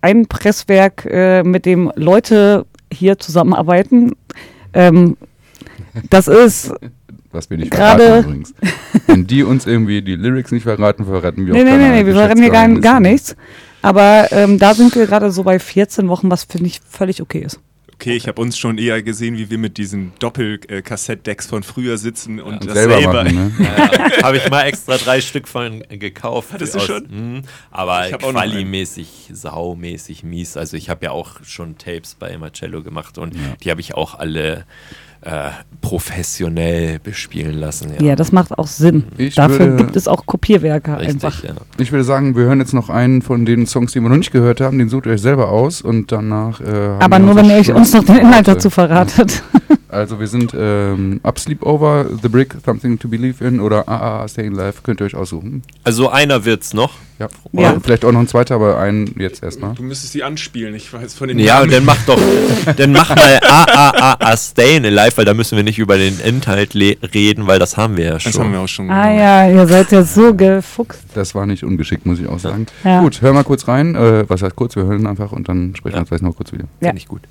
Speaker 2: ein Presswerk, äh, mit dem Leute hier zusammenarbeiten. Ähm, das ist,
Speaker 1: Was wir nicht
Speaker 2: Gerade-
Speaker 1: verraten übrigens. Wenn die uns irgendwie die Lyrics nicht verraten, verraten wir
Speaker 2: nee,
Speaker 1: auch
Speaker 2: nee, nee, nee, wir verraten hier gar, gar nichts. Aber ähm, da sind wir gerade so bei 14 Wochen, was finde ich völlig okay ist.
Speaker 5: Okay, ich habe uns schon eher gesehen, wie wir mit diesen Doppel-Kassettdecks von früher sitzen und das
Speaker 1: selber
Speaker 5: selber.
Speaker 1: machen, ne?
Speaker 11: Ja, Habe ich mal extra drei Stück von gekauft.
Speaker 5: Hattest du
Speaker 11: aus-
Speaker 5: schon?
Speaker 11: Aber
Speaker 5: auch noch einen.
Speaker 11: qualimäßig, saumäßig mies. Also ich habe ja auch schon Tapes bei Marcello gemacht und die habe ich auch alle äh, professionell bespielen lassen.
Speaker 2: Ja, das macht auch Sinn.
Speaker 1: Ich
Speaker 2: Dafür
Speaker 1: würde-
Speaker 2: gibt es auch Kopierwerke
Speaker 11: Richtig,
Speaker 2: einfach.
Speaker 11: ja.
Speaker 1: Ich würde sagen, wir hören jetzt noch einen von den Songs, die wir noch nicht gehört haben. Den sucht ihr euch selber aus und danach. Äh, haben
Speaker 2: Aber
Speaker 1: wir
Speaker 2: nur, wenn ihr euch uns noch den Inhalt dazu verratet.
Speaker 1: Also wir sind ähm, Up Sleepover, The Brick, Something to Believe in oder AAA Staying Live. Könnt ihr euch aussuchen.
Speaker 11: Also einer wird's noch.
Speaker 1: Ja.
Speaker 2: Ja.
Speaker 1: Vielleicht auch noch ein zweiter, aber einen jetzt erstmal.
Speaker 5: Du müsstest sie anspielen, ich weiß von den
Speaker 11: Ja,
Speaker 5: Namen.
Speaker 11: dann mach doch, dann mach mal AAA Stay Live, weil da müssen wir nicht über den Inhalt reden, weil das haben wir ja schon.
Speaker 5: Das haben wir auch schon
Speaker 2: ah
Speaker 5: gemacht.
Speaker 2: ja, ihr seid ja so gefuchst.
Speaker 1: Das war nicht ungeschickt, muss ich auch sagen.
Speaker 2: Ja.
Speaker 1: Gut, hör mal kurz rein. Äh, was heißt kurz? Wir hören einfach und dann sprechen wir
Speaker 11: Ja.
Speaker 1: uns gleich noch kurz wieder.
Speaker 2: Ja.
Speaker 11: Finde ich gut.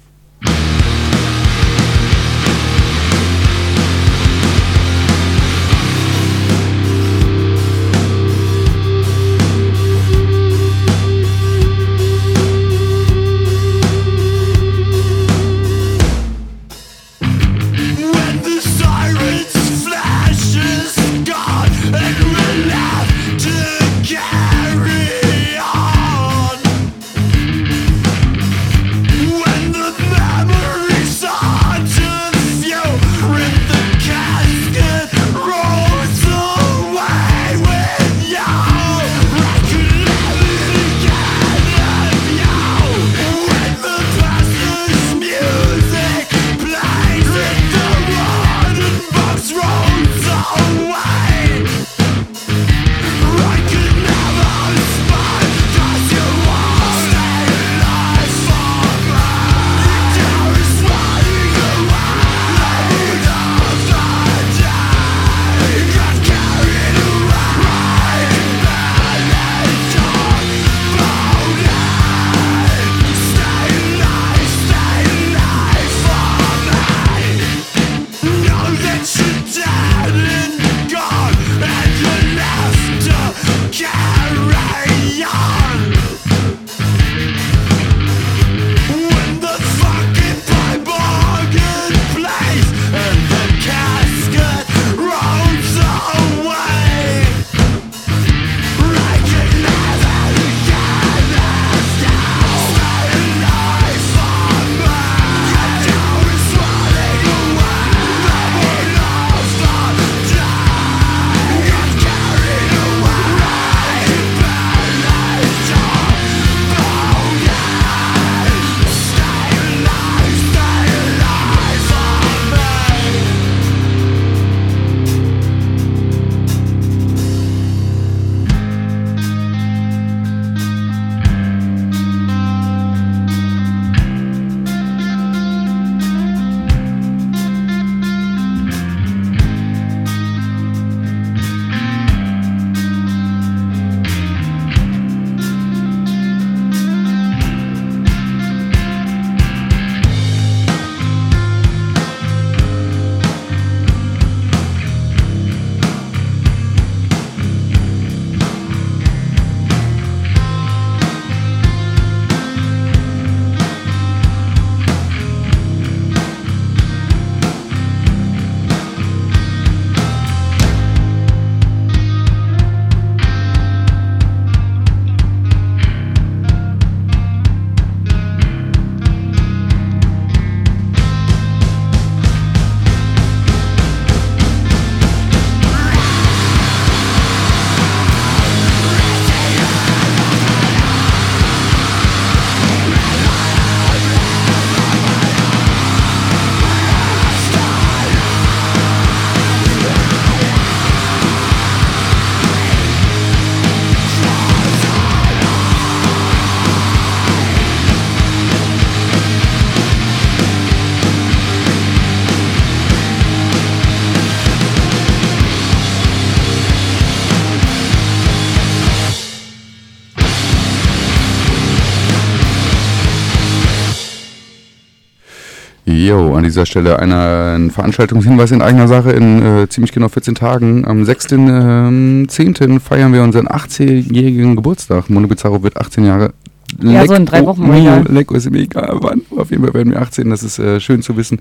Speaker 1: Jo, an dieser Stelle ein Veranstaltungshinweis in eigener Sache. In äh, ziemlich genau 14 Tagen, am 6.10. feiern wir unseren 18-jährigen Geburtstag. Mono Bizarro wird 18 Jahre
Speaker 2: Ja, so in drei Wochen,
Speaker 1: Mio,
Speaker 2: egal.
Speaker 1: Lecco ist mir egal wann. Auf jeden Fall werden wir 18, das ist äh, schön zu wissen.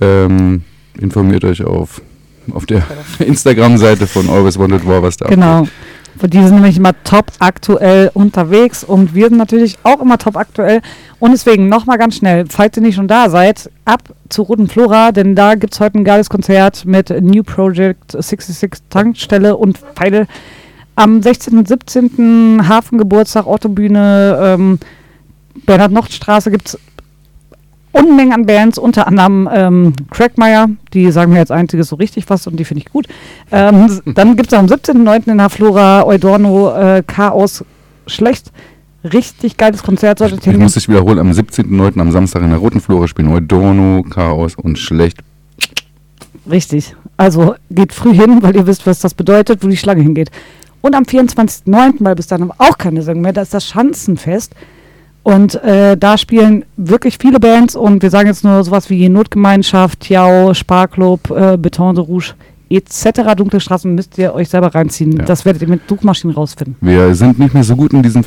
Speaker 1: Ähm, informiert euch auf, auf der Instagram-Seite von Always Wanted War, was da
Speaker 2: Genau. Die sind nämlich immer top aktuell unterwegs und wir sind natürlich auch immer top aktuell. Und deswegen nochmal ganz schnell, falls ihr nicht schon da seid, ab zu Roten Flora, denn da gibt es heute ein geiles Konzert mit New Project 66 Tankstelle und Pfeile. Am 16. und 17. Hafengeburtstag, Autobühne, ähm, Bernhard-Nocht-Straße gibt es Unmengen an Bands, unter anderem ähm, Crackmeyer, die sagen mir jetzt einziges so richtig was und die finde ich gut. Ähm, dann gibt es am 17.09. in der Flora Eudorno äh, Chaos Schlecht. Richtig geiles Konzert, solltet ihr
Speaker 1: Ich muss dich wiederholen, am 17.09. am Samstag in der Roten Flore spielen Eudorno, Chaos und Schlecht.
Speaker 2: Richtig. Also geht früh hin, weil ihr wisst, was das bedeutet, wo die Schlange hingeht. Und am 24.09., weil bis dann auch keine Sendung mehr, da ist das Schanzenfest. Und äh, da spielen wirklich viele Bands und wir sagen jetzt nur sowas wie Notgemeinschaft, Tiao, Sparklub, äh, Beton de Rouge etc. Dunkle Straßen müsst ihr euch selber reinziehen.
Speaker 1: Ja.
Speaker 2: Das werdet ihr mit Suchmaschinen rausfinden.
Speaker 1: Wir sind nicht mehr so gut in diesen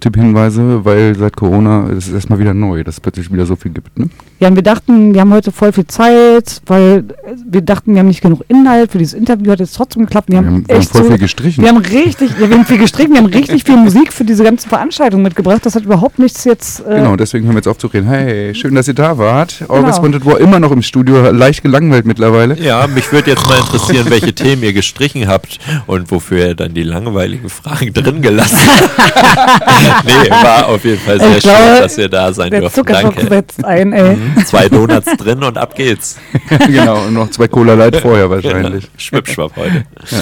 Speaker 1: Veranstaltungstipp-Hinweise, weil seit Corona es ist erstmal wieder neu, dass es plötzlich wieder so viel gibt. Ne?
Speaker 2: Ja, und wir dachten, wir haben heute voll viel Zeit, weil äh, wir dachten, wir haben nicht genug Inhalt für dieses Interview, hat jetzt trotzdem geklappt. Wir,
Speaker 1: Wir
Speaker 2: haben,
Speaker 1: haben, wir haben
Speaker 2: echt
Speaker 1: voll
Speaker 2: so,
Speaker 1: viel gestrichen.
Speaker 2: Wir haben richtig, ja, wir haben viel gestrichen, wir haben richtig viel Musik für diese ganzen Veranstaltungen mitgebracht. Das hat überhaupt nichts jetzt. Äh,
Speaker 1: Genau, deswegen hören wir jetzt auf zu reden. Hey, schön, dass ihr da wart. August
Speaker 2: Genau.
Speaker 1: Wanted War immer noch im Studio, leicht gelangweilt mittlerweile.
Speaker 3: Ja, mich würde jetzt mal interessieren, welche Themen ihr gestrichen habt und wofür ihr dann die langweiligen Fragen drin gelassen habt. nee, war auf jeden Fall sehr
Speaker 2: glaube,
Speaker 3: schön, dass ihr da sein
Speaker 2: der
Speaker 3: durften. Danke.
Speaker 2: setzt ein, ey.
Speaker 3: Mhm, Zwei Donuts drin und ab geht's.
Speaker 1: genau, und noch zwei Cola Light vorher wahrscheinlich.
Speaker 3: Schwippschwapp heute.
Speaker 1: Ja.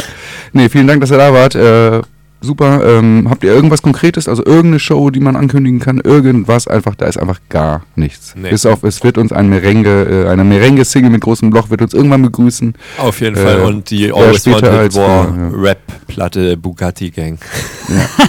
Speaker 1: Nee, vielen Dank, dass ihr da wart. Äh, super. Ähm, habt ihr irgendwas Konkretes, also irgendeine Show, die man ankündigen kann? Irgendwas einfach, da ist einfach gar nichts.
Speaker 3: Nee.
Speaker 1: Bis auf, es wird uns ein Merengue, äh, eine Merengue-Single mit großem Loch wird uns irgendwann begrüßen.
Speaker 3: Auf jeden
Speaker 1: Äh,
Speaker 3: Fall. Und die Always Wanted
Speaker 1: als
Speaker 3: War
Speaker 1: ja.
Speaker 3: Rap-Platte Bugatti Gang.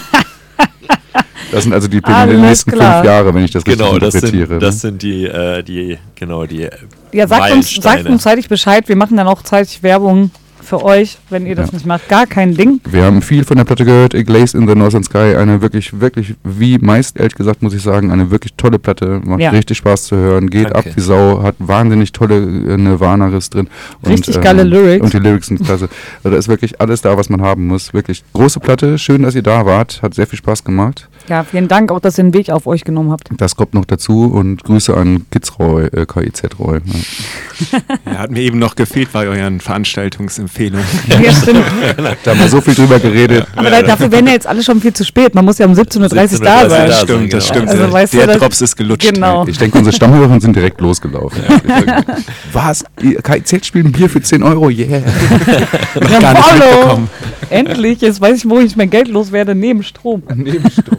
Speaker 1: Das sind also die
Speaker 2: Alles
Speaker 1: die nächsten
Speaker 2: klar.
Speaker 1: fünf Jahre, wenn ich das
Speaker 3: Genau,
Speaker 1: richtig
Speaker 3: das
Speaker 1: interpretiere.
Speaker 3: sind, das sind die, äh, die, genau, die
Speaker 2: Ja, sagt uns, sagt uns zeitig Bescheid. Wir machen dann auch zeitig Werbung für euch, wenn ihr das
Speaker 1: Ja.
Speaker 2: nicht macht. Gar kein Ding.
Speaker 1: Wir haben viel von der Platte gehört. A Glazed in the Northern Sky. Eine wirklich, wirklich, wie meist ehrlich gesagt, muss ich sagen, eine wirklich tolle Platte. Macht
Speaker 2: Ja.
Speaker 1: richtig Spaß zu hören. Geht
Speaker 3: Danke.
Speaker 1: ab wie Sau. Hat wahnsinnig tolle äh, Nirvana-Riss drin.
Speaker 2: Richtig geile Lyrics.
Speaker 1: Und die Lyrics sind klasse. Also da ist wirklich alles da, was man haben muss. Wirklich große Platte. Schön, dass ihr da wart. Hat sehr viel Spaß gemacht.
Speaker 2: Ja, vielen Dank auch, dass ihr den Weg auf euch genommen habt.
Speaker 1: Das kommt noch dazu. Und Grüße an Kidsroy, äh, KIZ-Roy. Ja.
Speaker 5: Ja, hat mir eben noch gefehlt bei euren Veranstaltungsempfehlungen.
Speaker 2: Ja, stimmt.
Speaker 1: Da haben wir so viel drüber geredet.
Speaker 2: Aber da, dafür wären ja jetzt alle schon viel zu spät. Man muss ja um 17.30 Uhr
Speaker 3: 17:30
Speaker 2: da sein.
Speaker 3: da
Speaker 5: Das stimmt, das stimmt.
Speaker 2: Also, weißt du,
Speaker 5: Der
Speaker 2: das-
Speaker 5: Drops ist gelutscht.
Speaker 2: Genau.
Speaker 1: Ich denke, unsere Stammhörer sind direkt losgelaufen. Was? Ihr- KIZ spielt ein Bier für 10 Euro? Yeah.
Speaker 2: Ja,
Speaker 5: gar nicht.
Speaker 2: Endlich, jetzt weiß ich, wo ich mein Geld loswerde, neben Strom.
Speaker 1: Nebenstrom.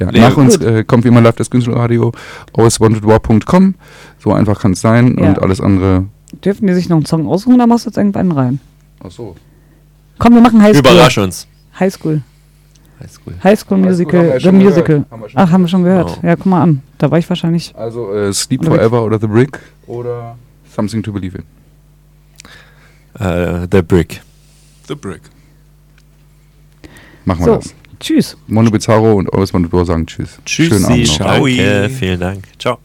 Speaker 1: Ja.
Speaker 3: Nee,
Speaker 1: nach uns äh, kommt wie immer live das Künstlerradio alwayswantedwar.com. So einfach kann es sein
Speaker 2: Ja.
Speaker 1: und alles andere.
Speaker 2: Dürfen die sich noch einen Song aussuchen oder machst du jetzt irgendwann rein?
Speaker 1: Ach so.
Speaker 2: Komm, wir machen Highschool.
Speaker 3: Überrasch uns.
Speaker 2: Highschool.
Speaker 3: Highschool.
Speaker 2: Highschool Musical.
Speaker 1: wir
Speaker 2: The. Musical.
Speaker 1: Haben
Speaker 2: Ach, haben wir schon gehört.
Speaker 3: Oh.
Speaker 2: Ja, guck mal an. Da war ich wahrscheinlich.
Speaker 1: Also äh, Sleep
Speaker 2: Oder
Speaker 1: Forever oder The Brick oder Something to Believe in.
Speaker 3: Äh, The Brick.
Speaker 5: The Brick.
Speaker 1: Machen wir
Speaker 2: So.
Speaker 1: das.
Speaker 2: Tschüss.
Speaker 1: Mono Bizarro und Wanted War sagen Tschüss.
Speaker 3: Tschüss.
Speaker 1: Schönen Abend noch.
Speaker 5: Ciao.
Speaker 3: Danke. Vielen Dank. Ciao.